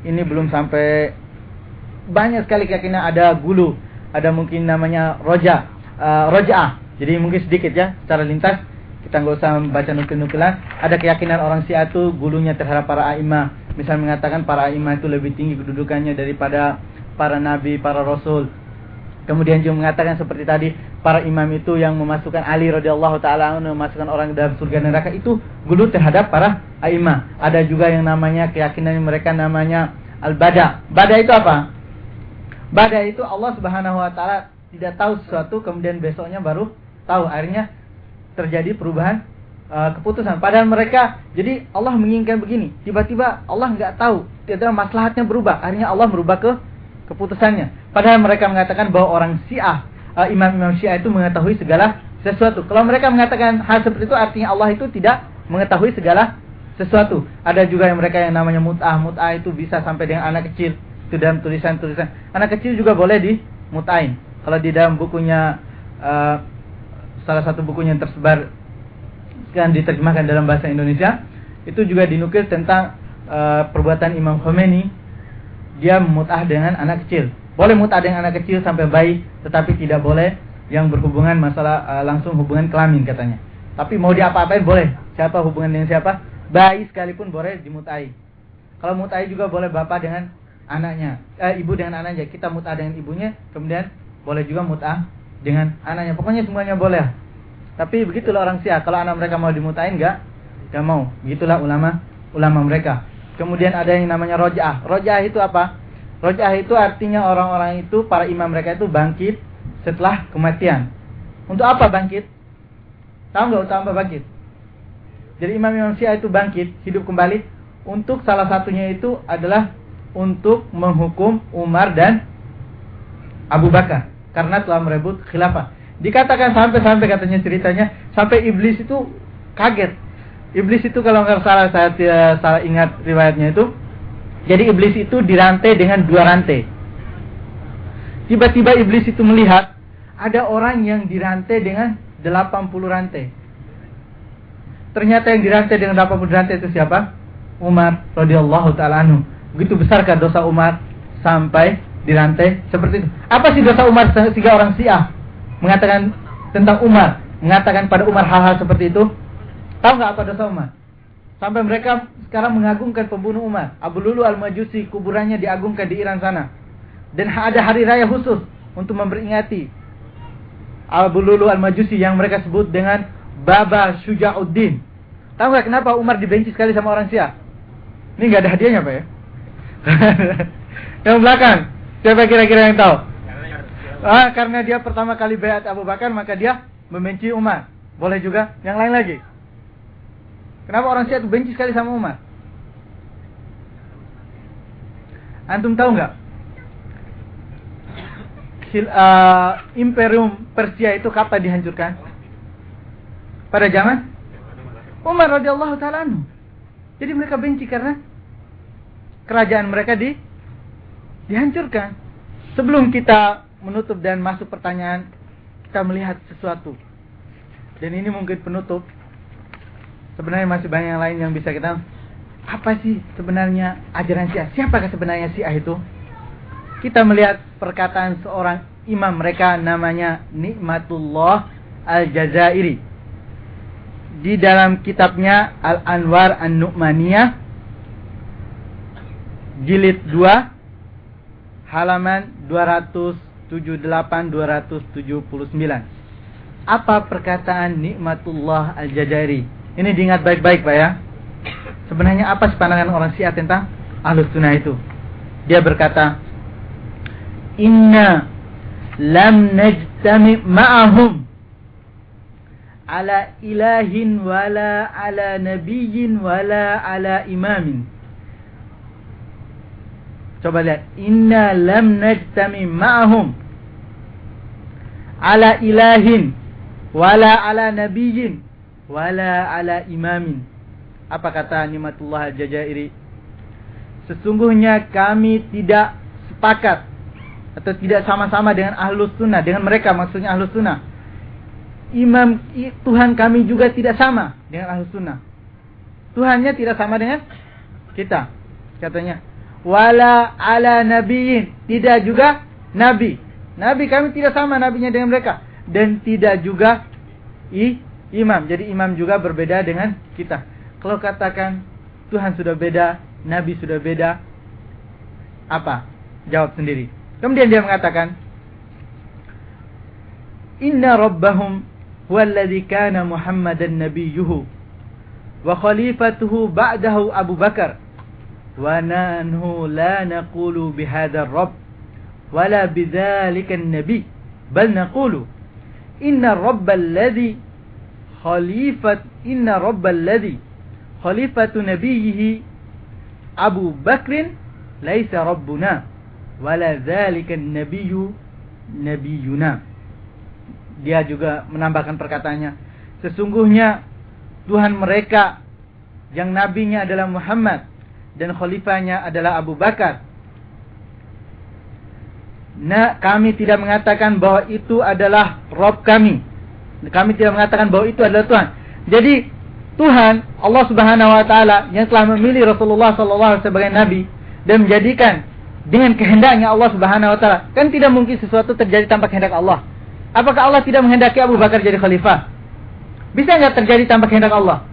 Ini belum sampai banyak sekali keyakinan ada gulu, ada mungkin namanya roja, uh, rojaah. Jadi mungkin sedikit ya secara lintas kita nggak usah membaca nukil-nukilan. Ada keyakinan orang Syiah itu gulunya terhadap para imam misal mengatakan para imam itu lebih tinggi kedudukannya daripada para nabi, para rasul. Kemudian juga mengatakan seperti tadi, para imam itu yang memasukkan Ali radhiyallahu taala memasukkan orang dalam surga neraka itu gulu terhadap para imam. Ada juga yang namanya keyakinan mereka namanya al-bada. Bada itu apa? Bada itu Allah Subhanahu wa taala tidak tahu sesuatu kemudian besoknya baru tahu. Akhirnya terjadi perubahan uh, keputusan. Padahal mereka, jadi Allah menginginkan begini. Tiba-tiba Allah nggak tahu, tiba-tiba maslahatnya berubah. Akhirnya Allah merubah ke keputusannya. Padahal mereka mengatakan bahwa orang Syiah uh, imam-imam Syiah itu mengetahui segala sesuatu. Kalau mereka mengatakan hal seperti itu artinya Allah itu tidak mengetahui segala sesuatu. Ada juga yang mereka yang namanya mut'ah. Mut'ah itu bisa sampai dengan anak kecil. Itu dalam tulisan-tulisan. Anak kecil juga boleh di mut'ain. Kalau di dalam bukunya uh, salah satu bukunya yang tersebar sekarang diterjemahkan dalam bahasa Indonesia, itu juga dinukil tentang uh, perbuatan Imam Khomeini dia mut'ah dengan anak kecil. Boleh mut'ah dengan anak kecil sampai bayi, tetapi tidak boleh yang berhubungan masalah uh, langsung hubungan kelamin katanya. Tapi mau diapa-apain boleh. Siapa hubungan dengan siapa? Bayi sekalipun boleh dimutai. Kalau mutai juga boleh bapak dengan anaknya, eh, ibu dengan anaknya. Kita mutah dengan ibunya, kemudian boleh juga mutah dengan anaknya. Pokoknya semuanya boleh. Tapi begitulah orang Syiah. Kalau anak mereka mau dimutain enggak? Enggak mau. Begitulah ulama ulama mereka. Kemudian ada yang namanya rojaah. Rojaah itu apa? Rojaah itu artinya orang-orang itu para imam mereka itu bangkit setelah kematian. Untuk apa bangkit? Tahu nggak utama bangkit? Jadi imam-imam Syiah itu bangkit, hidup kembali untuk salah satunya itu adalah untuk menghukum Umar dan Abu Bakar karena telah merebut khilafah. Dikatakan sampai-sampai katanya ceritanya sampai iblis itu kaget. Iblis itu kalau nggak salah saya tidak salah ingat riwayatnya itu. Jadi iblis itu dirantai dengan dua rantai. Tiba-tiba iblis itu melihat ada orang yang dirantai dengan 80 rantai. Ternyata yang dirantai dengan 80 rantai itu siapa? Umar radhiyallahu taala anhu. Begitu besarkah dosa Umar sampai dirantai seperti itu? Apa sih dosa Umar sehingga orang Syiah mengatakan tentang Umar, mengatakan pada Umar hal-hal seperti itu? Tahu nggak apa dosa Umar? Sampai mereka sekarang mengagungkan pembunuh Umar. Abu Lulu Al-Majusi kuburannya diagungkan di Iran sana. Dan ada hari raya khusus untuk memperingati Abu Lulu Al-Majusi yang mereka sebut dengan Baba Syuja'uddin. Tahu nggak kenapa Umar dibenci sekali sama orang Syiah? Ini nggak ada hadiahnya Pak ya? [laughs] yang belakang, siapa kira-kira yang tahu? Ah, karena dia pertama kali bayat Abu Bakar, maka dia membenci Umar. Boleh juga yang lain lagi. Kenapa orang Syiah benci sekali sama Umar? Antum tahu nggak? uh, imperium Persia itu kapan dihancurkan? Pada zaman Umar radhiyallahu taala Jadi mereka benci karena kerajaan mereka di dihancurkan. Sebelum kita menutup dan masuk pertanyaan, kita melihat sesuatu. Dan ini mungkin penutup. Sebenarnya masih banyak yang lain yang bisa kita apa sih sebenarnya ajaran Syiah? Siapakah sebenarnya Syiah itu? kita melihat perkataan seorang imam mereka namanya Nikmatullah Al-Jazairi. Di dalam kitabnya Al-Anwar An-Nu'maniyah jilid 2 halaman 278 279. Apa perkataan Nikmatullah Al-Jazairi? Ini diingat baik-baik Pak ya. Sebenarnya apa pandangan orang Syiah tentang Ahlus Sunnah itu? Dia berkata, inna lam najtami ma'ahum ala ilahin wala ala nabiyyin wala ala imamin coba lihat. Inna lam najtami ma'ahum. Ala ilahin. Wala ala nabiyyin. Wala ala imamin. Apa kata Nimatullah Al-Jajairi sesungguhnya kami tidak sepakat atau tidak sama-sama dengan ahlus sunnah. Dengan mereka maksudnya ahlus sunnah. Imam Tuhan kami juga tidak sama dengan ahlus sunnah. Tuhannya tidak sama dengan kita katanya wala ala nabiin tidak juga nabi. Nabi kami tidak sama nabinya dengan mereka. Dan tidak juga i, imam. Jadi imam juga berbeda dengan kita. Kalau katakan Tuhan sudah beda nabi sudah beda apa? Jawab sendiri. Kemudian dia mengatakan, Inna rabbahum huwa alladhi kana Muhammadan nabiyuhu wa khalifatuhu ba'dahu Abu Bakar nanhu la naqulu bihadha ar-rabb wala bidhalika an-nabi bal naqulu inna rabba alladhi khalifat inna rabba alladhi khalifatu nabiyhi Abu Bakrin laysa rabbuna wala dzalika nabiyyu nabiyuna dia juga menambahkan perkataannya. Sesungguhnya Tuhan mereka yang nabinya adalah Muhammad dan khalifahnya adalah Abu Bakar. Nah, kami tidak mengatakan bahwa itu adalah Rob kami. Kami tidak mengatakan bahwa itu adalah Tuhan. Jadi Tuhan Allah Subhanahu Wa Taala yang telah memilih Rasulullah SAW sebagai nabi dan menjadikan dengan kehendaknya Allah Subhanahu Wa Taala kan tidak mungkin sesuatu terjadi tanpa kehendak Allah. Apakah Allah tidak menghendaki Abu Bakar jadi khalifah? Bisa nggak terjadi tanpa kehendak Allah?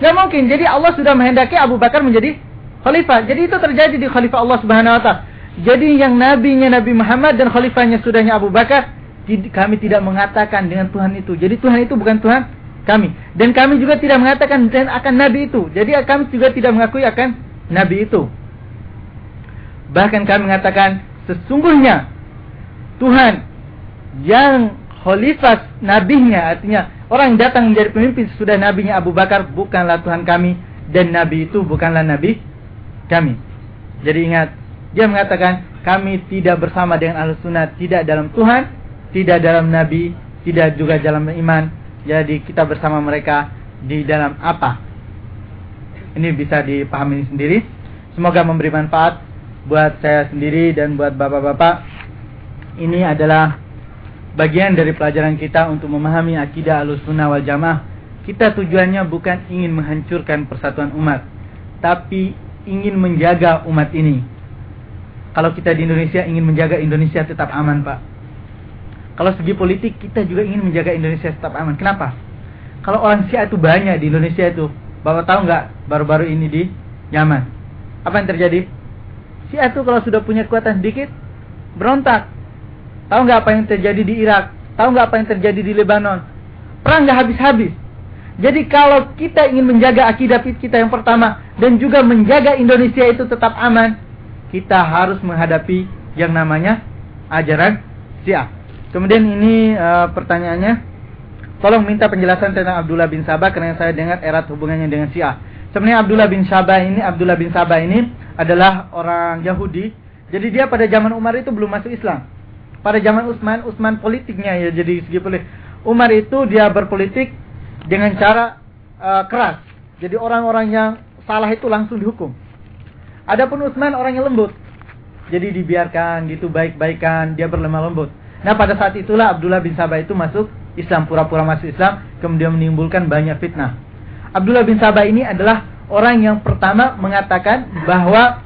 Nggak mungkin. Jadi Allah sudah menghendaki Abu Bakar menjadi khalifah. Jadi itu terjadi di khalifah Allah Subhanahu wa taala. Jadi yang nabinya Nabi Muhammad dan khalifahnya sudahnya Abu Bakar, kami tidak mengatakan dengan Tuhan itu. Jadi Tuhan itu bukan Tuhan kami. Dan kami juga tidak mengatakan dan akan nabi itu. Jadi kami juga tidak mengakui akan nabi itu. Bahkan kami mengatakan sesungguhnya Tuhan yang khalifah nabinya artinya orang yang datang menjadi pemimpin sudah nabinya Abu Bakar bukanlah Tuhan kami dan nabi itu bukanlah nabi kami. Jadi ingat, dia mengatakan kami tidak bersama dengan ahlu sunnah, tidak dalam Tuhan, tidak dalam Nabi, tidak juga dalam iman. Jadi kita bersama mereka di dalam apa? Ini bisa dipahami sendiri. Semoga memberi manfaat buat saya sendiri dan buat bapak-bapak. Ini adalah bagian dari pelajaran kita untuk memahami akidah sunnah wal jamaah. Kita tujuannya bukan ingin menghancurkan persatuan umat, tapi ingin menjaga umat ini. Kalau kita di Indonesia ingin menjaga Indonesia tetap aman, Pak. Kalau segi politik kita juga ingin menjaga Indonesia tetap aman. Kenapa? Kalau orang Syiah itu banyak di Indonesia itu, Bapak tahu nggak baru-baru ini di Yaman? Apa yang terjadi? Syiah itu kalau sudah punya kekuatan sedikit, berontak. Tahu nggak apa yang terjadi di Irak? Tahu nggak apa yang terjadi di Lebanon? Perang nggak habis-habis. Jadi kalau kita ingin menjaga akidah kita yang pertama dan juga menjaga Indonesia itu tetap aman, kita harus menghadapi yang namanya ajaran Syiah. Kemudian ini uh, pertanyaannya, tolong minta penjelasan tentang Abdullah bin Sabah karena saya dengar erat hubungannya dengan Syiah. Sebenarnya Abdullah bin Sabah ini, Abdullah bin Sabah ini adalah orang Yahudi. Jadi dia pada zaman Umar itu belum masuk Islam. Pada zaman Utsman, Utsman politiknya ya jadi segi politik. Umar itu dia berpolitik dengan cara uh, keras. Jadi orang-orang yang salah itu langsung dihukum. Adapun Utsman orang yang lembut. Jadi dibiarkan gitu baik-baikan, dia berlemah lembut. Nah, pada saat itulah Abdullah bin Sabah itu masuk Islam, pura-pura masuk Islam, kemudian menimbulkan banyak fitnah. Abdullah bin Sabah ini adalah orang yang pertama mengatakan bahwa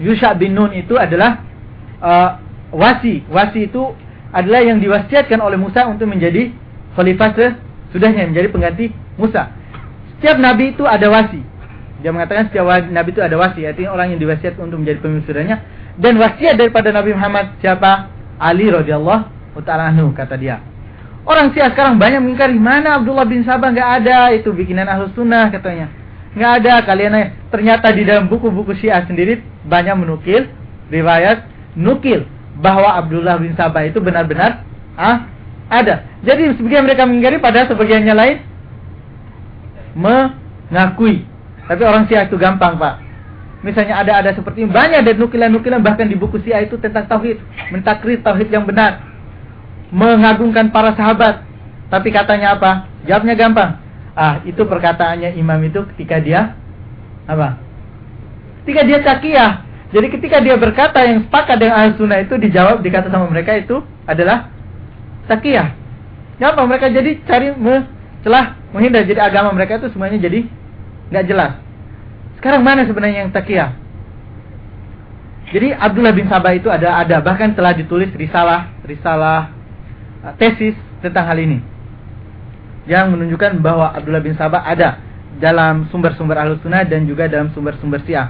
Yusha bin Nun itu adalah uh, wasi. Wasi itu adalah yang diwasiatkan oleh Musa untuk menjadi khalifah sudahnya menjadi pengganti Musa. Setiap nabi itu ada wasi. Dia mengatakan setiap nabi itu ada wasi, artinya orang yang diwasiat untuk menjadi pemimpin sudahnya. Dan wasiat daripada Nabi Muhammad siapa? Ali radhiyallahu taala anhu kata dia. Orang Syiah sekarang banyak mengingkari mana Abdullah bin Sabah nggak ada itu bikinan ahlus sunnah katanya. Nggak ada kalian ternyata di dalam buku-buku Syiah sendiri banyak menukil riwayat nukil bahwa Abdullah bin Sabah itu benar-benar ah ada. Jadi sebagian mereka mengingkari pada sebagiannya lain mengakui. Tapi orang Syiah itu gampang, Pak. Misalnya ada-ada seperti ini, banyak dari nukilan-nukilan bahkan di buku Syiah itu tentang tauhid, mentakrir tauhid yang benar, mengagungkan para sahabat. Tapi katanya apa? Jawabnya gampang. Ah, itu perkataannya imam itu ketika dia apa? Ketika dia cakiyah. Jadi ketika dia berkata yang sepakat dengan ahli sunnah itu dijawab dikata sama mereka itu adalah takiyah. Kenapa mereka jadi cari celah menghindar jadi agama mereka itu semuanya jadi nggak jelas. Sekarang mana sebenarnya yang takiyah? Jadi Abdullah bin Sabah itu ada ada bahkan telah ditulis risalah risalah uh, tesis tentang hal ini yang menunjukkan bahwa Abdullah bin Sabah ada dalam sumber-sumber Ahlus Sunnah dan juga dalam sumber-sumber Syiah.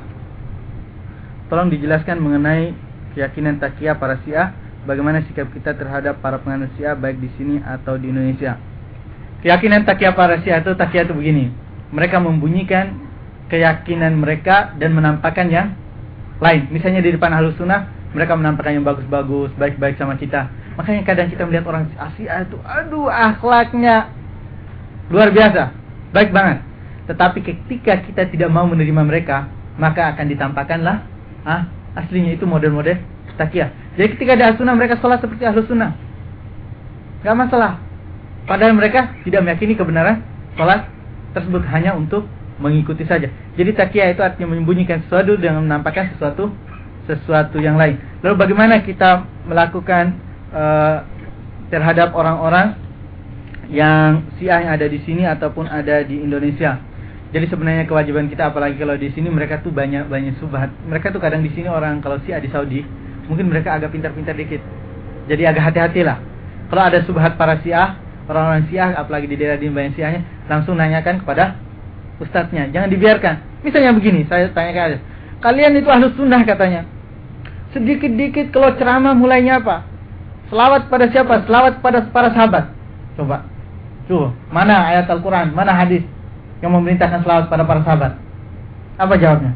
Tolong dijelaskan mengenai keyakinan takiyah para Syiah bagaimana sikap kita terhadap para penganut Syiah baik di sini atau di Indonesia. Keyakinan takiyah para Syiah itu takiyah itu begini. Mereka membunyikan keyakinan mereka dan menampakkan yang lain. Misalnya di depan halus sunnah, mereka menampakkan yang bagus-bagus, baik-baik sama kita. Makanya kadang kita melihat orang Asia itu, aduh akhlaknya luar biasa, baik banget. Tetapi ketika kita tidak mau menerima mereka, maka akan ditampakkanlah ah, aslinya itu model-model takiyah. Jadi ketika ada sunnah mereka sholat seperti ahlu sunnah. nggak masalah. Padahal mereka tidak meyakini kebenaran sholat tersebut hanya untuk mengikuti saja. Jadi takia itu artinya menyembunyikan sesuatu dengan menampakkan sesuatu sesuatu yang lain. Lalu bagaimana kita melakukan uh, terhadap orang-orang yang Syiah yang ada di sini ataupun ada di Indonesia? Jadi sebenarnya kewajiban kita apalagi kalau di sini mereka tuh banyak banyak subhat. Mereka tuh kadang di sini orang kalau Syiah di Saudi, mungkin mereka agak pintar-pintar dikit. Jadi agak hati-hatilah. Kalau ada subhat para Syiah, orang-orang Syiah apalagi di daerah di banyak Syiahnya, langsung nanyakan kepada ustadznya. Jangan dibiarkan. Misalnya begini, saya tanyakan aja. Kalian itu ahlus sunnah katanya. Sedikit-dikit kalau ceramah mulainya apa? Selawat pada siapa? Selawat pada para sahabat. Coba. Tuh, mana ayat Al-Quran? Mana hadis? yang memerintahkan selawat pada para sahabat? Apa jawabnya?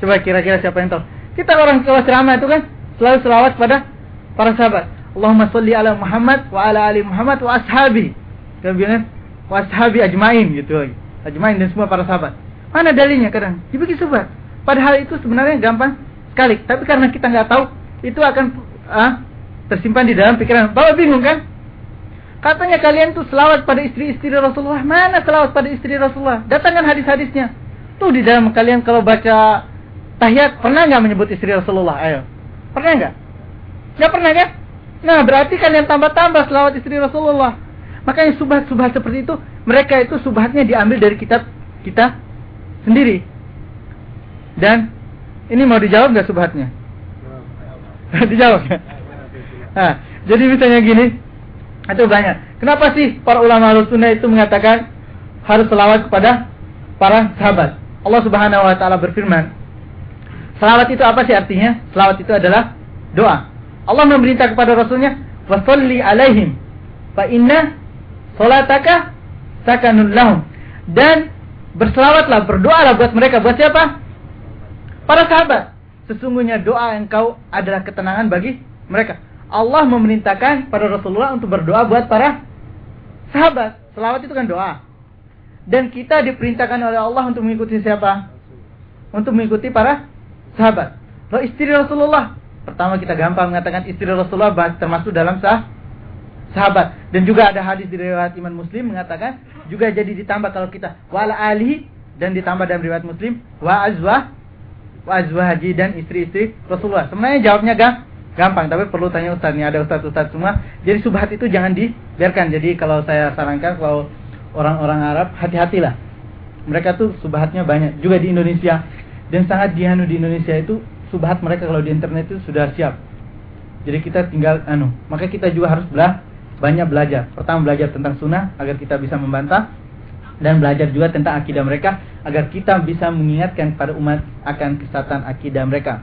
Coba kira-kira siapa yang tahu? Kita orang kelas ceramah itu kan selalu selawat pada para sahabat. Allahumma salli ala Muhammad wa ala ali Muhammad wa ashabi. Kemudian wa ashabi ajmain gitu lagi. Ajmain dan semua para sahabat. Mana dalilnya kadang? Dibikin subhat. Padahal itu sebenarnya gampang sekali. Tapi karena kita nggak tahu, itu akan ah, tersimpan di dalam pikiran. Bapak bingung kan? Katanya kalian tuh selawat pada istri-istri Rasulullah. Mana selawat pada istri Rasulullah? Datangkan hadis-hadisnya. Tuh di dalam kalian kalau baca tahiyat pernah nggak menyebut istri Rasulullah? Ayo. Pernah nggak? Nggak pernah kan? Nah berarti kalian tambah-tambah selawat istri Rasulullah. Makanya subhat-subhat seperti itu, mereka itu subhatnya diambil dari kitab kita sendiri. Dan ini mau dijawab nggak subhatnya? [laughs] dijawab ya? Nah, jadi misalnya gini, itu banyak. Kenapa sih para ulama sunnah itu mengatakan harus selawat kepada para sahabat? Allah Subhanahu wa taala berfirman, Selawat itu apa sih artinya? Selawat itu adalah doa. Allah memerintah kepada Rasulnya, "Wasalli alaihim, fa inna salataka sakanun lahum." Dan berselawatlah, berdoalah buat mereka. Buat siapa? Para sahabat. Sesungguhnya doa engkau adalah ketenangan bagi mereka. Allah memerintahkan pada Rasulullah untuk berdoa buat para sahabat. Selawat itu kan doa. Dan kita diperintahkan oleh Allah untuk mengikuti siapa? Untuk mengikuti para sahabat. Lalu istri Rasulullah. Pertama kita gampang mengatakan istri Rasulullah termasuk dalam sah sahabat. Dan juga ada hadis di riwayat Imam Muslim mengatakan juga jadi ditambah kalau kita wala ali dan ditambah dalam riwayat Muslim wa azwah wa azwaji dan istri-istri Rasulullah. Sebenarnya jawabnya gampang gampang tapi perlu tanya ustaz nih ada ustaz ustaz semua jadi subhat itu jangan dibiarkan jadi kalau saya sarankan kalau orang-orang Arab hati-hatilah mereka tuh subhatnya banyak juga di Indonesia dan sangat dihanu di Indonesia itu subhat mereka kalau di internet itu sudah siap. Jadi kita tinggal anu maka kita juga harus belah banyak belajar. Pertama belajar tentang sunnah agar kita bisa membantah dan belajar juga tentang akidah mereka agar kita bisa mengingatkan pada umat akan kesatuan akidah mereka.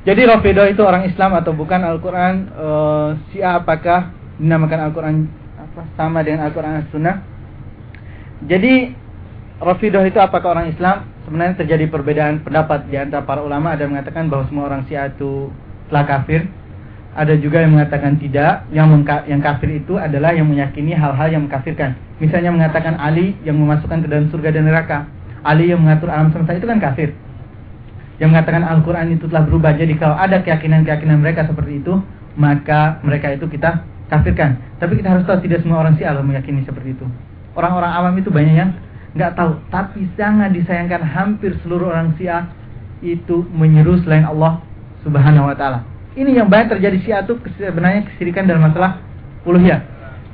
Jadi Rafidah itu orang Islam atau bukan Al-Quran uh, eh, Syiah apakah dinamakan Al-Quran apa sama dengan Al-Quran Sunnah Jadi Rafidah itu apakah orang Islam Sebenarnya terjadi perbedaan pendapat di antara para ulama Ada yang mengatakan bahwa semua orang Syiah itu telah kafir Ada juga yang mengatakan tidak Yang, yang kafir itu adalah yang meyakini hal-hal yang mengkafirkan Misalnya mengatakan Ali yang memasukkan ke dalam surga dan neraka Ali yang mengatur alam semesta itu kan kafir yang mengatakan Al-Quran itu telah berubah. Jadi kalau ada keyakinan-keyakinan mereka seperti itu, maka mereka itu kita kafirkan. Tapi kita harus tahu tidak semua orang Allah meyakini seperti itu. Orang-orang awam itu banyak yang nggak tahu. Tapi sangat disayangkan hampir seluruh orang Syiah itu menyeru selain Allah Subhanahu Wa Taala. Ini yang banyak terjadi Syiah itu sebenarnya kesirikan dalam masalah uluhiyah.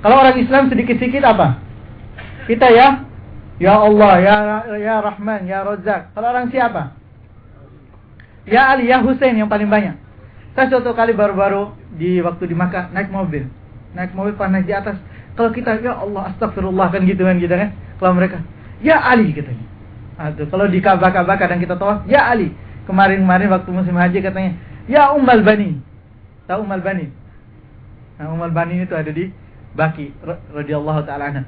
Kalau orang Islam sedikit-sedikit apa? Kita ya, ya Allah, ya ya Rahman, ya Razak. Kalau orang siapa? Ya Ali, ya Hussein yang paling banyak. Saya suatu kali baru-baru di waktu di Makkah naik mobil. Naik mobil pas naik di atas. Kalau kita ya Allah astagfirullah kan gitu kan gitu kan. Kalau mereka ya Ali katanya. Aduh, kalau di Ka'bah-Ka'bah kadang kita tahu ya Ali. Kemarin-kemarin waktu musim haji katanya ya Ummal Bani. Tahu Ummal Bani? Nah, Ummal Bani itu ada di Baki radhiyallahu taala anha.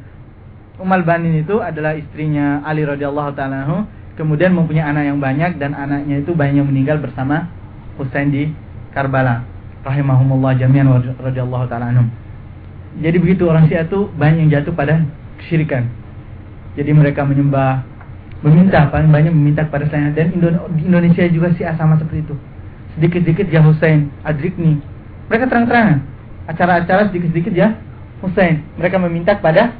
Ummal Bani itu adalah istrinya Ali radhiyallahu taala anhu kemudian mempunyai anak yang banyak dan anaknya itu banyak meninggal bersama Husain di Karbala rahimahumullah jami'an radhiyallahu taala anhum. Jadi begitu orang Syiah itu banyak yang jatuh pada kesyirikan. Jadi mereka menyembah meminta paling banyak meminta kepada selain dan di Indonesia juga Syiah sama seperti itu. Sedikit-sedikit ya Husain, Adrikni. Mereka terang-terangan acara-acara sedikit-sedikit ya Husain. Mereka meminta kepada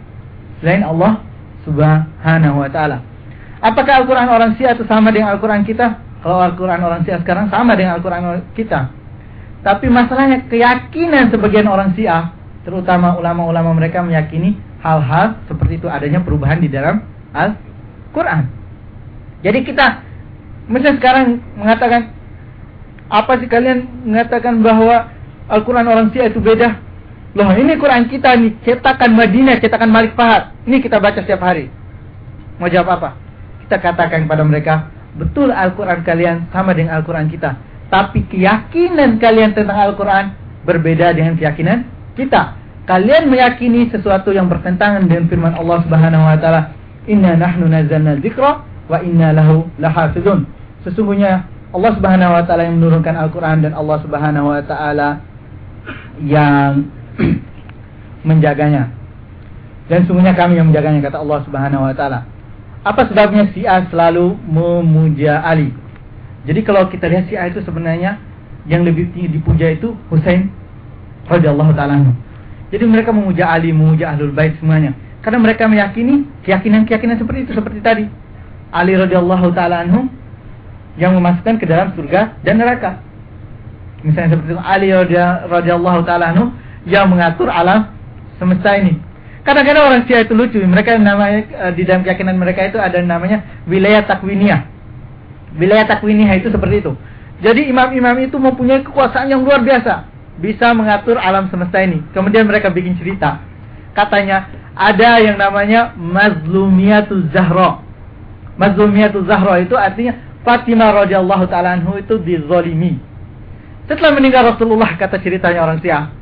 selain Allah Subhanahu wa taala. Apakah Al-Qur'an orang Syiah itu sama dengan Al-Qur'an kita? Kalau Al-Qur'an orang Syiah sekarang sama dengan Al-Qur'an kita. Tapi masalahnya keyakinan sebagian orang Syiah, terutama ulama-ulama mereka meyakini hal-hal seperti itu adanya perubahan di dalam Al-Qur'an. Jadi kita misalnya sekarang mengatakan apa sih kalian mengatakan bahwa Al-Quran orang Syiah itu beda? Loh ini Quran kita nih, cetakan Madinah, cetakan Malik Fahad. Ini kita baca setiap hari. Mau jawab apa? Kita katakan kepada mereka, betul Al-Quran kalian sama dengan Al-Quran kita. Tapi keyakinan kalian tentang Al-Quran berbeda dengan keyakinan kita. Kalian meyakini sesuatu yang bertentangan dengan firman Allah Subhanahu wa taala, "Inna nahnu nazzalna dzikra wa inna lahu lahafizun." Sesungguhnya Allah Subhanahu wa taala yang menurunkan Al-Qur'an dan Allah Subhanahu wa taala yang [clears throat] menjaganya. Dan sungguhnya kami yang menjaganya kata Allah Subhanahu wa taala. Apa sebabnya Syiah selalu memuja Ali? Jadi kalau kita lihat Syiah itu sebenarnya yang lebih tinggi dipuja itu Husain radhiyallahu taala Jadi mereka memuja Ali, memuja Ahlul Bait semuanya. Karena mereka meyakini keyakinan-keyakinan seperti itu seperti tadi. Ali radhiyallahu taala anhu yang memasukkan ke dalam surga dan neraka. Misalnya seperti itu Ali radhiyallahu taala yang mengatur alam semesta ini. Kadang-kadang orang Syiah itu lucu, mereka namanya eh, di dalam keyakinan mereka itu ada namanya wilayah takwiniyah. Wilayah takwiniyah itu seperti itu. Jadi imam-imam itu mempunyai kekuasaan yang luar biasa, bisa mengatur alam semesta ini. Kemudian mereka bikin cerita. Katanya ada yang namanya Mazlumiyatul Zahra. Mazlumiyatul Zahra itu artinya Fatimah radhiyallahu taala anhu itu dizolimi. Setelah meninggal Rasulullah kata ceritanya orang Syiah.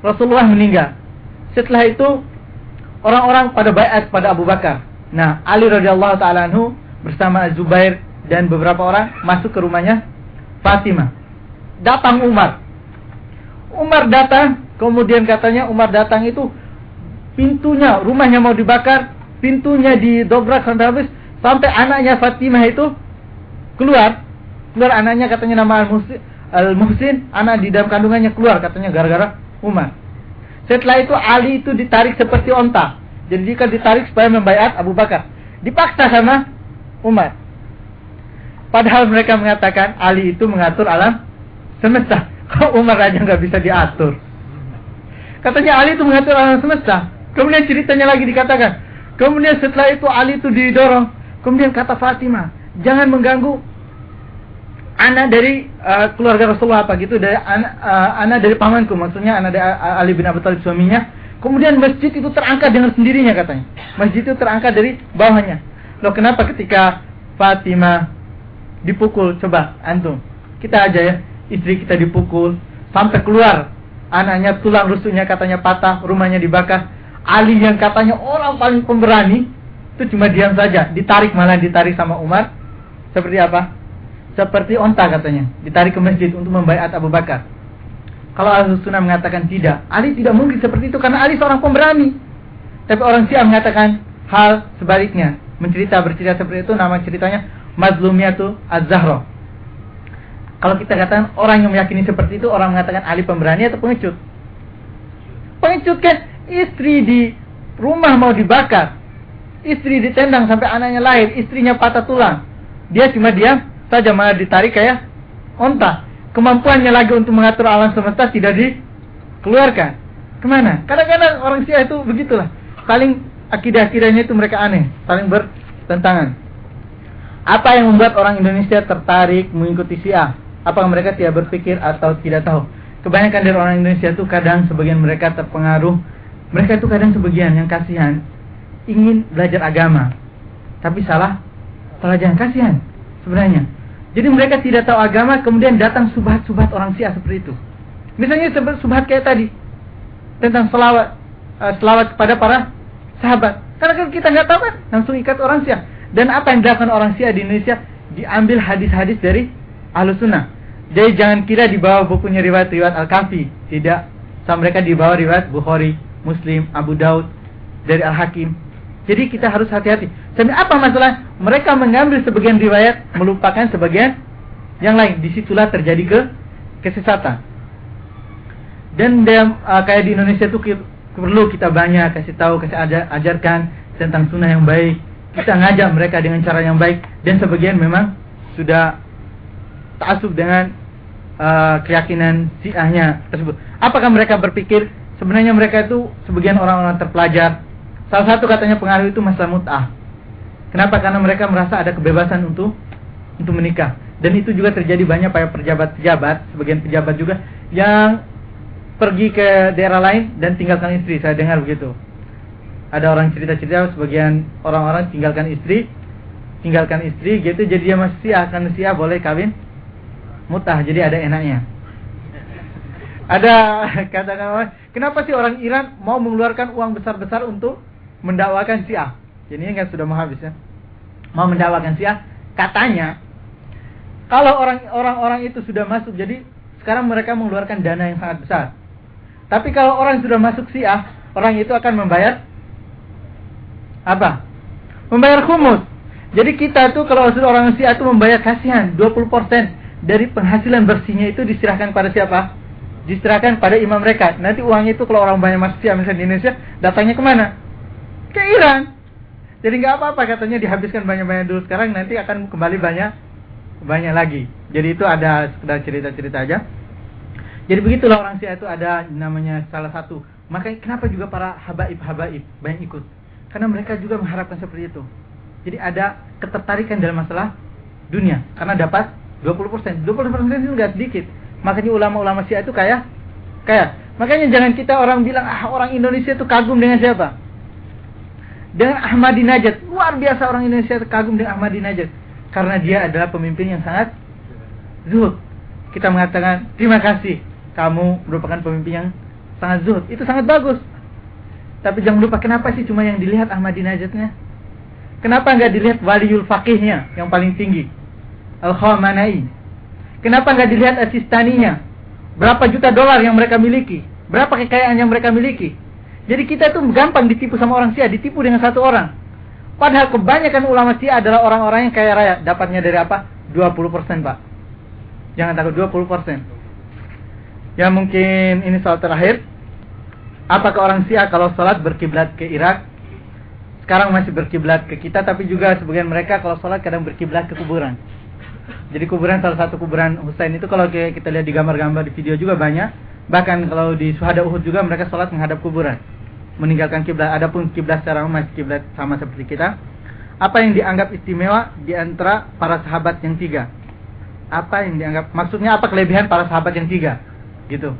Rasulullah meninggal. Setelah itu orang-orang pada bayat pada Abu Bakar. Nah, Ali radhiyallahu taala anhu bersama Zubair dan beberapa orang masuk ke rumahnya Fatimah. Datang Umar. Umar datang, kemudian katanya Umar datang itu pintunya, rumahnya mau dibakar, pintunya didobrak sampai habis, Sampai anaknya Fatimah itu keluar. Keluar anaknya katanya nama Al-Muhsin. anak di dalam kandungannya keluar katanya gara-gara Umar. Setelah itu Ali itu ditarik seperti onta. Jadi jika ditarik supaya membayar Abu Bakar. Dipaksa sama Umar. Padahal mereka mengatakan Ali itu mengatur alam semesta. [laughs] Kok Umar aja nggak bisa diatur? Katanya Ali itu mengatur alam semesta. Kemudian ceritanya lagi dikatakan. Kemudian setelah itu Ali itu didorong. Kemudian kata Fatimah, jangan mengganggu anak dari uh, keluarga Rasulullah apa gitu dari anak uh, anak dari pamanku maksudnya anak dari Ali bin Abi Thalib suaminya kemudian masjid itu terangkat dengan sendirinya katanya masjid itu terangkat dari bawahnya loh kenapa ketika Fatimah dipukul coba antum kita aja ya istri kita dipukul sampai keluar anaknya tulang rusuknya katanya patah rumahnya dibakar Ali yang katanya orang paling pemberani itu cuma diam saja, ditarik malah ditarik sama Umar. Seperti apa? Seperti onta katanya, ditarik ke masjid untuk membaiat Abu Bakar. Kalau Ahlus Sunnah mengatakan tidak, Ali tidak mungkin seperti itu karena Ali seorang pemberani. Tapi orang Syiah mengatakan hal sebaliknya. Mencerita bercerita seperti itu nama ceritanya Mazlumiyatu Az-Zahra. Kalau kita katakan orang yang meyakini seperti itu orang mengatakan Ali pemberani atau pengecut. Pengecut kan istri di rumah mau dibakar, Istri ditendang sampai anaknya lahir, istrinya patah tulang. Dia cuma diam saja malah ditarik kayak onta. Kemampuannya lagi untuk mengatur alam semesta tidak dikeluarkan. Ke mana? Kadang-kadang orang Syiah itu begitulah. Saling akidah-akidahnya itu mereka aneh, saling bertentangan. Apa yang membuat orang Indonesia tertarik mengikuti Syiah? Apakah mereka tidak berpikir atau tidak tahu? Kebanyakan dari orang Indonesia itu kadang sebagian mereka terpengaruh. Mereka itu kadang sebagian yang kasihan. Ingin belajar agama tapi salah pelajaran. Kasihan sebenarnya. Jadi mereka tidak tahu agama kemudian datang subhat-subhat orang Syiah seperti itu. Misalnya subhat kayak tadi tentang selawat uh, selawat kepada para sahabat. Karena kan kita nggak tahu kan langsung ikat orang Syiah. Dan apa yang dilakukan orang Syiah di Indonesia? Diambil hadis-hadis dari ahlu jadi jangan kira di bawah bukunya riwayat-riwayat Al-Kafi tidak sama mereka di bawah riwayat Bukhari Muslim Abu Daud dari Al-Hakim jadi kita harus hati-hati. Tapi apa masalah? Mereka mengambil sebagian riwayat, melupakan sebagian yang lain. Di situlah terjadi ke kesesatan. Dan dia, uh, kayak di Indonesia tuh perlu kita banyak kasih tahu, kasih ajar, ajarkan tentang sunnah yang baik. Kita ngajak mereka dengan cara yang baik dan sebagian memang sudah taksub dengan uh, keyakinan siahnya tersebut. Apakah mereka berpikir sebenarnya mereka itu sebagian orang-orang terpelajar? Salah satu katanya pengaruh itu masalah mut'ah. Kenapa? Karena mereka merasa ada kebebasan untuk untuk menikah. Dan itu juga terjadi banyak pada pejabat-pejabat, sebagian pejabat juga yang pergi ke daerah lain dan tinggalkan istri. Saya dengar begitu. Ada orang cerita-cerita sebagian orang-orang tinggalkan istri, tinggalkan istri gitu jadi dia masih akan sia boleh kawin mutah jadi ada enaknya. Ada [laughs] katakan kenapa sih orang Iran mau mengeluarkan uang besar-besar untuk mendakwakan Syiah? Jadi ini kan sudah mau habis ya. Mau mendakwakan Syiah, katanya kalau orang-orang orang itu sudah masuk, jadi sekarang mereka mengeluarkan dana yang sangat besar. Tapi kalau orang sudah masuk Syiah, orang itu akan membayar apa? Membayar khumus. Jadi kita tuh kalau sudah orang Syiah itu membayar kasihan 20% dari penghasilan bersihnya itu diserahkan pada siapa? Diserahkan pada imam mereka. Nanti uangnya itu kalau orang banyak masuk misalnya di Indonesia, datangnya ke mana? Ke Iran. Jadi nggak apa-apa katanya dihabiskan banyak-banyak dulu sekarang nanti akan kembali banyak banyak lagi. Jadi itu ada sekedar cerita-cerita aja. Jadi begitulah orang Syiah itu ada namanya salah satu. Makanya kenapa juga para habaib-habaib banyak ikut? Karena mereka juga mengharapkan seperti itu. Jadi ada ketertarikan dalam masalah dunia karena dapat 20%. 20% itu enggak sedikit. Makanya ulama-ulama Syiah itu kayak kayak makanya jangan kita orang bilang ah orang Indonesia itu kagum dengan siapa? Dengan Ahmadinejad. Luar biasa orang Indonesia kagum dengan Ahmadinejad karena dia adalah pemimpin yang sangat zuhud. Kita mengatakan terima kasih kamu merupakan pemimpin yang sangat zuhud. Itu sangat bagus. Tapi jangan lupa kenapa sih cuma yang dilihat Ahmadinejadnya? Kenapa nggak dilihat waliul faqihnya yang paling tinggi? Al-Khamanai. Kenapa nggak dilihat asistaninya? Berapa juta dolar yang mereka miliki? Berapa kekayaan yang mereka miliki? Jadi kita itu gampang ditipu sama orang Syiah, ditipu dengan satu orang. Padahal kebanyakan ulama Syiah adalah orang-orang yang kaya raya. Dapatnya dari apa? 20% Pak. Jangan takut 20%. Ya mungkin ini soal terakhir. Apakah orang Syiah kalau sholat berkiblat ke Irak? Sekarang masih berkiblat ke kita, tapi juga sebagian mereka kalau sholat kadang berkiblat ke kuburan. Jadi kuburan salah satu kuburan Husain itu kalau kita lihat di gambar-gambar di video juga banyak. Bahkan kalau di Suhada Uhud juga mereka sholat menghadap kuburan meninggalkan kiblat. Adapun kiblat secara umum masih kiblat sama seperti kita. Apa yang dianggap istimewa di antara para sahabat yang tiga? Apa yang dianggap maksudnya apa kelebihan para sahabat yang tiga? Gitu.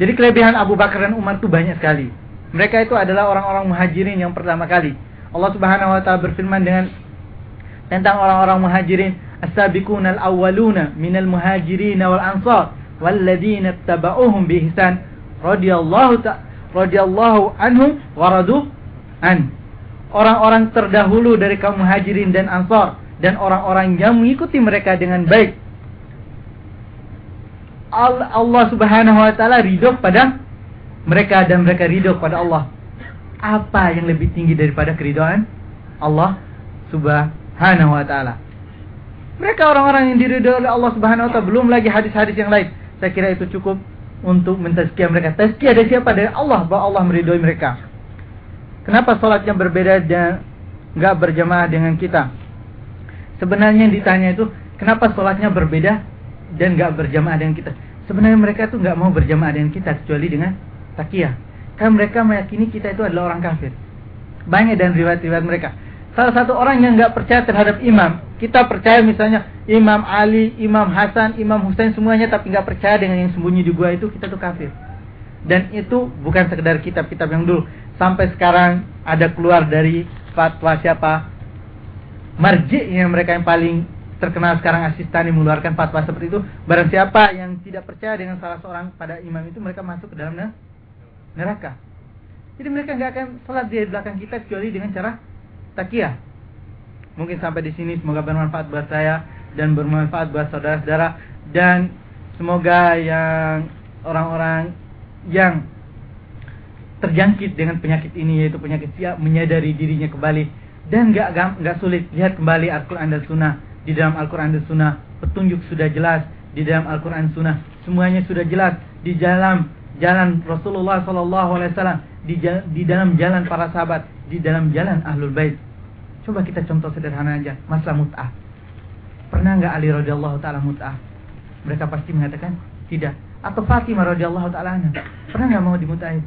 Jadi kelebihan Abu Bakar dan Umar itu banyak sekali. Mereka itu adalah orang-orang muhajirin yang pertama kali. Allah Subhanahu wa taala berfirman dengan tentang orang-orang muhajirin, "As-sabiqun al-awwaluna minal muhajirin wal ansar walladzina tabauhum bi ihsan radhiyallahu radhiyallahu anhum waradu an. Orang-orang terdahulu dari kaum muhajirin dan ansar dan orang-orang yang mengikuti mereka dengan baik. Allah Subhanahu wa taala ridho pada mereka dan mereka ridho pada Allah. Apa yang lebih tinggi daripada keridhaan Allah Subhanahu wa taala? Mereka orang-orang yang diridhoi oleh Allah Subhanahu wa taala, belum lagi hadis-hadis yang lain. Saya kira itu cukup untuk mentazkiyah mereka. Tazkiyah dari siapa? Dari Allah, bahwa Allah meridhoi mereka. Kenapa salatnya berbeda dan nggak berjamaah dengan kita? Sebenarnya yang ditanya itu, kenapa salatnya berbeda dan nggak berjamaah dengan kita? Sebenarnya mereka itu nggak mau berjamaah dengan kita kecuali dengan takiyah. Karena mereka meyakini kita itu adalah orang kafir. Banyak dan riwayat-riwayat mereka. Salah satu orang yang nggak percaya terhadap imam, kita percaya misalnya Imam Ali, Imam Hasan, Imam Husain semuanya tapi nggak percaya dengan yang sembunyi di gua itu kita tuh kafir. Dan itu bukan sekedar kitab-kitab yang dulu. Sampai sekarang ada keluar dari fatwa siapa marji yang mereka yang paling terkenal sekarang asistani mengeluarkan fatwa seperti itu. Barang siapa yang tidak percaya dengan salah seorang pada imam itu mereka masuk ke dalam neraka. Jadi mereka nggak akan sholat di belakang kita kecuali dengan cara takiyah. Mungkin sampai di sini. Semoga bermanfaat buat saya dan bermanfaat buat saudara-saudara. Dan semoga yang orang-orang yang terjangkit dengan penyakit ini yaitu penyakit siap menyadari dirinya kembali. Dan nggak nggak sulit. Lihat kembali Al-Quran dan Sunnah. Di dalam Al-Quran dan Sunnah petunjuk sudah jelas. Di dalam Al-Quran Sunnah semuanya sudah jelas. Di dalam jalan Rasulullah sallallahu alaihi wasallam, di di dalam jalan para sahabat, di dalam jalan Ahlul Bait. Coba kita contoh sederhana aja, masalah mut'ah. Pernah nggak Ali radhiyallahu taala mut'ah? Mereka pasti mengatakan tidak. Atau Fatimah radhiyallahu taala pernah nggak mau dimut'ahin?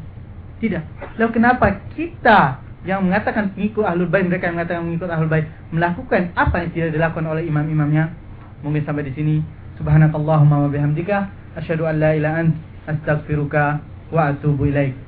Tidak. Lalu kenapa kita yang mengatakan pengikut Ahlul Bait, mereka yang mengatakan mengikut Ahlul Bait melakukan apa yang tidak dilakukan oleh imam-imamnya? Mungkin sampai di sini. Subhanakallahumma wa bihamdika asyhadu an la ilaha anta astaghfiruka wa atubu ilaik.